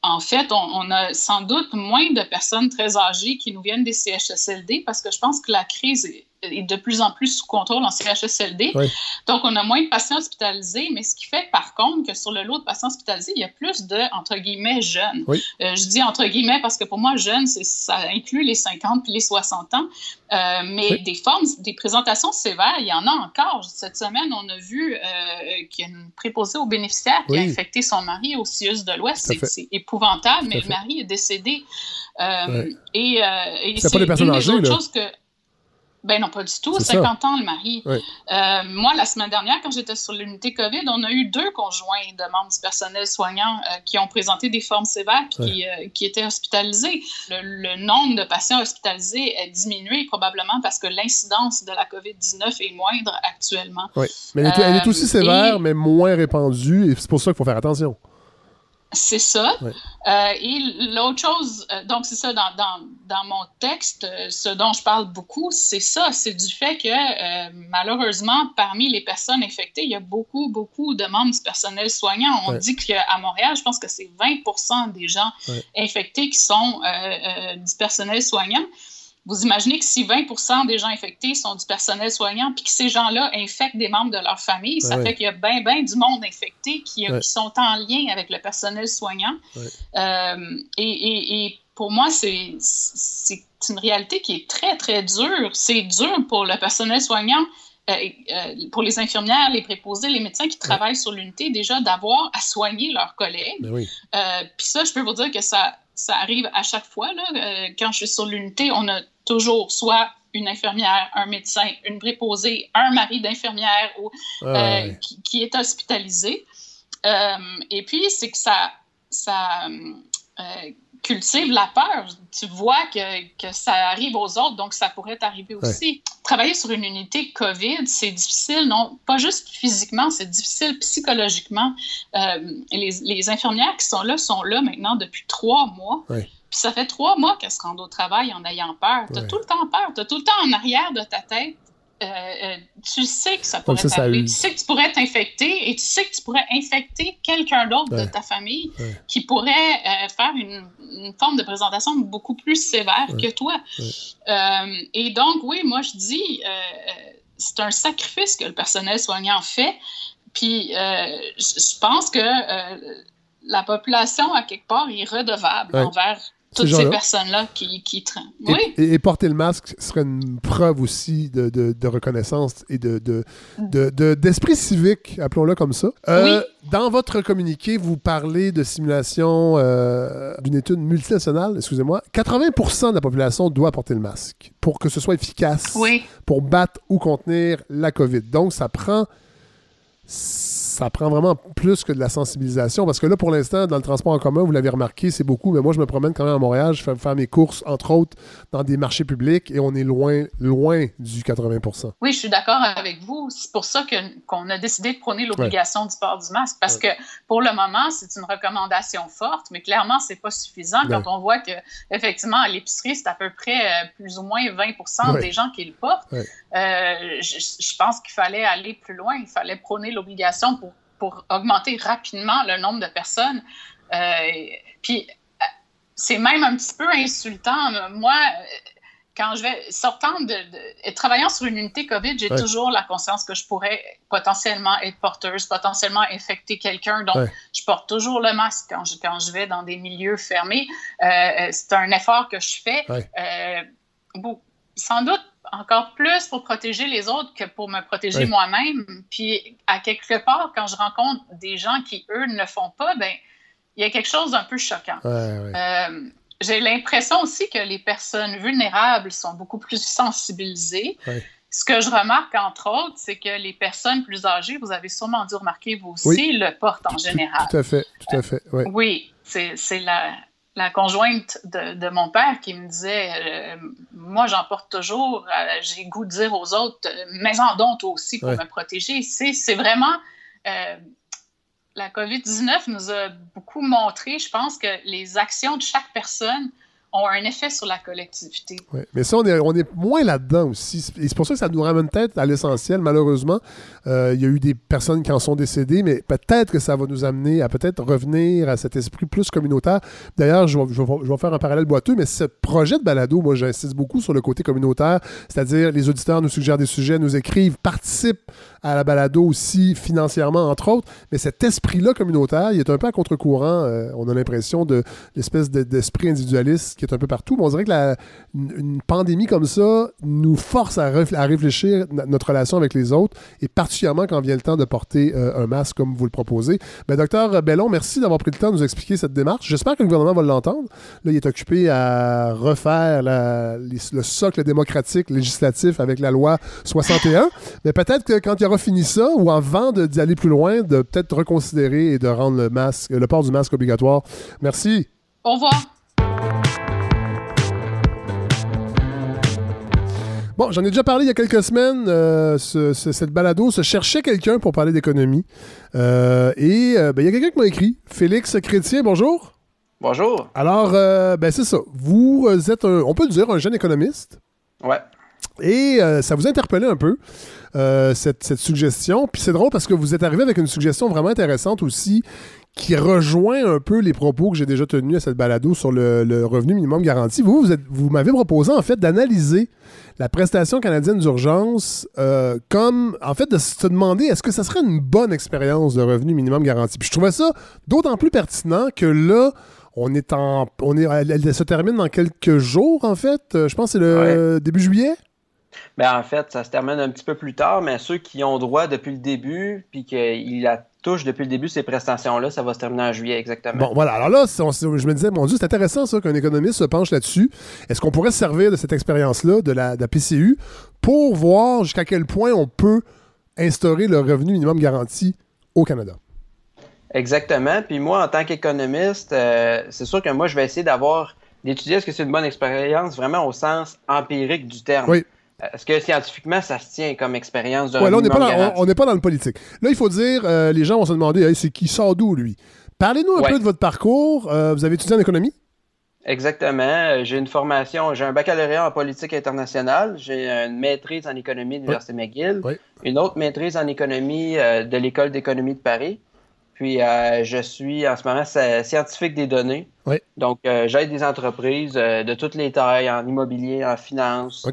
en fait, on, a sans doute moins de personnes très âgées qui nous viennent des CHSLD parce que je pense que la crise est est de plus en plus sous contrôle en CHSLD. Donc, on a moins de patients hospitalisés, mais ce qui fait par contre que sur le lot de patients hospitalisés, il y a plus de, entre guillemets, jeunes. Euh, je dis entre guillemets parce que pour moi, jeunes, ça inclut les 50 puis les 60 ans. Euh, mais des formes, des présentations sévères, il y en a encore. Cette semaine, on a vu euh, qu'il y a une préposée aux bénéficiaires qui a infecté son mari au CIUS de l'Ouest. C'est épouvantable, mais le mari est décédé. Et, c'est pas des personnes âgées, là. Que, ben non, pas du tout. 50 ans, le mari. Euh, moi, la semaine dernière, quand j'étais sur l'unité COVID, on a eu deux conjoints de membres du personnel soignant euh, qui ont présenté des formes sévères qui, euh, qui, étaient hospitalisés. Le, nombre de patients hospitalisés a diminué probablement parce que l'incidence de la COVID-19 est moindre actuellement. Oui, mais elle est, aussi sévère, mais moins répandue, et c'est pour ça qu'il faut faire attention. C'est ça. Euh, et l'autre chose, euh, donc c'est ça, dans, dans, dans, mon texte, euh, ce dont je parle beaucoup, c'est ça, c'est du fait que malheureusement, parmi les personnes infectées, il y a beaucoup, beaucoup de membres du personnel soignant. On dit qu'à Montréal, je pense que c'est 20% des gens infectés qui sont du personnel soignant. Vous imaginez que si 20% des gens infectés sont du personnel soignant, puis que ces gens-là infectent des membres de leur famille, ça fait qu'il y a bien, bien du monde infecté qui, qui, sont en lien avec le personnel soignant. Euh, et, et, pour moi, c'est une réalité qui est très, très dure. C'est dur pour le personnel soignant. Euh, euh, pour les infirmières, les préposés, les médecins qui travaillent sur l'unité, déjà d'avoir à soigner leurs collègues. Ben puis ça, je peux vous dire que ça, ça arrive à chaque fois. Là. quand je suis sur l'unité, on a toujours soit une infirmière, un médecin, une préposée, un mari d'infirmière ou, euh, qui, est hospitalisé. Euh, et puis, c'est que ça, ça euh, cultive la peur. Tu vois que, que, ça arrive aux autres, donc ça pourrait t'arriver aussi. Travailler sur une unité COVID, c'est difficile, non? Pas juste physiquement, c'est difficile psychologiquement. les, les, infirmières qui sont là sont là maintenant depuis trois mois. Puis ça fait trois mois qu'elle se rend au travail en ayant peur. Tu as tout le temps peur. Tu as tout le temps en arrière de ta tête. Euh, euh, tu sais que ça pourrait t'arriver. Tu sais que tu pourrais t'infecter et tu sais que tu pourrais infecter quelqu'un d'autre de ta famille qui pourrait euh, faire une, forme de présentation beaucoup plus sévère que toi. et donc, oui, moi, je dis, c'est un sacrifice que le personnel soignant fait. Puis, je pense que la population, à quelque part, est redevable envers toutes ces personnes-là qui, qui oui. et, porter le masque serait une preuve aussi de, de, reconnaissance et de, d'esprit civique, appelons-le comme ça. Euh, dans votre communiqué, vous parlez de simulation euh, d'une étude multinationale, excusez-moi. 80% de la population doit porter le masque pour que ce soit efficace oui. pour battre ou contenir la COVID. Donc, ça prend ça prend vraiment plus que de la sensibilisation. Parce que là, pour l'instant, dans le transport en commun, vous l'avez remarqué, c'est beaucoup. Mais moi, je me promène quand même à Montréal. Je fais faire mes courses, entre autres, dans des marchés publics et on est loin, loin du 80 Oui, je suis d'accord avec vous. C'est pour ça qu'on a décidé de prôner l'obligation du port du masque. Parce que pour le moment, c'est une recommandation forte, mais clairement, c'est pas suffisant Ouais. quand on voit que effectivement à l'épicerie, c'est à peu près euh, plus ou moins 20 Ouais. des gens qui le portent. Euh, je, je pense qu'il fallait aller plus loin. Il fallait prôner l'obligation pour, augmenter rapidement le nombre de personnes. Euh, puis, c'est même un petit peu insultant. Moi, quand je vais sortant de, de- et travaillant sur une unité COVID, j'ai Ouais. toujours la conscience que je pourrais potentiellement être porteuse, potentiellement infecter quelqu'un. Donc, Ouais. je porte toujours le masque quand je, quand je vais dans des milieux fermés. Euh, c'est un effort que je fais. Ouais. Euh, sans doute encore plus pour protéger les autres que pour me protéger moi-même. Puis, à quelque part, quand je rencontre des gens qui, eux, ne le font pas, ben il y a quelque chose d'un peu choquant. Ouais, ouais. Euh, j'ai l'impression aussi que les personnes vulnérables sont beaucoup plus sensibilisées. Ouais. Ce que je remarque, entre autres, c'est que les personnes plus âgées, vous avez sûrement dû remarquer vous aussi, Oui. le portent en général. Tout à fait, tout à fait. Ouais. Oui, c'est la, la conjointe de, de mon père qui me disait euh, Moi, j'en porte toujours, euh, j'ai goût de dire aux autres, euh, mais-en donc toi aussi pour Ouais. me protéger. C'est c'est vraiment. euh, la COVID-19 nous a beaucoup montré, je pense, que les actions de chaque personne ont un effet sur la collectivité. Ouais. Mais ça, on est, on est moins là-dedans aussi. Et c'est pour ça que ça nous ramène peut-être à l'essentiel, malheureusement. Euh, il y a eu des personnes qui en sont décédées, mais peut-être que ça va nous amener à peut-être revenir à cet esprit plus communautaire. D'ailleurs, je vais, je vais- je vais faire un parallèle boiteux, mais ce projet de balado, moi, j'insiste beaucoup sur le côté communautaire, c'est-à-dire les auditeurs nous suggèrent des sujets, nous écrivent, participent à la balado aussi financièrement, entre autres. Mais cet esprit-là communautaire, il est un peu à contre-courant. euh, on a l'impression de l'espèce de- d'esprit individualiste qui un peu partout. Mais on dirait que une, pandémie comme ça nous force à, à réfléchir notre relation avec les autres, et particulièrement quand vient le temps de porter euh, un masque comme vous le proposez. Ben, docteur Bellon, merci d'avoir pris le temps de nous expliquer cette démarche. J'espère que le gouvernement va l'entendre. Là, il est occupé à refaire le socle démocratique législatif avec la loi 61. Mais peut-être que quand il aura fini ça, ou avant de- d'y aller plus loin, de peut-être reconsidérer et de rendre le masque, le port du masque obligatoire. Merci. Au revoir. Bon, j'en ai déjà parlé il y a quelques semaines. euh, ce- ce- cette balado se cherchait quelqu'un pour parler d'économie. Euh, et euh, ben, il y a quelqu'un qui m'a écrit. Félix Chrétien, bonjour. Bonjour. Alors, euh, ben, c'est ça. Vous êtes, un- on peut le dire, un jeune économiste. Ouais. Et ça vous interpellait un peu, cette, cette suggestion. Puis c'est drôle parce que vous êtes arrivé avec une suggestion vraiment intéressante aussi qui rejoint un peu les propos que j'ai déjà tenus à cette balado sur le, le revenu minimum garanti. Vous, vous, êtes- vous m'avez proposé en fait d'analyser la prestation canadienne d'urgence euh, comme, en fait, de se demander est-ce que ça serait une bonne expérience de revenu minimum garanti. Puis je trouvais ça d'autant plus pertinent que là, on est en, on est, elle, elle se termine dans quelques jours en fait. Euh, Je pense que c'est le début juillet. Ben, en fait, ça se termine un petit peu plus tard, mais ceux qui ont droit depuis le début, puis qu'ils la touchent depuis le début, ces prestations-là, ça va se terminer en juillet exactement. Bon, voilà. Alors là, on- je me disais, mon Dieu, c'est intéressant ça qu'un économiste se penche là-dessus. Est-ce qu'on pourrait se servir de cette expérience-là, de la, de la PCU, pour voir jusqu'à quel point on peut instaurer le revenu minimum garanti au Canada? Exactement. Puis moi, en tant qu'économiste, euh, c'est sûr que moi, je vais essayer d'avoir, d'étudier est-ce que c'est une bonne expérience vraiment au sens empirique du terme. Oui. Est-ce que scientifiquement, ça se tient comme expérience de Ouais, là, on n'est pas, dans- garanti? on- on n'est pas dans le politique. Là, il faut dire, euh, les gens vont se demander, Hey, c'est qui sort d'où, lui? Parlez-nous un Ouais. peu de votre parcours. Euh, vous avez étudié en économie? Exactement. Euh, J'ai une formation, j'ai un baccalauréat en politique internationale, j'ai une maîtrise en économie de l'Université McGill, une autre maîtrise en économie euh, de l'École d'économie de Paris. Puis euh, je suis en ce moment sci- scientifique des données. Oui. Donc euh, j'aide des entreprises euh, de toutes les tailles, en immobilier, en finance.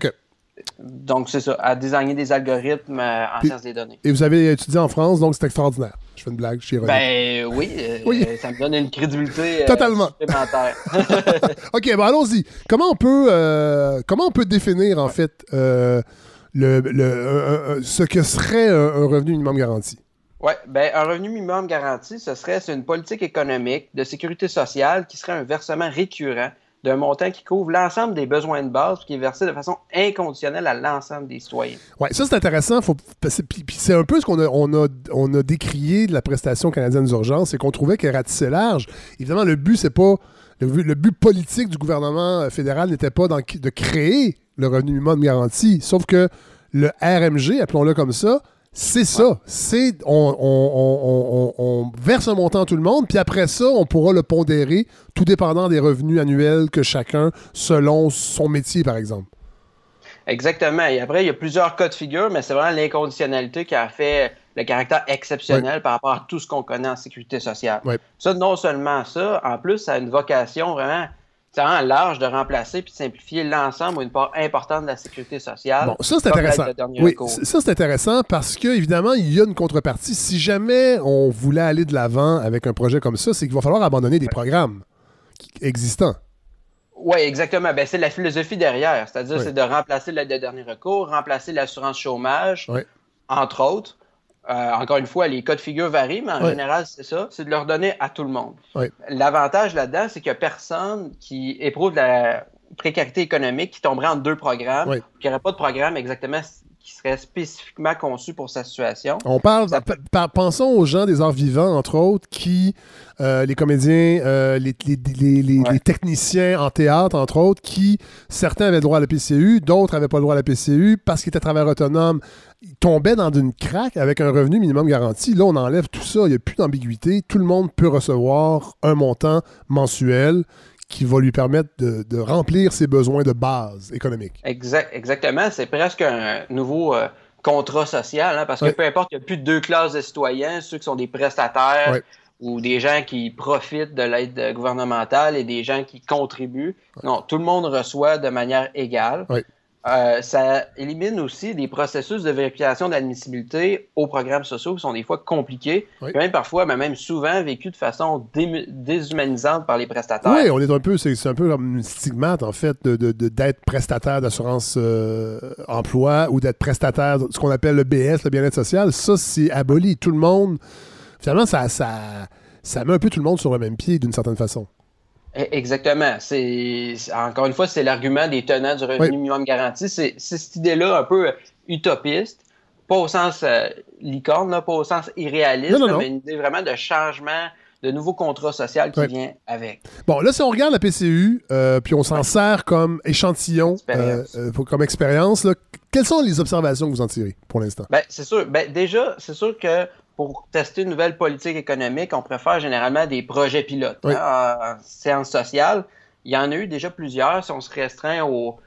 Donc c'est ça, à designer des algorithmes euh, en Puis- sciences des données. Et vous avez étudié en France, donc c'est extraordinaire. Je fais une blague, je suis ironique. Ben oui, euh, Oui. euh, ça me donne une crédibilité euh, Totalement. supplémentaire. OK, bon, allons-y. Comment on peut, comment on peut définir, en fait, le, le- ce que serait un, un revenu minimum garanti? Oui, ben, un revenu minimum garanti, ce serait c'est une politique économique de sécurité sociale qui serait un versement récurrent d'un montant qui couvre l'ensemble des besoins de base, qui est versé de façon inconditionnelle à l'ensemble des citoyens. Oui, ça c'est intéressant. Faut, c'est un peu ce qu'on a, on a, on a décrié de la prestation canadienne d'urgence, c'est qu'on trouvait qu'elle ratissait large. Évidemment, le but, c'est pas. Le, but politique du gouvernement euh, fédéral n'était pas de créer le revenu minimum garanti, sauf que le RMG, appelons-le comme ça, c'est ça. C'est on, verse un montant à tout le monde, puis après ça, on pourra le pondérer, tout dépendant des revenus annuels que chacun, selon son métier, par exemple. Exactement. Et après, il y a plusieurs cas de figure, mais c'est vraiment l'inconditionnalité qui a fait le caractère exceptionnel par rapport à tout ce qu'on connaît en sécurité sociale. Ça, non seulement ça, en plus, ça a une vocation vraiment c'est vraiment large de remplacer puis de simplifier l'ensemble ou une part importante de la sécurité sociale. Bon, ça c'est intéressant. Oui, ça c'est intéressant parce que évidemment il y a une contrepartie. Si jamais on voulait aller de l'avant avec un projet comme ça, c'est qu'il va falloir abandonner des programmes existants. Oui, exactement. Ben, c'est la philosophie derrière. C'est-à-dire, c'est de remplacer l'aide de dernier recours, remplacer l'assurance chômage, entre autres. Euh, encore une fois, les cas de figure varient, mais en général, c'est ça, c'est de leur donner à tout le monde. L'avantage là-dedans, c'est qu'il n'y a personne qui éprouve de la précarité économique qui tomberait en deux programmes, qui n'aurait pas de programme exactement qui serait spécifiquement conçu pour sa situation. On parle, pensons aux gens des arts vivants, entre autres, qui, euh, les comédiens, euh, les, techniciens en théâtre, entre autres, qui, certains avaient le droit à la PCU, d'autres n'avaient pas le droit à la PCU parce qu'ils étaient travailleurs autonomes, ils tombaient dans une craque avec un revenu minimum garanti. Là, on enlève tout ça, il n'y a plus d'ambiguïté, tout le monde peut recevoir un montant mensuel qui va lui permettre de, remplir ses besoins de base économique. Exact, exactement. C'est presque un nouveau euh, contrat social, hein, parce que peu importe, il n'y a plus de deux classes de citoyens, ceux qui sont des prestataires ou des gens qui profitent de l'aide gouvernementale et des gens qui contribuent. Non, tout le monde reçoit de manière égale. Euh, ça élimine aussi des processus de vérification d'admissibilité aux programmes sociaux qui sont des fois compliqués, même parfois, mais même souvent vécus de façon déshumanisante par les prestataires. Oui, on est un peu, c'est un peu comme une stigmate en fait de, d'être prestataire d'assurance euh, emploi ou d'être prestataire, de ce qu'on appelle le BS, le bien-être social. Ça, c'est aboli. Tout le monde, finalement, ça, ça, ça met un peu tout le monde sur le même pied d'une certaine façon. E, exactement. C'est encore une fois, c'est l'argument des tenants du revenu minimum garanti. C'est cette idée-là un peu utopiste, pas au sens euh, licorne, pas au sens irréaliste, mais une idée vraiment de changement, de nouveau contrat social qui vient avec. Bon, là, si on regarde la PCU, euh, puis on s'en sert comme échantillon, euh, comme expérience, quelles sont les observations que vous en tirez pour l'instant? Ben, c'est sûr. Ben, déjà, c'est sûr que pour tester une nouvelle politique économique, on préfère généralement des projets pilotes. Hein, en, séance sociale, il y en a eu déjà plusieurs. Si on se restreint aux,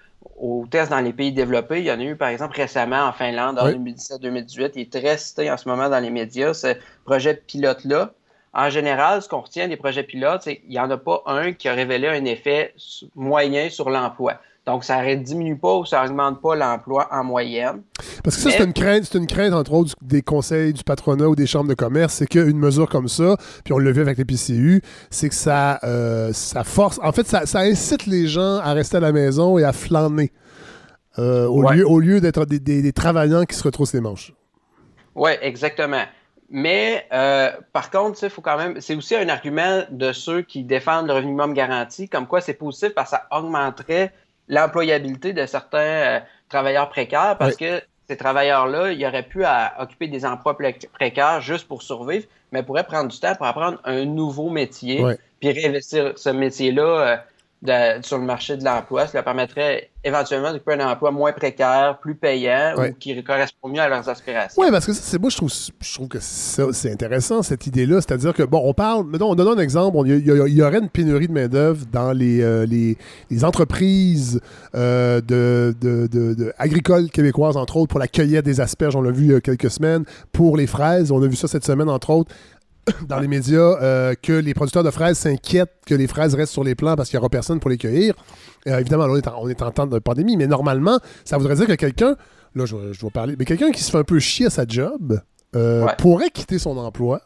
tests dans les pays développés, il y en a eu par exemple récemment en Finlande en 2017-2018. Il est très cité en ce moment dans les médias, ce projet pilote-là. En général, ce qu'on retient des projets pilotes, c'est qu'il n'y en a pas un qui a révélé un effet moyen sur l'emploi. Donc, ça ne diminue pas ou ça n'augmente pas l'emploi en moyenne. Parce que ça, c'est une crainte, c'est une crainte, entre autres, des conseils du patronat ou des chambres de commerce, c'est qu'une mesure comme ça, puis on le vu avec les PCU, c'est que ça, euh, ça force, en fait, ça, incite les gens à rester à la maison et à flâner, euh, au, lieu, au lieu d'être des, travailleurs qui se retroussent les manches. Oui, exactement. Mais euh, par contre, il faut quand même. C'est aussi un argument de ceux qui défendent le revenu minimum garanti, comme quoi c'est positif parce que ça augmenterait l'employabilité de certains euh, travailleurs précaires parce que ces travailleurs-là, ils auraient pu à occuper des emplois précaires juste pour survivre, mais pourraient prendre du temps pour apprendre un nouveau métier, puis réinvestir ce métier-là sur le marché de l'emploi. Cela permettrait éventuellement d'occuper un emploi moins précaire, plus payant ou qui correspond mieux à leurs aspirations. Oui, parce que c'est moi, je trouve, je trouve que c'est intéressant, cette idée-là. C'est-à-dire que, bon, on parle, mettons, on donne un exemple, il y, aurait une pénurie de main-d'œuvre dans les, euh, les, entreprises euh, de, de, agricoles québécoises, entre autres, pour la cueillette des asperges, on l'a vu il y a quelques semaines, pour les fraises, on a vu ça cette semaine, entre autres. Dans les médias euh, que les producteurs de fraises s'inquiètent que les fraises restent sur les plants parce qu'il n'y aura personne pour les cueillir. Euh, évidemment, on est, en, on est en temps de pandémie, mais normalement, ça voudrait dire que quelqu'un, là, je, je vais parler, mais quelqu'un qui se fait un peu chier à sa job euh, pourrait quitter son emploi,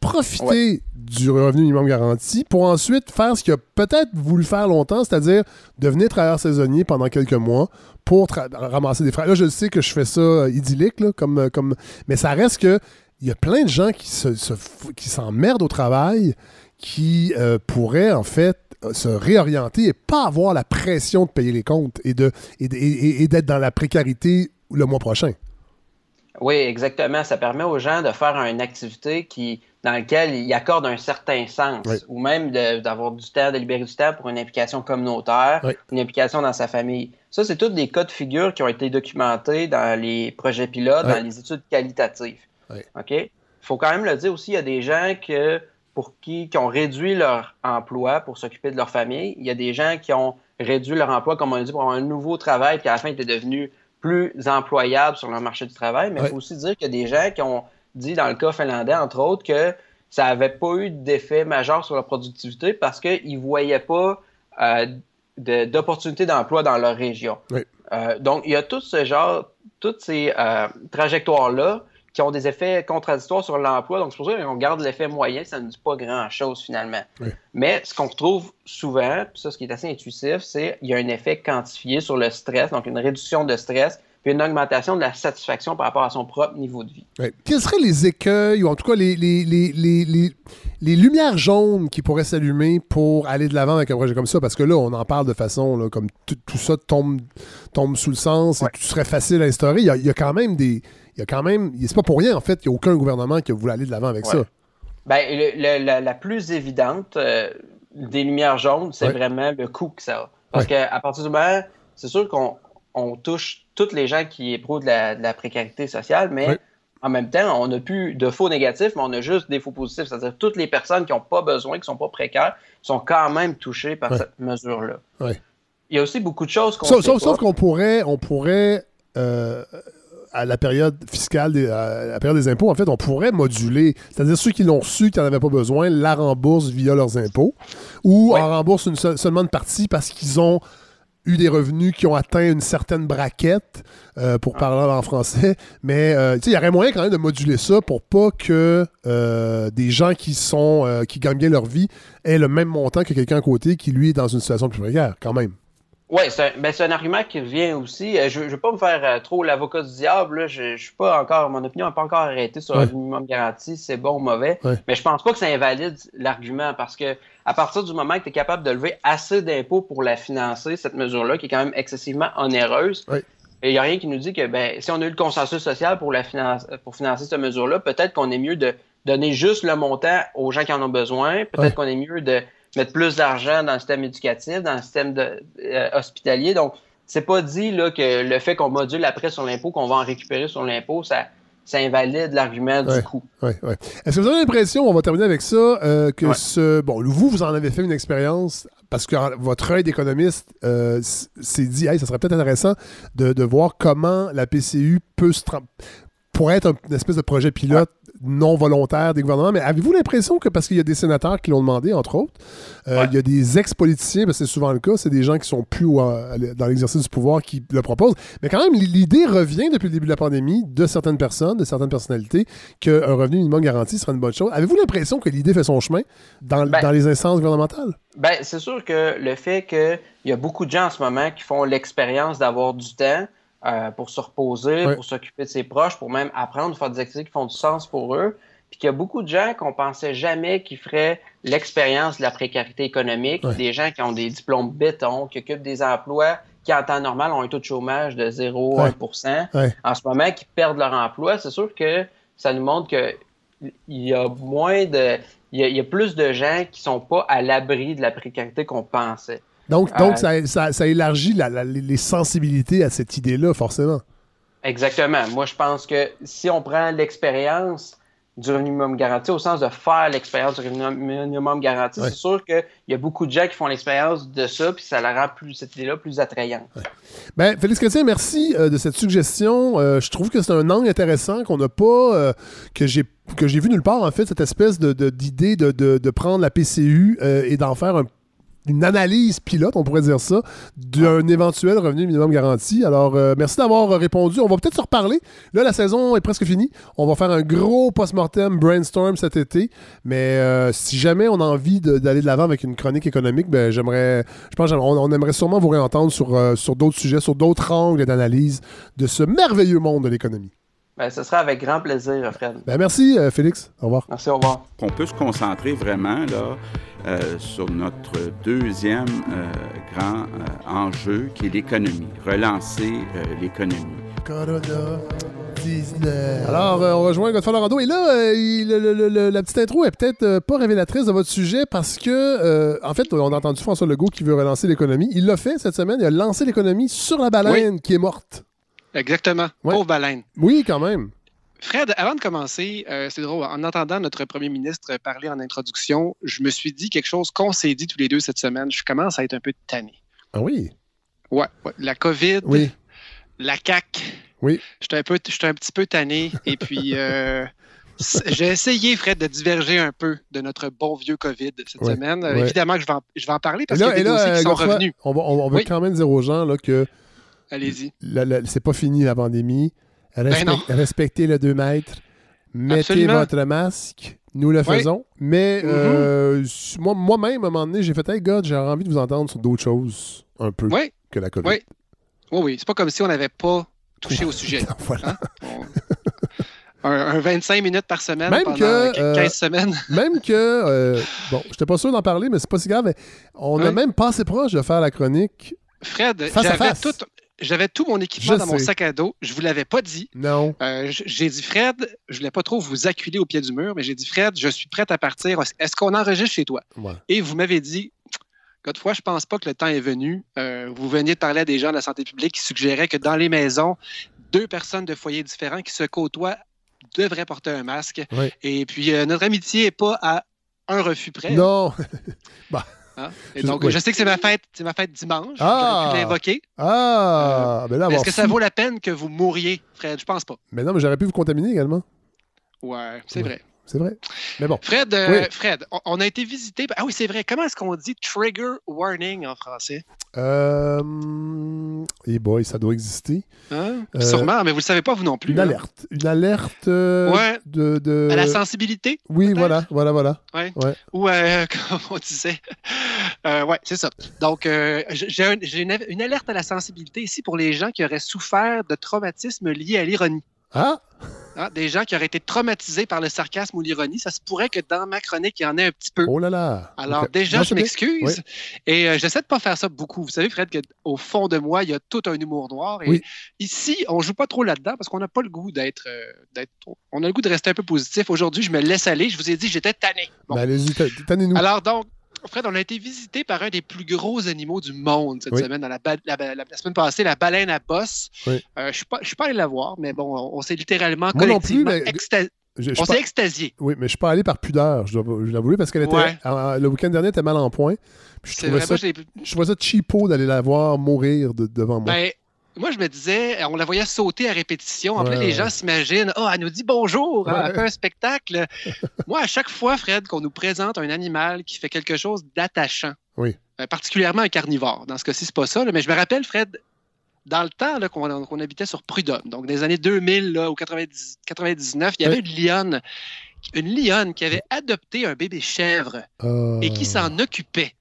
profiter du revenu minimum garanti pour ensuite faire ce qu'il a peut-être voulu faire longtemps, c'est-à-dire devenir travailleur saisonnier pendant quelques mois pour ramasser des fraises. Là, je sais que je fais ça idyllique, là, comme, comme... mais ça reste que il y a plein de gens qui se, qui s'emmerdent au travail, qui euh, pourraient en fait se réorienter et pas avoir la pression de payer les comptes et de et, et- et d'être dans la précarité le mois prochain. Oui, exactement. Ça permet aux gens de faire une activité qui, dans laquelle ils accordent un certain sens, Oui. ou même de- d'avoir du temps, de libérer du temps pour une implication communautaire, Oui. une implication dans sa famille. Ça, c'est tous des cas de figure qui ont été documentés dans les projets pilotes, Oui. dans les études qualitatives. Oui. OK? Il faut quand même le dire aussi, il y a des gens que, pour qui, qui ont réduit leur emploi pour s'occuper de leur famille. Il y a des gens qui ont réduit leur emploi, comme on a dit, pour avoir un nouveau travail, puis à la fin étaient devenus plus employables sur le marché du travail. Mais il faut aussi dire qu'il y a des gens qui ont dit, dans le cas finlandais, entre autres, que ça n'avait pas eu d'effet majeur sur la productivité parce qu'ils ne voyaient pas euh, de- d'opportunités d'emploi dans leur région. Oui. Euh, donc, il y a tout ce genre, toutes ces euh, trajectoires-là qui ont des effets contradictoires sur l'emploi. Donc, c'est pour ça qu'on garde l'effet moyen, ça ne dit pas grand-chose finalement. Oui. Mais ce qu'on retrouve souvent, puis ça, ce qui est assez intuitif, c'est qu'il y a un effet quantifié sur le stress, donc une réduction de stress, puis une augmentation de la satisfaction par rapport à son propre niveau de vie. Ouais. Quels seraient les écueils, ou en tout cas les, les, les, les, les- les lumières jaunes qui pourraient s'allumer pour aller de l'avant avec un projet comme ça? Parce que là, on en parle de façon là, comme tout, ça tombe, tombe sous le sens et tout serait facile à instaurer. Il y a, il y a quand même des. Il y a quand même. C'est pas pour rien, en fait, qu'il n'y a aucun gouvernement qui a voulu aller de l'avant avec Ouais. ça. Ben, le- le- la, la plus évidente euh, des lumières jaunes, c'est Ouais. vraiment le coût que ça a. Parce Ouais. qu'à partir du moment, c'est sûr qu'on on touche toutes les gens qui éprouvent de la, de la précarité sociale, mais en même temps, on n'a plus de faux négatifs, mais on a juste des faux positifs. C'est-à-dire toutes les personnes qui n'ont pas besoin, qui ne sont pas précaires, sont quand même touchées par Ouais. cette mesure-là. Ouais. Il y a aussi beaucoup de choses qu'on Sauf, sauf qu'on pourrait, on pourrait euh, à la période fiscale, des- à la période des impôts, en fait, on pourrait moduler. C'est-à-dire ceux qui l'ont reçu, qui n'en avaient pas besoin, la remboursent via leurs impôts, ou en remboursent une seule- seulement une partie parce qu'ils ont eu des revenus qui ont atteint une certaine braquette, euh, pour parler en français. Mais euh, il y aurait moyen quand même de moduler ça pour pas que euh, des gens qui sont euh, qui gagnent bien leur vie aient le même montant que quelqu'un à côté qui, lui, est dans une situation plus précaire, quand même. Oui, c'est un, ben, c'est un argument qui revient aussi. Euh, je ne veux pas me faire euh, trop l'avocat du diable. là. Je, je suis pas encore, mon opinion n'a pas encore arrêté sur Ouais. le minimum garanti, c'est bon ou mauvais. Ouais. Mais je pense pas que ça invalide l'argument parce que à partir du moment que tu es capable de lever assez d'impôts pour la financer, cette mesure-là, qui est quand même excessivement onéreuse, Ouais. et il n'y a rien qui nous dit que ben, si on a eu le consensus social pour, la finance, pour financer cette mesure-là, peut-être qu'on est mieux de donner juste le montant aux gens qui en ont besoin. Peut-être qu'on est mieux de mettre plus d'argent dans le système éducatif, dans le système de- euh, hospitalier. Donc, c'est pas dit là, que le fait qu'on module après sur l'impôt, qu'on va en récupérer sur l'impôt, ça, ça invalide l'argument Ouais. du coût. Ouais, ouais. Est-ce que vous avez l'impression, on va terminer avec ça, euh, que ce. Bon, vous, vous en avez fait une expérience parce que votre œil d'économiste euh, s'est dit, hey, ça serait peut-être intéressant de, de voir comment la PCU peut se. pourrait être un- une espèce de projet pilote non volontaire des gouvernements. Mais avez-vous l'impression que, parce qu'il y a des sénateurs qui l'ont demandé, entre autres, euh, il y a des ex-politiciens, parce que c'est souvent le cas, c'est des gens qui sont plus dans l'exercice du pouvoir qui le proposent. Mais quand même, l'idée revient depuis le début de la pandémie de certaines personnes, de certaines personnalités, qu'un revenu minimum garanti serait une bonne chose. Avez-vous l'impression que l'idée fait son chemin dans, Ben- dans les instances gouvernementales? Ben, c'est sûr que le fait qu'il y a beaucoup de gens en ce moment qui font l'expérience d'avoir du temps euh, pour se reposer, pour s'occuper de ses proches, pour même apprendre, faire des activités qui font du sens pour eux, puis qu'il y a beaucoup de gens qu'on pensait jamais qui feraient l'expérience de la précarité économique, des gens qui ont des diplômes béton, qui occupent des emplois qui, en temps normal, ont un taux de chômage de 0 Ouais. 1 Ouais. en ce moment, qui perdent leur emploi. C'est sûr que ça nous montre que il y a moins de. Il y a, il y a plus de gens qui sont pas à l'abri de la précarité qu'on pensait. Donc, Euh, donc ça, ça- ça élargit la- la- les sensibilités à cette idée-là, forcément. Exactement. Moi, je pense que si on prend l'expérience du revenu minimum garanti, au sens de faire l'expérience du revenu minimum garanti, Ouais. c'est sûr qu'il y a beaucoup de gens qui font l'expérience de ça, puis ça la rend plus, cette idée-là plus attrayante. Ben, Félix Chrétien, merci euh, de cette suggestion. Euh, je trouve que c'est un angle intéressant qu'on n'a pas, euh, que j'ai que j'ai vu nulle part, en fait, cette espèce de- de- d'idée de, de, de prendre la PCU euh, et d'en faire un- une analyse pilote, on pourrait dire ça, d'un éventuel revenu minimum garanti. Alors, euh, merci d'avoir répondu. On va peut-être se reparler. Là, la saison est presque finie. On va faire un gros post-mortem brainstorm cet été. Mais euh, si jamais on a envie d'aller de l'avant avec une chronique économique, ben, j'aimerais, je pense on aimerait sûrement vous réentendre euh, sur d'autres sujets, sur d'autres angles d'analyse de ce merveilleux monde de l'économie. Ben, ce sera avec grand plaisir, Fred. Ben, merci, euh, Félix. Au revoir. Merci, au revoir. qu'on peut se concentrer vraiment là, euh, sur notre deuxième euh, grand euh, enjeu qui est l'économie, relancer euh, l'économie. Corona 19. Alors, euh, on rejoint Godfrey Lorando. Et là, euh, il- le- le- le- la petite intro est peut-être euh, pas révélatrice de votre sujet parce que, euh, en fait, on a entendu François Legault qui veut relancer l'économie. Il l'a fait cette semaine. Il a lancé l'économie sur la baleine qui est morte. Exactement. Pauvre baleine. Oui, quand même. Fred, avant de commencer, euh, c'est drôle, en entendant notre premier ministre parler en introduction, je me suis dit quelque chose qu'on s'est dit tous les deux cette semaine. Je commence à être un peu tanné. Ah oui? Ouais, ouais. la COVID, Oui. la CAQ. Oui. J'étais un, peu- j'étais un petit peu tanné. et puis, euh, j'ai essayé, Fred, de diverger un peu de notre bon vieux COVID cette Ouais, semaine. Ouais. Évidemment que je vais en, je vais en parler parce qu'il y a des là, dossiers qui sont revenus. on va, on, on veut Oui. quand même dire aux gens là, que Allez-y. c'est pas fini la pandémie. Respect- Ben respectez le 2 mètres. Mettez Absolument. votre masque. Nous le Oui. faisons. Mais Mhm. euh, moi- moi-même, à un moment donné, j'ai fait Hey, God, j'ai envie de vous entendre sur d'autres choses un peu Oui. que la COVID. Oui. Oui, oui. C'est pas comme si on n'avait pas touché au sujet. Voilà. Un, un 25 minutes par semaine Même pendant que, qu- euh, 15 semaines. Même que, euh, bon, j'étais pas sûr d'en parler, mais c'est pas si grave. mais On a Oui. même passé proche de faire la chronique. Fred, j'avais tout, j'avais tout mon équipement Je dans mon sac à dos. Je vous l'avais pas dit. Non. Euh, j'ai dit, Fred, je voulais pas trop vous acculer au pied du mur, mais j'ai dit, Fred, je suis prête à partir. Est-ce qu'on enregistre chez toi? Ouais. Et vous m'avez dit, Godefroy, je pense pas que le temps est venu. Euh, vous veniez de parler à des gens de la santé publique qui suggéraient que dans les maisons, deux personnes de foyers différents qui se côtoient devraient porter un masque. Oui. Et puis, euh, notre amitié n'est pas à un refus près. Non. bah. Hein? Et donc, oui. je sais que c'est ma fête, c'est ma fête dimanche. Ah! Pu l'invoquer. Ah! ben là, Mais Est-ce que ça vaut la peine que vous mouriez, Fred? Je pense pas. Mais non, mais j'aurais pu vous contaminer également. Ouais, c'est Ouais. vrai. C'est vrai. Mais bon. Fred, euh, Oui. Fred, on, a été visité. Ah oui, c'est vrai. Comment est-ce qu'on dit trigger warning en français? Euh... Et boy, ça doit exister. Hein? Euh, Sûrement, mais vous le savez pas, vous non plus. Une hein? alerte. Une alerte euh, Ouais. de, de- À la sensibilité? Oui, voilà, voilà, voilà. Ouais. Ouais. Ou, euh, comme on disait. Ouais, c'est ça. Donc, j'ai j'ai un- j'ai une, une alerte à la sensibilité ici pour les gens qui auraient souffert de traumatismes liés à l'ironie. Ah! Hein, des gens qui auraient été traumatisés par le sarcasme ou l'ironie. Ça se pourrait que dans ma chronique, il y en ait un petit peu. Oh là là! Alors, déjà, Non, je m'excuse. Oui. Et euh, j'essaie de pas faire ça beaucoup. Vous savez, Fred, qu'au fond de moi, il y a tout un humour noir. Et Oui. ici, on joue pas trop là-dedans parce qu'on n'a pas le goût d'être. euh, d'être- on a le goût de rester un peu positif. Aujourd'hui, je me laisse aller. Je vous ai dit, j'étais tanné. Bon. Ben, allez-y, ta- tannez-nous. Alors, donc, Fred, on a été visité par un des plus gros animaux du monde cette Oui. semaine, dans la, la ba- la- la semaine passée, la baleine à bosse. Oui. Euh, je ne suis pas, allé la voir, mais bon, on, on s'est littéralement Moi non plus, mais- exta- Je- je on s'est extasié. Oui, mais je suis pas allé par pudeur, je dois je dois l'avouer, parce qu'elle était. Ouais. euh, le week-end dernier, elle était mal en point. Puis je trouvais vrai, ça, moi, je trouvais ça cheapo d'aller la voir mourir de- devant moi. Ben, moi, je me disais, on la voyait sauter à répétition. En Ouais, plus, les gens s'imaginent, ah, elle nous dit bonjour, hein, Ouais. un spectacle. moi, à chaque fois, Fred, qu'on nous présente un animal qui fait quelque chose d'attachant, Oui. euh, particulièrement un carnivore, dans ce cas-ci, c'est pas ça, là, mais je me rappelle, Fred, dans le temps qu'on habitait sur Prudhomme, donc des années 2000 là, ou 90 99, il y avait une lionne, une lionne qui avait adopté un bébé chèvre Euh, et qui s'en occupait.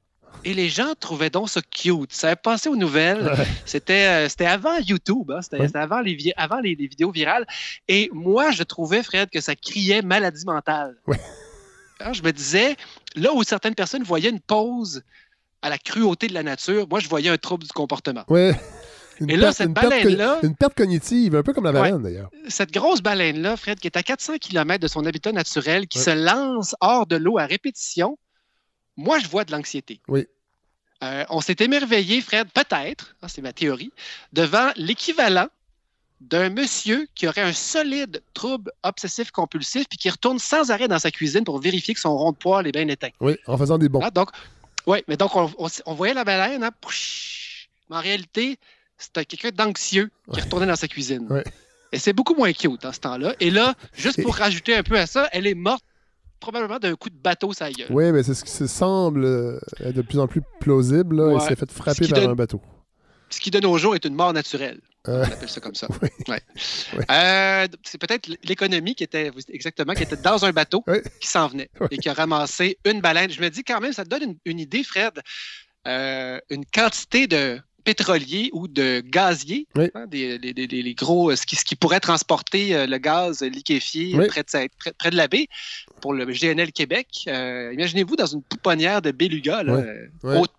Et les gens trouvaient donc ça cute. Ça avait passé aux nouvelles. Ouais. C'était euh, c'était avant YouTube, hein. c'était Ouais. c'était avant, les, vi- avant les, les vidéos virales. Et moi, je trouvais, Fred, que ça criait maladie mentale. Ouais. Alors, je me disais, là où certaines personnes voyaient une pause à la cruauté de la nature, moi, je voyais un trouble du comportement. Ouais. Une Et là, cette baleine-là- Une perte cognitive, un peu comme la Ouais. baleine d'ailleurs. Cette grosse baleine-là, Fred, qui est à 400 km de son habitat naturel, qui Ouais. se lance hors de l'eau à répétition, moi, je vois de l'anxiété. Oui. Euh, on s'est émerveillé, Fred, peut-être, hein, c'est ma théorie, devant l'équivalent d'un monsieur qui aurait un solide trouble obsessif-compulsif puis qui retourne sans arrêt dans sa cuisine pour vérifier que son rond de poêle est bien éteint. Oui, en faisant des bons. Ah, donc, oui, mais donc, on, on- on voyait la baleine, hein, pouch. mais en réalité, c'était quelqu'un d'anxieux qui retournait dans sa cuisine. Ouais. Et c'est beaucoup moins cute dans ce temps-là. Et là, juste pour rajouter un peu à ça, elle est morte probablement d'un coup de bateau sa gueule. Oui, mais c'est ce qui se semble euh, être de plus en plus plausible. Là. Ouais. s'est fait frapper par donne- un bateau. Ce qui de nos jours est une mort naturelle. Euh, On appelle ça comme ça. Ouais. Euh, c'est peut-être l'économie qui était exactement qui était dans un bateau qui s'en venait et qui a ramassé une baleine. Je me dis quand même, ça te donne une, une idée, Fred, euh, une quantité de pétroliers ou de gaziers, hein, des, des- des- des- les gros, ce qui, ce qui pourrait transporter euh, le gaz liquéfié Oui. près, de, sa- près, près de la baie pour le GNL Québec. Euh, Imaginez-vous dans une pouponnière de beluga. Là, euh,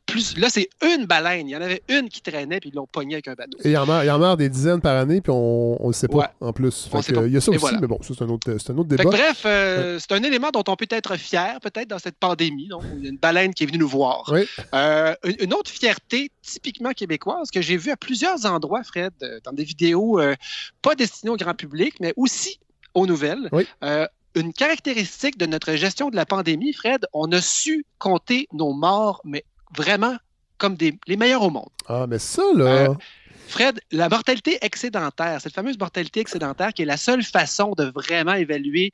plus, là, c'est une baleine. Il y en avait une qui traînait, puis ils l'ont pogné avec un bateau. Et il il en meurt des dizaines par année, puis on ne le sait pas Ouais. en plus. Fait que, il y a ça Et aussi, voilà. mais bon, ça, c'est un autre, c'est un autre débat. que bref, euh, c'est un élément dont on peut être fier, peut-être, dans cette pandémie. Donc, il y a une baleine qui est venue nous voir. Oui. Euh, une, autre fierté typiquement québécoise que j'ai vue à plusieurs endroits, Fred, euh, dans des vidéos euh, pas destinées au grand public, mais aussi aux nouvelles. Euh, une caractéristique de notre gestion de la pandémie, Fred, on a su compter nos morts, mais vraiment comme des, les meilleurs au monde. Ah, mais ça, là. Euh, Fred, la mortalité excédentaire, cette fameuse mortalité excédentaire qui est la seule façon de vraiment évaluer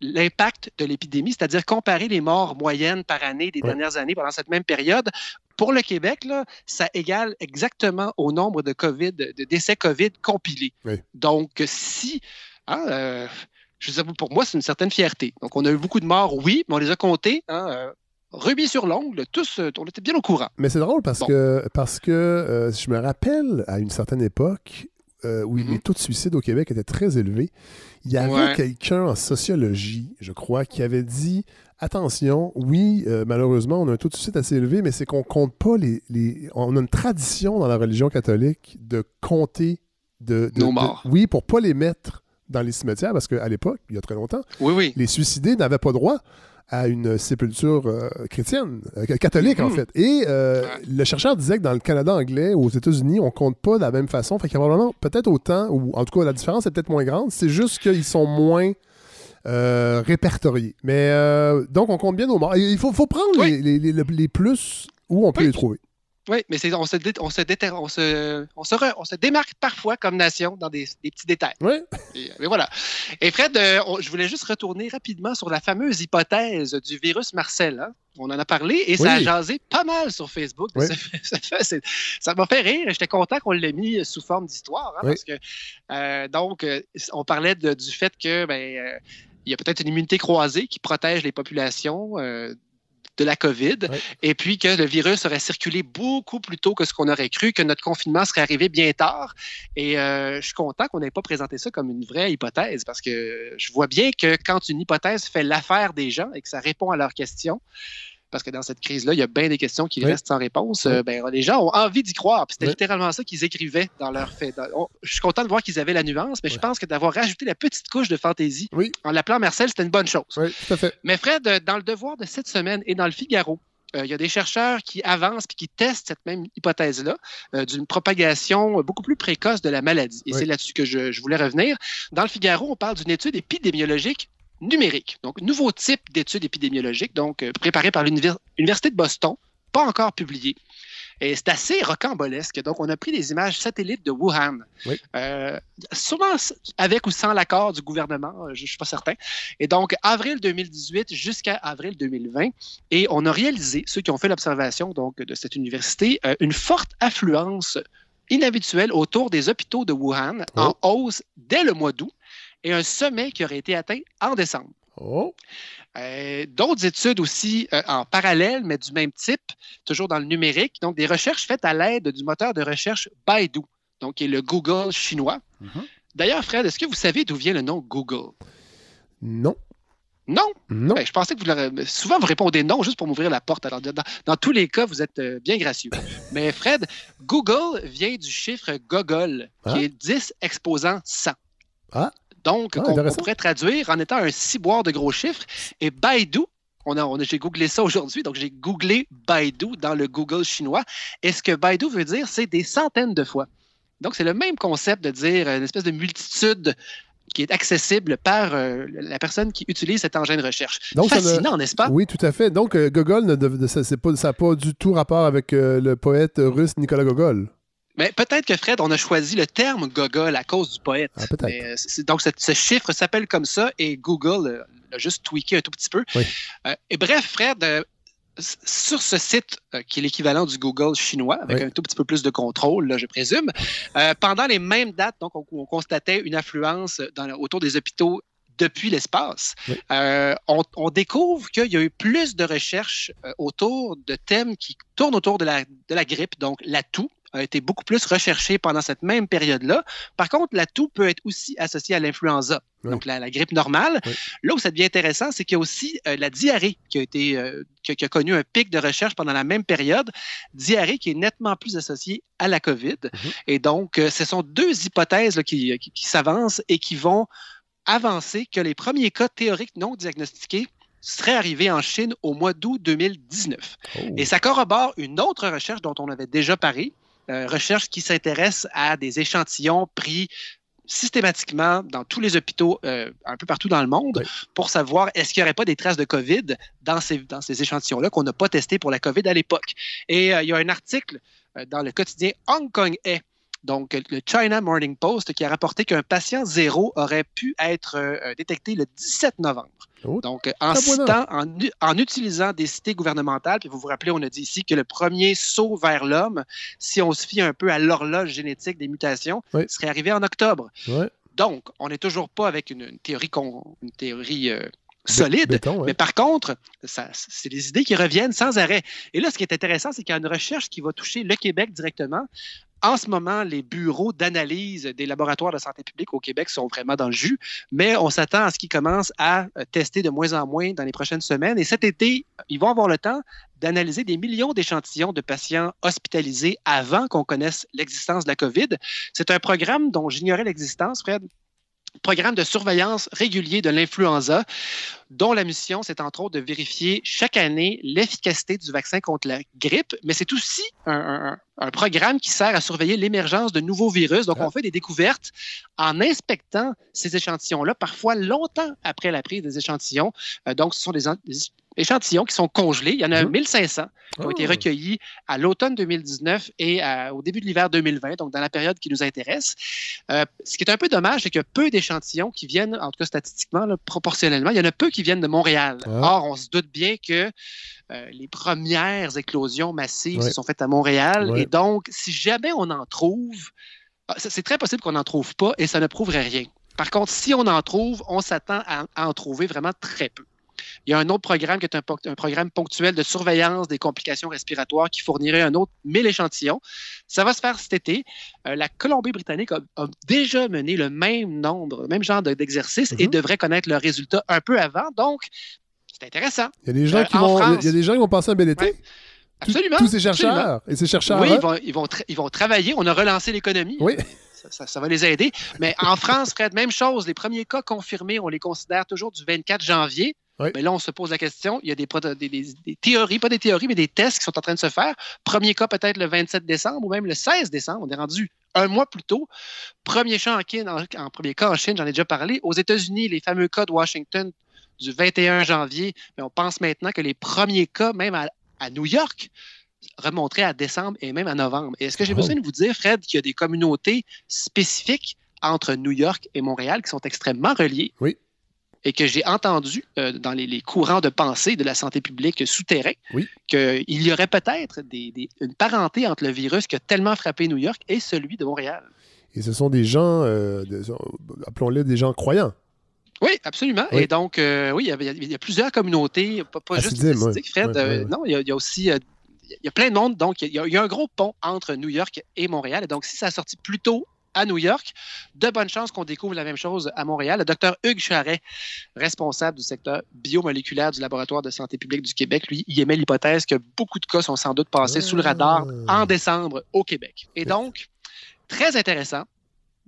l'impact de l'épidémie, c'est-à-dire comparer les morts moyennes par année des Ouais. dernières années pendant cette même période. Pour le Québec, là, ça égale exactement au nombre de COVID, de décès COVID compilés. Donc, si, hein, euh, je veux dire, pour moi, c'est une certaine fierté. Donc, on a eu beaucoup de morts, oui, mais on les a comptés, hein, euh, rubis sur l'ongle, tous, euh, on était bien au courant. Mais c'est drôle parce Bon. que, parce que euh, je me rappelle à une certaine époque euh, où Mhm. les taux de suicide au Québec étaient très élevés. Il y avait Ouais. quelqu'un en sociologie, je crois, qui avait dit attention, oui, euh, malheureusement, on a un taux de suicide assez élevé, mais c'est qu'on compte pas les, les- On a une tradition dans la religion catholique de compter de, de- Nos de- morts. oui, pour pas les mettre dans les cimetières, parce qu'à l'époque, il y a très longtemps, Oui, oui. les suicidés n'avaient pas droit à une sépulture euh, chrétienne, euh, catholique en Mhm. fait. Et euh, le chercheur disait que dans le Canada anglais ou aux États-Unis, on compte pas de la même façon. Fait qu'il y a probablement peut-être autant, ou en tout cas la différence est peut-être moins grande. C'est juste qu'ils sont moins répertoriés. Mais donc on compte bien nos morts. Il faut, faut prendre les, les- les- les plus où on peut les trouver. Oui, mais c'est, on, se dé- on, se déter- on, se, on, se re- on se démarque parfois comme nation dans des, des petits détails. Oui. Et, mais voilà. Et Fred, euh, je voulais juste retourner rapidement sur la fameuse hypothèse du virus Marcel. hein. On en a parlé et ça a jasé pas mal sur Facebook. Oui. Ça, m'a fait rire. J'étais content qu'on l'ait mis sous forme d'histoire. hein, Oui. Parce que, euh, donc, euh, on parlait de- du fait que ben, euh, il y a peut-être une immunité croisée qui protège les populations. euh, de la COVID, et puis que le virus aurait circulé beaucoup plus tôt que ce qu'on aurait cru, que notre confinement serait arrivé bien tard. Et euh, je suis content qu'on n'ait pas présenté ça comme une vraie hypothèse, parce que je vois bien que quand une hypothèse fait l'affaire des gens et que ça répond à leurs questions, parce que dans cette crise-là, il y a bien des questions qui Oui. restent sans réponse. Oui. euh, ben, les gens ont envie d'y croire. C'était Oui. littéralement ça qu'ils écrivaient dans leur fait. dans- on- je suis content de voir qu'ils avaient la nuance, mais je pense que d'avoir rajouté la petite couche de fantaisie en l'appelant Marcel, c'était une bonne chose. Oui, tout à fait. Mais Fred, euh, dans le devoir de cette semaine et dans le Figaro, euh, il y a des chercheurs qui avancent et qui testent cette même hypothèse-là euh, d'une propagation beaucoup plus précoce de la maladie. Et Oui. c'est là-dessus que je, je voulais revenir. Dans le Figaro, on parle d'une étude épidémiologique numérique. Donc, nouveau type d'étude épidémiologique, donc euh, préparée par l'Univers- l'Université de Boston, pas encore publiée. Et c'est assez rocambolesque. Donc, on a pris des images satellites de Wuhan. Oui. Euh, souvent s- avec ou sans l'accord du gouvernement, euh, je ne suis pas certain. Et donc, avril 2018 jusqu'à avril 2020. Et on a réalisé, ceux qui ont fait l'observation donc, de cette université, euh, une forte affluence inhabituelle autour des hôpitaux de Wuhan en hausse dès le mois d'août et un sommet qui aurait été atteint en décembre. Oh. Euh, D'autres études aussi euh, en parallèle, mais du même type, toujours dans le numérique. Donc, des recherches faites à l'aide du moteur de recherche Baidu, donc qui est le Google chinois. D'ailleurs, Fred, est-ce que vous savez d'où vient le nom Google? Non. Non? Non. Ben, je pensais que vous Souvent, vous répondez non juste pour m'ouvrir la porte. Alors, dans, dans tous les cas, vous êtes euh, bien gracieux. Mais Fred, Google vient du chiffre Gogol, qui Ah. est 10 exposant 100. Ah. Donc, Ah, on, pourrait traduire en étant un ciboire de gros chiffres. Et Baidu, on a, on a- j'ai googlé ça aujourd'hui, donc j'ai googlé Baidu dans le Google chinois. Et ce que Baidu veut dire, c'est des centaines de fois. Donc, c'est le même concept de dire une espèce de multitude qui est accessible par euh, la personne qui utilise cet engin de recherche. ne- Fascinant, n'est-ce pas? Oui, tout à fait. Donc, euh, Gogol, ne ça n'a pas, du tout rapport avec euh, le poète russe Nicolas Gogol. Mais peut-être que Fred, on a choisi le terme Gogol à cause du poète. Ah. Mais, euh, donc, ce chiffre s'appelle comme ça et Google euh, l'a juste tweaké un tout petit peu. Oui. Euh, et bref, Fred, euh, sur ce site euh, qui est l'équivalent du Google chinois, avec Oui. un tout petit peu plus de contrôle, là, je présume, pendant les mêmes dates, donc, on, on constatait une affluence dans, autour des hôpitaux depuis l'espace. Oui. Euh, on, on découvre qu'il y a eu plus de recherches euh, autour de thèmes qui tournent autour de la, de la grippe, donc la toux, a été beaucoup plus recherché pendant cette même période-là. Par contre, la toux peut être aussi associée à l'influenza, donc la, la, grippe normale. Là où ça devient intéressant, c'est qu'il y a aussi euh, la diarrhée qui a, été, euh, qui, qui, a connu un pic de recherche pendant la même période. Diarrhée qui est nettement plus associée à la COVID. Mm-hmm. Et donc, euh, ce sont deux hypothèses là, qui, qui, qui s'avancent et qui vont avancer que les premiers cas théoriques non diagnostiqués serait arrivé en Chine au mois d'août 2019. Oh. Et ça corrobore une autre recherche dont on avait déjà parlé, euh, recherche qui s'intéresse à des échantillons pris systématiquement dans tous les hôpitaux euh, un peu partout dans le monde oui. pour savoir est-ce qu'il n'y aurait pas des traces de COVID dans ces, dans ces échantillons-là qu'on n'a pas testés pour la COVID à l'époque. Et euh, il y a un article dans le quotidien Hong Kong Est donc le China Morning Post, qui a rapporté qu'un patient zéro aurait pu être euh, détecté le 17 novembre. Oh, Donc, en citant, en, en, utilisant des cités gouvernementales, puis vous vous rappelez, on a dit ici que le premier saut vers l'homme, si on se fie un peu à l'horloge génétique des mutations, oui. serait arrivé en octobre. Oui. Donc, on n'est toujours pas avec une, une théorie, une théorie euh, solide. Béton, ouais. Mais par contre, c'est des idées qui reviennent sans arrêt. Et là, ce qui est intéressant, c'est qu'il y a une recherche qui va toucher le Québec directement. En ce moment, les bureaux d'analyse des laboratoires de santé publique au Québec sont vraiment dans le jus, mais on s'attend à ce qu'ils commencent à euh, tester de moins en moins dans les prochaines semaines. Et cet été, ils vont avoir le temps d'analyser des millions d'échantillons de patients hospitalisés avant qu'on connaisse l'existence de la COVID. C'est un programme dont j'ignorais l'existence, Fred, programme de surveillance régulier de l'influenza, dont la mission, c'est entre autres de vérifier chaque année l'efficacité du vaccin contre la grippe, mais c'est aussi un, un, un, programme qui sert à surveiller l'émergence de nouveaux virus. Donc, ah. on fait des découvertes en inspectant ces échantillons-là, parfois longtemps après la prise des échantillons. Euh, donc, ce sont des, des échantillons qui sont congelés. Il y en a mmh. 1500 qui ont oh. été recueillis à l'automne 2019 et à, au début de l'hiver 2020, donc dans la période qui nous intéresse. Euh, ce qui est un peu dommage, c'est qu'il y a peu d'échantillons qui viennent, en tout cas statistiquement, là, proportionnellement, il y en a peu qui viennent de Montréal. Ah. Or, on se doute bien que euh, les premières éclosions massives ouais. se sont faites à Montréal. Ouais. Et donc, si jamais on en trouve, ah, c'est très possible qu'on n'en trouve pas et ça ne prouverait rien. Par contre, si on en trouve, on s'attend à en trouver vraiment très peu. Il y a un autre programme qui est un, un, programme ponctuel de surveillance des complications respiratoires qui fournirait un autre 1000 échantillons. Ça va se faire cet été. Euh, la Colombie-Britannique a, a, déjà mené le même nombre, le même genre d'exercice de, mm -hmm. et devrait connaître le résultat un peu avant. Donc, c'est intéressant. Il y a des gens, euh, qui, vont, France, il y a des gens qui vont passer un bel été. Ouais. Absolument. Tous ces chercheurs absolument. et ces chercheurs. Oui, ils vont, ils vont, ils vont travailler. On a relancé l'économie. Oui. Ça, ça, ça, va les aider. Mais en France, Fred, même chose. Les premiers cas confirmés, on les considère toujours du 24 janvier. Oui. Mais là, on se pose la question. Il y a des, des, des, des, théories, pas des théories, mais des tests qui sont en train de se faire. Premier cas peut-être le 27 décembre ou même le 16 décembre. On est rendu un mois plus tôt. Premier, cas en, Chine, en, en premier cas en Chine, j'en ai déjà parlé. Aux États-Unis, les fameux cas de Washington du 21 janvier, mais on pense maintenant que les premiers cas, même à, à New York, remonteraient à décembre et même à novembre. Est-ce que j'ai oh. besoin de vous dire, Fred, qu'il y a des communautés spécifiques entre New York et Montréal qui sont extrêmement reliées? Oui et que j'ai entendu euh, dans les, les, courants de pensée de la santé publique souterrain oui. qu'il y aurait peut-être des, des, une parenté entre le virus qui a tellement frappé New York et celui de Montréal. Et ce sont des gens, euh, appelons-les des gens croyants. Oui, absolument. Oui. Et donc, euh, oui, il y, avait, il y, a, plusieurs communautés, pas, pas juste statistiques, Fred. Ouais, non, il y, a, il y, a, aussi il y a plein de monde. Donc, il y, a, il y a un gros pont entre New York et Montréal. Et donc, si ça a sorti plus tôt à New York. De bonnes chances qu'on découvre la même chose à Montréal. Le docteur Hugues Charret, responsable du secteur biomoléculaire du laboratoire de santé publique du Québec, lui, il émet l'hypothèse que beaucoup de cas sont sans doute passés sous le radar en décembre au Québec. Et donc, très intéressant.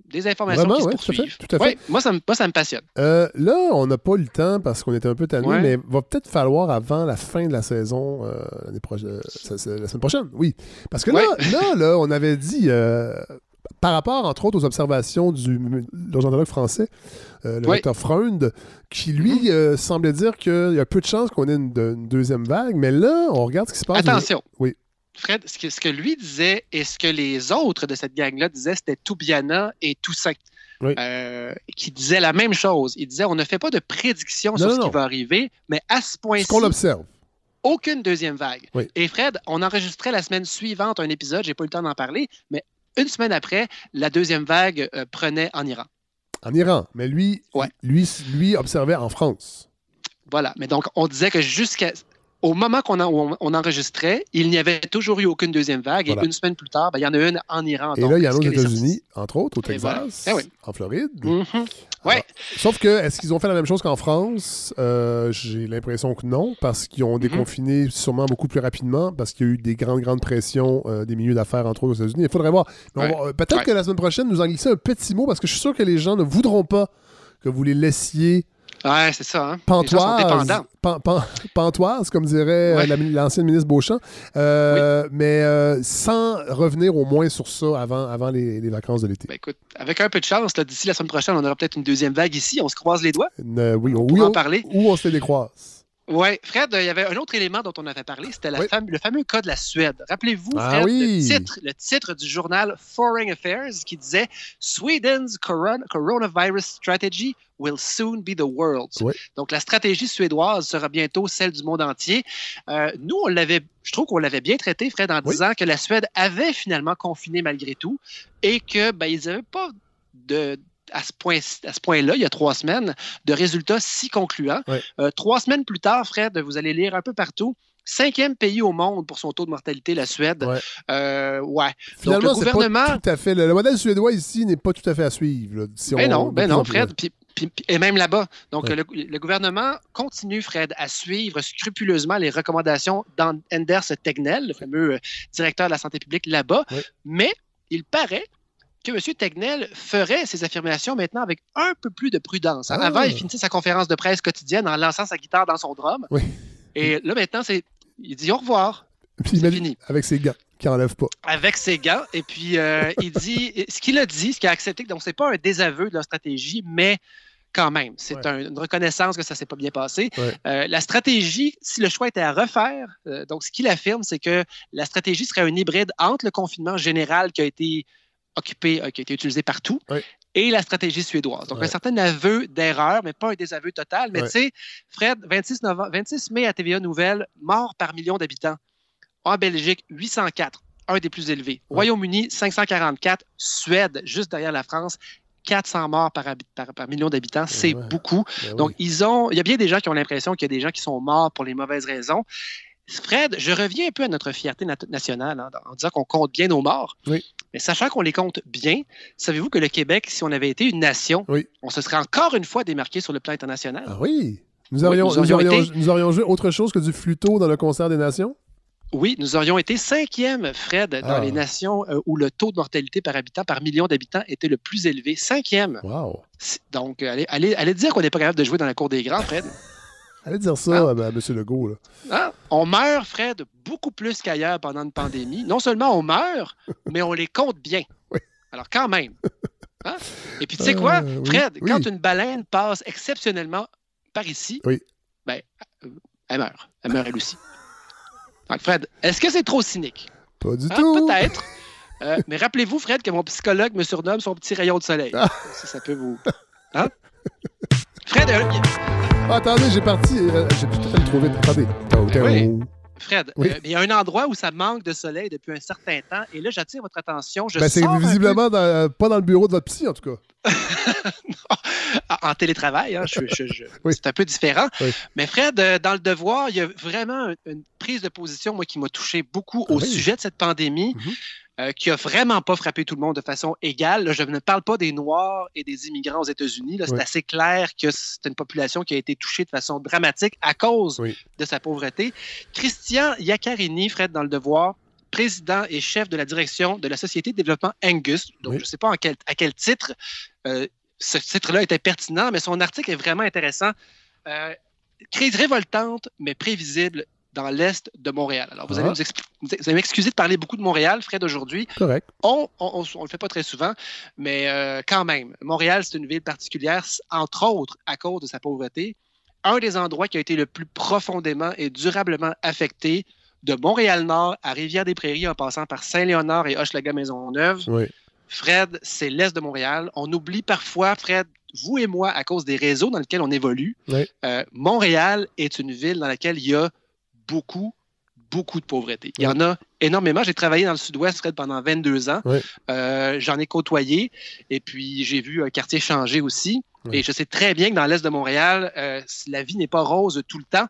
Des informations Vraiment, qui se ouais. Tout à fait, tout à fait. Ouais, moi, ça me, moi, ça me passionne. Euh, là, on n'a pas eu le temps parce qu'on était un peu tanné, ouais. mais va peut-être falloir avant la fin de la saison, euh, prochaine, la semaine prochaine, oui. Parce que là, là, là, on avait dit, euh, par rapport, entre autres, aux observations du l'urgentologue français, euh, le oui. docteur Freund, qui, lui, mm -hmm. euh, semblait dire qu'il y a peu de chances qu'on ait une, une, deuxième vague, mais là, on regarde ce qui se passe. Attention. Oui. Fred, ce que, ce que, lui disait et ce que les autres de cette gang-là disaient, c'était Toubiana et Toussaint. Oui. Euh, qui disaient la même chose. Il disait on ne fait pas de prédiction non, sur non, ce qui va arriver, mais à ce point-ci. Ce qu'on observe aucune deuxième vague. Oui. Et Fred, on enregistrait la semaine suivante un épisode, j'ai pas eu le temps d'en parler, mais une semaine après, la deuxième vague euh, prenait en Iran. En Iran, mais lui, ouais. lui, lui observait en France. Voilà, mais donc on disait que jusqu'à au moment qu'on on, on enregistrait, il n'y avait toujours eu aucune deuxième vague. Voilà. Et une semaine plus tard, ben, il y en a une en Iran. Et donc, là, il y en a aux. États-Unis, entre autres, au voilà. Texas, Eh oui. en Floride. Mhm. Ouais. Alors, sauf que, est-ce qu'ils ont fait la même chose qu'en France? Euh, J'ai l'impression que non, parce qu'ils ont déconfiné sûrement beaucoup plus rapidement, parce qu'il y a eu des grandes, grandes pressions euh, des milieux d'affaires, entre autres, aux États-Unis. Il faudrait voir. Ouais. euh, Peut-être Ouais. que la semaine prochaine, nous en glisser un petit mot, parce que je suis sûr que les gens ne voudront pas que vous les laissiez Ouais, c'est ça. Hein? Dépendants. pan- pan- pantoises, comme dirait euh, la- l'ancienne ministre Beauchamp, Euh, mais euh, sans revenir au moins sur ça avant, avant les, les vacances de l'été. Ben, écoute, avec un peu de chance, d'ici la semaine prochaine, on aura peut-être une deuxième vague ici. On se croise les doigts. Euh, oui, on, oui, en on- parler. Ou on se les décroise. Oui, Fred, il y avait un autre élément dont on avait parlé, c'était fam- le fameux cas de la Suède. Rappelez-vous, Ah Fred, oui. le, titre, le titre du journal Foreign Affairs qui disait Sweden's coron- coronavirus strategy will soon be the world's. Oui. Donc, la stratégie suédoise sera bientôt celle du monde entier. Euh, nous, on l'avait, je trouve qu'on l'avait bien traité, Fred, en disant que la Suède avait finalement confiné malgré tout et que ben, ils n'avaient pas de à ce point point-là, il y a trois semaines, de résultats si concluants. Euh, trois semaines plus tard, Fred, vous allez lire un peu partout. Cinquième pays au monde pour son taux de mortalité, la Suède. Ouais. Euh, ouais. Finalement, Donc, le gouvernement. pas tout à fait. Le, le modèle suédois ici n'est pas tout à fait à suivre. là, si Ben on- non, ben non. Fred. Puis- et même là-bas. Donc, Ouais. le, le gouvernement continue, Fred, à suivre scrupuleusement les recommandations d'Enders Tegnell, le fameux euh, directeur de la santé publique là-bas. Mais il paraît que M. Tegnell ferait ses affirmations maintenant avec un peu plus de prudence. Ah. Avant, il finissait sa conférence de presse quotidienne en lançant sa guitare dans son drum. Oui. Et là, maintenant, c'est, il dit au revoir Puis il met- Avec ses gants qui n'enlèvent pas. avec ses gants. Et puis, euh, il dit, ce qu'il a dit, ce qu'il a accepté, donc c'est pas un désaveu de leur stratégie, mais quand même, c'est un- une reconnaissance que ça s'est pas bien passé. Ouais. Euh, la stratégie, si le choix était à refaire, euh, donc ce qu'il affirme, c'est que la stratégie serait un hybride entre le confinement général qui a été occupé, euh, qui a été utilisé partout, et la stratégie suédoise. Donc, un certain aveu d'erreur, mais pas un désaveu total. Mais tu sais, Fred, 26, novembre, 26 mai à TVA Nouvelle, mort par million d'habitants. En Belgique, 804, un des plus élevés. Royaume-Uni, 544. Suède, juste derrière la France, 400 morts par, habi- par- par million d'habitants. C'est beaucoup. Ben Donc, ils ont, il y a bien des gens qui ont l'impression qu'il y a des gens qui sont morts pour les mauvaises raisons. Fred, je reviens un peu à notre fierté nat- nationale hein, en disant qu'on compte bien nos morts. Oui. Mais sachant qu'on les compte bien, savez-vous que le Québec, si on avait été une nation, on se serait encore une fois démarqué sur le plan international? Ah oui. Nous Oui, aurions, nous nous, aurions aurions, été- nous aurions joué autre chose que du flûteau dans le concert des nations? Oui, nous aurions été cinquième, Fred, dans Ah. les nations euh, où le taux de mortalité par habitant, par million d'habitants, était le plus élevé. Cinquième. Wow. Donc, euh, allez, allez, allez dire qu'on n'est pas capable de jouer dans la cour des grands, Fred. Allez dire ça à à M. Legault. Là. Hein? On meurt, Fred, beaucoup plus qu'ailleurs pendant une pandémie. Non seulement on meurt, mais on les compte bien. Alors, quand même. Hein? Et puis, tu sais quoi, Euh, Fred, oui. quand une baleine passe exceptionnellement par ici, Oui. ben, euh, elle meurt. Elle meurt elle aussi. Donc, Fred, est-ce que c'est trop cynique? Pas du Hein, tout. Peut-être. Euh, mais rappelez-vous, Fred, que mon psychologue me surnomme son petit rayon de soleil. Ah. Si ça peut vous. Hein? Fred, euh, Ah, attendez, j'ai parti. euh, j'ai peut-être allé trop vite. Attendez. Oui. Fred, Oui. euh, il y a un endroit où ça manque de soleil depuis un certain temps. Et là, j'attire votre attention. Je Ben, c'est visiblement dans- euh, pas dans le bureau de votre psy, en tout cas. en télétravail. hein, C'est un peu différent. Mais Fred, euh, dans le devoir, il y a vraiment une, prise de position, moi, qui m'a touché beaucoup au Ah oui. sujet de cette pandémie, euh, qui a vraiment pas frappé tout le monde de façon égale. Là, je ne parle pas des Noirs et des immigrants aux États-Unis. C'est Oui. assez clair que c'est une population qui a été touchée de façon dramatique à cause de sa pauvreté. Christian Iaccarini, Fred, dans le devoir, président et chef de la direction de la Société de développement Angus. Donc, je ne sais pas en quel- à quel titre euh, ce titre-là était pertinent, mais son article est vraiment intéressant. Euh, crise révoltante, mais prévisible dans l'Est de Montréal. Alors, vous allez, Ah. allez m'excuser de parler beaucoup de Montréal, Fred, aujourd'hui. Correct. On on le fait pas très souvent, mais euh, quand même, Montréal, c'est une ville particulière, entre autres à cause de sa pauvreté. Un des endroits qui a été le plus profondément et durablement affecté, de Montréal-Nord à Rivière-des-Prairies en passant par Saint-Léonard et Hochelaga-Maisonneuve. Oui. Fred, c'est l'Est de Montréal. On oublie parfois, Fred, vous et moi, à cause des réseaux dans lesquels on évolue, Oui. euh, Montréal est une ville dans laquelle il y a beaucoup, beaucoup de pauvreté. Il y en a énormément. J'ai travaillé dans le sud-ouest Fred, pendant 22 ans. Oui. Euh, J'en ai côtoyé et puis j'ai vu un quartier changer aussi. Et je sais très bien que dans l'Est de Montréal, euh, la vie n'est pas rose tout le temps.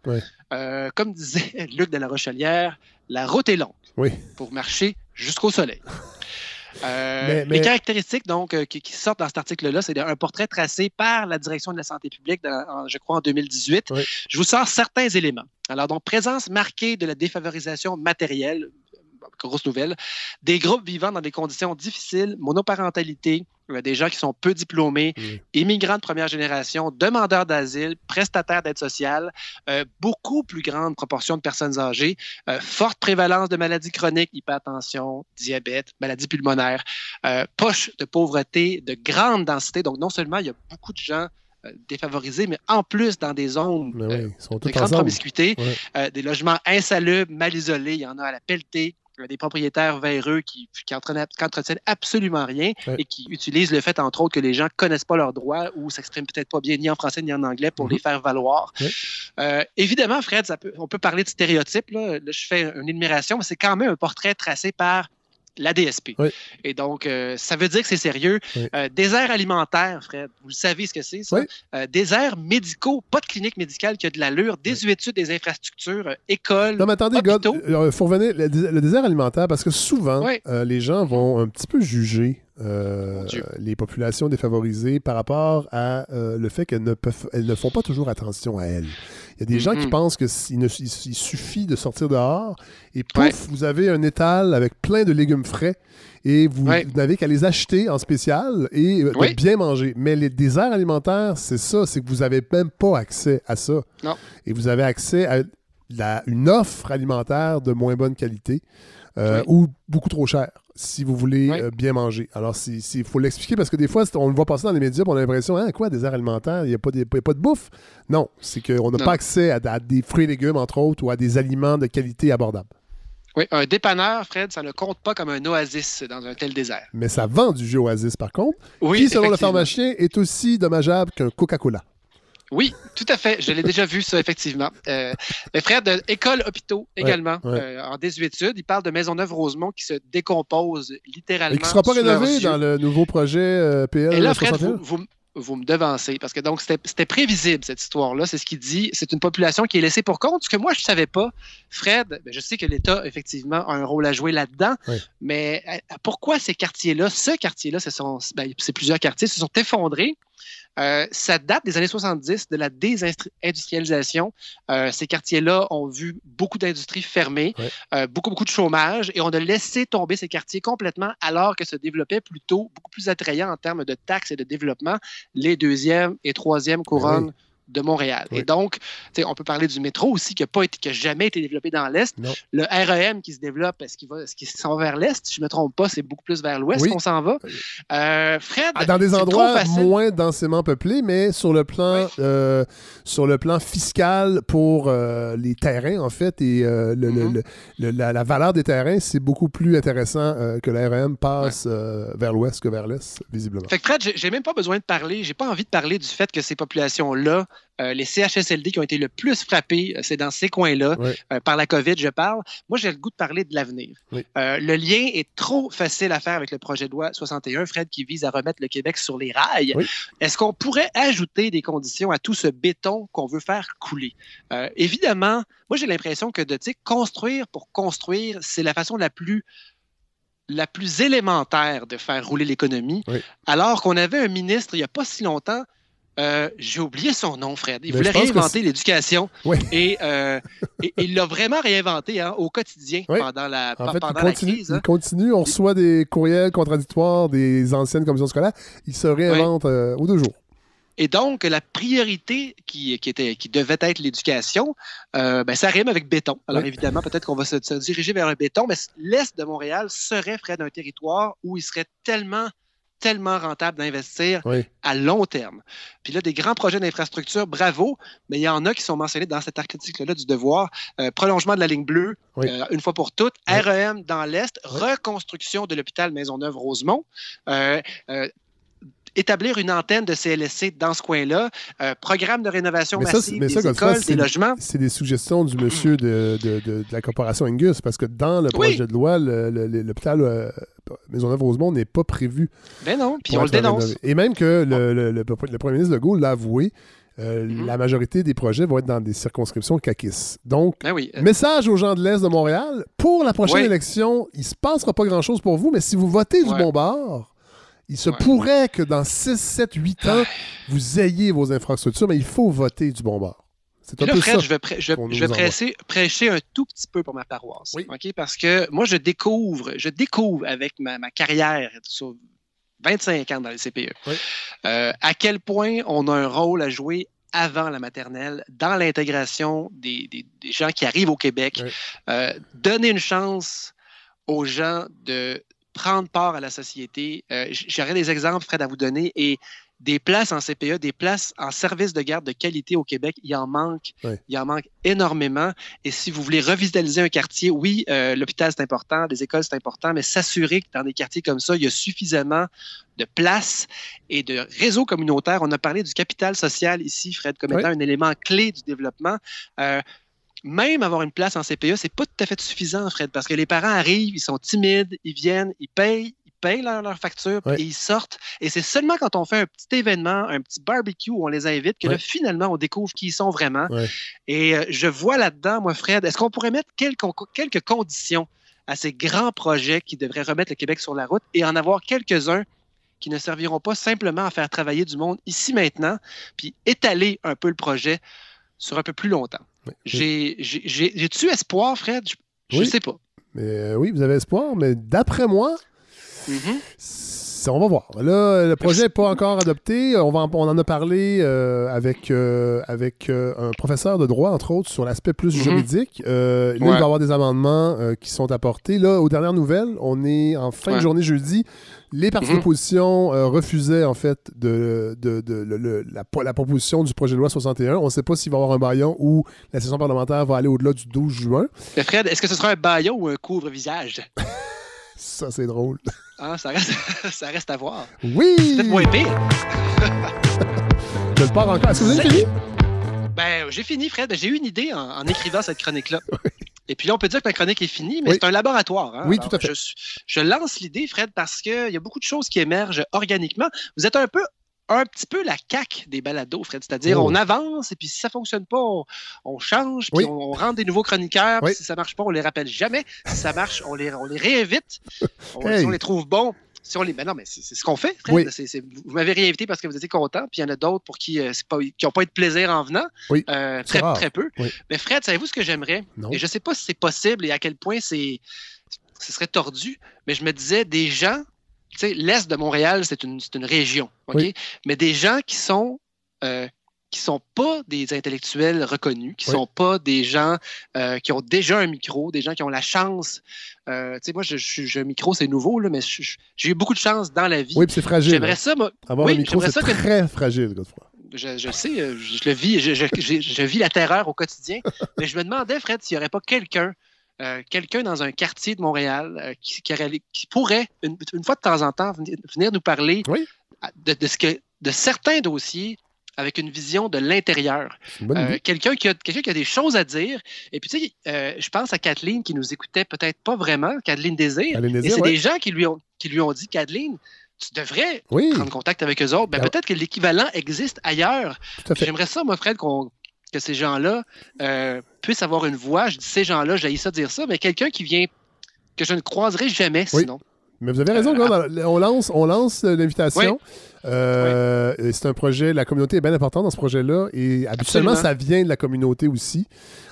Euh, comme disait Luc de la Rochelière, la route est longue pour marcher jusqu'au soleil. Euh, Les caractéristiques donc qui, sortent dans cet article-là, c'est un portrait tracé par la direction de la santé publique, je crois en 2018. Je vous sors certains éléments. Alors donc présence marquée de la défavorisation matérielle, grosse nouvelle, des groupes vivant dans des conditions difficiles, monoparentalité, euh, des gens qui sont peu diplômés, immigrants de première génération, demandeurs d'asile, prestataires d'aide sociale, euh, beaucoup plus grande proportion de personnes âgées, euh, forte prévalence de maladies chroniques, hypertension, diabète, maladies pulmonaires, poche de pauvreté de grande densité. Donc, non seulement il y a beaucoup de gens défavorisés, mais en plus dans des zones de grande promiscuité, des logements insalubres, mal isolés, il y en a à la pelletée, des propriétaires véreux qui, qui, entretiennent absolument rien et qui utilisent le fait, entre autres, que les gens connaissent pas leurs droits ou s'expriment peut-être pas bien ni en français ni en anglais pour les mhm. faire valoir. Euh, évidemment, Fred, on peut parler de stéréotypes. Là, là je fais une admiration, mais c'est quand même un portrait tracé par la DSP. Et donc, euh, ça veut dire que c'est sérieux. Euh, désert alimentaire, Fred, vous savez ce que c'est, ça? Euh, déserts médicaux, pas de clinique médicale qui a de l'allure, désuétude des infrastructures, écoles. Non, mais attendez, il faut revenir, le, désert alimentaire, parce que souvent, les gens vont un petit peu juger les populations défavorisées par rapport à le fait qu'elles ne, peuvent, elles ne font pas toujours attention à elles. Il y a des gens qui pensent qu'il il suffit de sortir dehors et pouf, vous avez un étal avec plein de légumes frais et vous, n'avez qu'à les acheter en spécial et euh, bien manger. Mais les déserts alimentaires, c'est ça, c'est que vous n'avez même pas accès à ça. Et vous avez accès à une offre alimentaire de moins bonne qualité. Euh, ou beaucoup trop cher si vous voulez euh, bien manger. Alors, il faut l'expliquer parce que des fois, on le voit passer dans les médias, on a l'impression, hein, quoi, des airs alimentaires, il n'y a, pas de, pas de bouffe? Non, c'est qu'on n'a pas accès à, des fruits et légumes, entre autres, ou à des aliments de qualité abordable. Oui, un dépanneur, Fred, ça ne compte pas comme un oasis dans un tel désert. Mais ça vend du jus oasis, par contre. Oui, qui, selon le pharmacien, est aussi dommageable qu'un Coca-Cola. Oui, tout à fait. Je l'ai déjà vu, ça, effectivement. Euh, les frères de École Hôpitaux également, euh, en désuétude. Il parle de Maisonneuve-Rosemont qui se décompose littéralement. Et qui ne sera pas rénové dans le nouveau projet euh, PL. Et là, Fred, vous, me devancez, parce que donc c'était prévisible, cette histoire-là. C'est ce qu'il dit. C'est une population qui est laissée pour compte. Ce que moi, je ne savais pas, Fred, ben, je sais que l'État, effectivement, a un rôle à jouer là-dedans, mais pourquoi ces quartiers-là, ce quartier-là, ben, c'est plusieurs quartiers, se sont effondrés euh, ça date des années 70, de la désindustrialisation. Euh, ces quartiers-là ont vu beaucoup d'industries fermées, euh, beaucoup, beaucoup de chômage, et on a laissé tomber ces quartiers complètement alors que se développaient plutôt beaucoup plus attrayants en termes de taxes et de développement les deuxième et troisième couronnes de Montréal. Et donc, on peut parler du métro aussi qui n'a pas été, qui a jamais été développé dans l'Est. Le REM qui se développe, est-ce qu'il va, qu'il s'en va vers l'Est? Si je ne me trompe pas, c'est beaucoup plus vers l'Ouest qu'on s'en va. Euh, Fred, ah, dans des endroits moins densément peuplés, mais sur le plan, euh, sur le plan fiscal pour euh, les terrains, en fait, et mm-hmm. la, valeur des terrains, c'est beaucoup plus intéressant que le REM passe vers l'Ouest que vers l'Est, visiblement. Fait que Fred, j'ai même pas besoin de parler, j'ai pas envie de parler du fait que ces populations-là euh, les CHSLD qui ont été le plus frappés, euh, c'est dans ces coins-là, euh, par la COVID, je parle. Moi, j'ai le goût de parler de l'avenir. le lien est trop facile à faire avec le projet de loi 61, Fred, qui vise à remettre le Québec sur les rails. Est-ce qu'on pourrait ajouter des conditions à tout ce béton qu'on veut faire couler? évidemment, moi, j'ai l'impression que de construire pour construire, c'est la façon la plus la plus élémentaire de faire rouler l'économie, alors qu'on avait un ministre il n'y a pas si longtemps euh, j'ai oublié son nom, Fred. Il voulait réinventer l'éducation. Euh, et, il l'a vraiment réinventé hein, au quotidien pendant, la, crise. Hein. Il continue, on reçoit des courriels contradictoires des anciennes commissions scolaires. Il se réinvente euh, aux deux jours. Et donc, la priorité qui, était, qui devait être l'éducation, ben, ça rime avec béton. Alors, évidemment, peut-être qu'on va se, se, diriger vers un béton, mais l'Est de Montréal serait, Fred, un territoire où il serait tellement tellement rentable d'investir à long terme. Puis là, des grands projets d'infrastructure, bravo, mais il y en a qui sont mentionnés dans cet article-là du devoir. Euh, prolongement de la ligne bleue, euh, une fois pour toutes. REM dans l'Est, reconstruction de l'hôpital Maisonneuve-Rosemont. Euh, établir une antenne de CLSC dans ce coin-là, euh, programme de rénovation Mais massive c'est- mais des ça, écoles, des logements. C'est des suggestions du monsieur de, de- de- de la corporation Angus, parce que dans le projet de loi, l'hôpital euh, Maisonneuve-Rosemont n'est pas prévu. Ben non, puis on le dénonce. rénové. Et même que le, le- le- le premier ministre Legault l'a avoué, euh, Mm-hmm. la majorité des projets vont être dans des circonscriptions caquistes. Donc, Ben oui. euh, message aux gens de l'Est de Montréal, pour la prochaine Ouais. élection, il se passera pas grand-chose pour vous, mais si vous votez du bon bord, il se pourrait que dans 6, 7, 8 ans, vous ayez vos infrastructures, mais il faut voter du bon bord. C'est là, peu Fred, ça. je vais, je, vais prêcher, un tout petit peu pour ma paroisse. Parce que moi, je découvre, je découvre avec ma, ma carrière sur 25 ans dans le CPE euh, à quel point on a un rôle à jouer avant la maternelle dans l'intégration des, des- des gens qui arrivent au Québec. Euh, donner une chance aux gens de prendre part à la société. Euh, J'aurais des exemples, Fred, à vous donner. Et des places en CPE, des places en service de garde de qualité au Québec, il en manque. Ouais. Il en manque énormément. Et si vous voulez revitaliser un quartier, oui, euh, l'hôpital, c'est important, les écoles, c'est important, mais s'assurer que dans des quartiers comme ça, il y a suffisamment de place et de réseau communautaire. On a parlé du capital social ici, Fred, comme étant un élément clé du développement. Euh, même avoir une place en CPE, c'est pas tout à fait suffisant, Fred, parce que les parents arrivent, ils sont timides, ils viennent, ils payent, ils payent leur, leur facture, Ouais. ils sortent. Et c'est seulement quand on fait un petit événement, un petit barbecue où on les invite, que là, finalement, on découvre qui ils sont vraiment. Ouais. Et euh, je vois là-dedans, moi, Fred, est-ce qu'on pourrait mettre quelques, quelques conditions à ces grands projets qui devraient remettre le Québec sur la route et en avoir quelques-uns qui ne serviront pas simplement à faire travailler du monde ici maintenant, puis étaler un peu le projet sur un peu plus longtemps? J'ai- j'ai- J'ai j'ai-tu espoir, Fred? Je, Oui. sais pas. Mais euh, oui, vous avez espoir, mais d'après moi, Mhm. c'est- on va voir. Là, le projet n'est pas encore adopté. On, va en, on en a parlé euh, avec, euh, avec euh, un professeur de droit, entre autres, sur l'aspect plus Mhm. juridique. Là, il va y avoir des amendements qui sont apportés. Là, aux dernières nouvelles, on est en fin de journée jeudi. Les partis Mhm. d'opposition euh, refusaient, en fait, de, de- de- le- le- la, la proposition du projet de loi 61. On ne sait pas s'il va y avoir un baillon ou la session parlementaire va aller au-delà du 12 juin. Mais Fred, est-ce que ce sera un baillon ou un couvre-visage? Ça, c'est drôle. Hein, ça, reste, ça reste à voir. Oui! C'est peut-être moins pire. Je le pars encore. Est-ce que vous avez fini? Ben, j'ai fini, Fred. J'ai eu une idée en, en écrivant cette chronique-là. Et puis là, on peut dire que ma chronique est finie, mais Oui. c'est un laboratoire. hein. Oui, Alors, tout à fait. Je, lance l'idée, Fred, parce qu'il y a beaucoup de choses qui émergent organiquement. Vous êtes un peu un petit peu la caque des balados, Fred. C'est-à-dire, Oh. on avance, et puis si ça fonctionne pas, on, on change, puis Oui. on, on rentre des nouveaux chroniqueurs. puis Oui. Si ça marche pas, on les rappelle jamais. Si ça marche, on les, on les réinvite. On- Hey. Si on les trouve bons, si on les... Ben non, mais c'est ce qu'on fait, Fred. Oui. Vous m'avez réinvité parce que vous étiez content, puis il y en a d'autres pour qui euh, c'est pas, qui n'ont pas eu de plaisir en venant. Oui. Euh, très, rare. très peu. Oui. Mais Fred, savez-vous ce que j'aimerais? Et je ne sais pas si c'est possible et à quel point c'est ce serait tordu, mais je me disais des gens, tu sais, l'Est de Montréal, c'est une, c'est une région, OK? Oui. Mais des gens qui sont euh, qui sont pas des intellectuels reconnus, qui Oui. sont pas des gens euh, qui ont déjà un micro, des gens qui ont la chance. euh, tu sais, moi, je, un micro, c'est nouveau, là, mais j'ai eu beaucoup de chance dans la vie. Oui, c'est fragile. J'aimerais hein. ça, moi. Avoir oui, un micro, c'est que- très fragile, Godefroy. je, je sais, euh, je, le vis, je, vis la terreur au quotidien. mais je me demandais, Fred, s'il n'y aurait pas quelqu'un, euh, quelqu'un dans un quartier de Montréal qui, qui aurait- qui pourrait, une, une fois de temps en temps, venir, venir nous parler de, de ce que, de certains dossiers avec une vision de l'intérieur. C'est Euh, quelqu'un qui, a- quelqu'un qui a des choses à dire. Et puis, tu sais, euh, je pense à Kathleen qui nous écoutait peut-être pas vraiment, Kathleen Désir. Kathleen et Désir, c'est ouais. des gens qui lui, ont, qui lui ont dit, Kathleen, tu devrais Oui. prendre contact avec eux autres. Ben, Ben, peut-être que l'équivalent existe ailleurs. J'aimerais ça, moi, Fred, qu'on- que ces gens-là euh, puissent avoir une voix. Je dis ces gens-là, j'ai ça dire ça, mais quelqu'un qui vient que je ne croiserai jamais Oui. sinon. Mais vous avez raison, Euh, Gord. on lance, on lance l'invitation. Euh, C'est un projet, la communauté est bien importante dans ce projet-là. Et habituellement, Absolument. ça vient de la communauté aussi.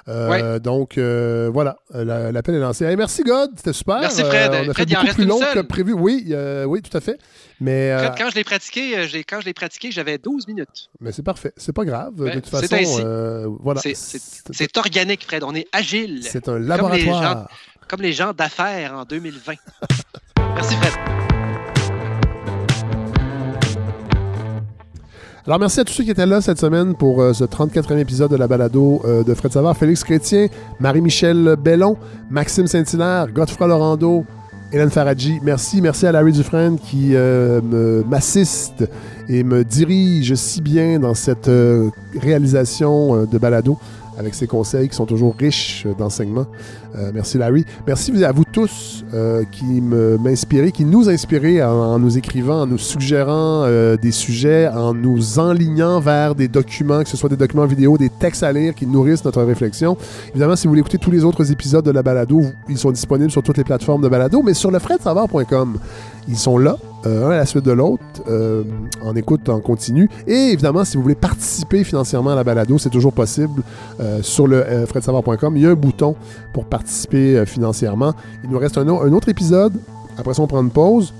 Euh, Donc, euh, voilà, la- l'appel est lancé. Hey, merci, God, c'était super. Merci, Fred. On a Fred, fait il en beaucoup reste plus long que prévu. Oui, oui, tout à fait. Mais, Fred, quand je l'ai pratiqué, quand je l'ai pratiqué, j'avais 12 minutes. mais c'est parfait. C'est pas grave. Ben, de toute c'est façon, ainsi. voilà. C'est- organique, Fred. On est agile. C'est un Comme les laboratoire. gens, comme les gens d'affaires en 2020. Merci, Fred. Alors, merci à tous ceux qui étaient là cette semaine pour euh, ce 34e épisode de la balado euh, de Fred Savard. Félix Chrétien, Marie-Michel Bellon, Maxime Saint-Hilaire, Godefroy Laurando Hélène Faradji, merci. Merci à Larry Dufresne qui euh, m'assiste et me dirige si bien dans cette réalisation de balado avec ses conseils qui sont toujours riches d'enseignements. Euh, merci Larry. Merci à vous tous euh, qui m'inspirez, qui nous inspirez en, nous écrivant, en nous suggérant euh, des sujets, en nous enlignant vers des documents, que ce soit des documents vidéo, des textes à lire qui nourrissent notre réflexion. Évidemment, si vous voulez écouter tous les autres épisodes de la balado, ils sont disponibles sur toutes les plateformes de balado, mais sur le fredsavoir.com, ils sont là, euh, un à la suite de l'autre, euh, en écoute en continu. Et évidemment, si vous voulez participer financièrement à la balado, c'est toujours possible euh, sur le fredsavoir.com. Il y a un bouton pour participer financièrement. Il nous reste un, au- un autre épisode. Après ça, on prend une pause.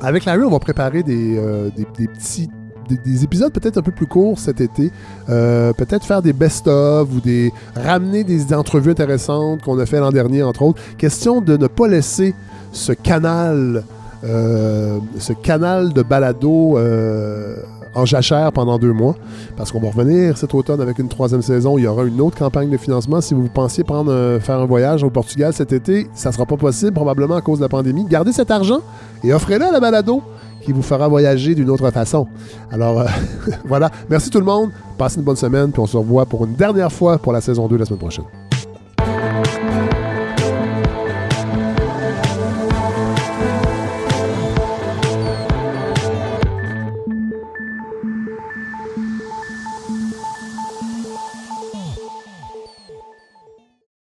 Avec Larry, on va préparer des, des- des petits des, des épisodes peut-être un peu plus courts cet été. Peut-être faire des best-of ou des ramener des entrevues intéressantes qu'on a fait l'an dernier, entre autres. Question de ne pas laisser ce canal, ce canal de balado euh, en jachère pendant deux mois, parce qu'on va revenir cet automne avec une troisième saison. Il y aura une autre campagne de financement. Si vous pensiez un- faire un voyage au Portugal cet été, ça sera pas possible, probablement à cause de la pandémie. Gardez cet argent et offrez-le à la balado qui vous fera voyager d'une autre façon. Alors, euh, voilà. Merci tout le monde. Passez une bonne semaine, puis on se revoit pour une dernière fois pour la saison 2 la semaine prochaine.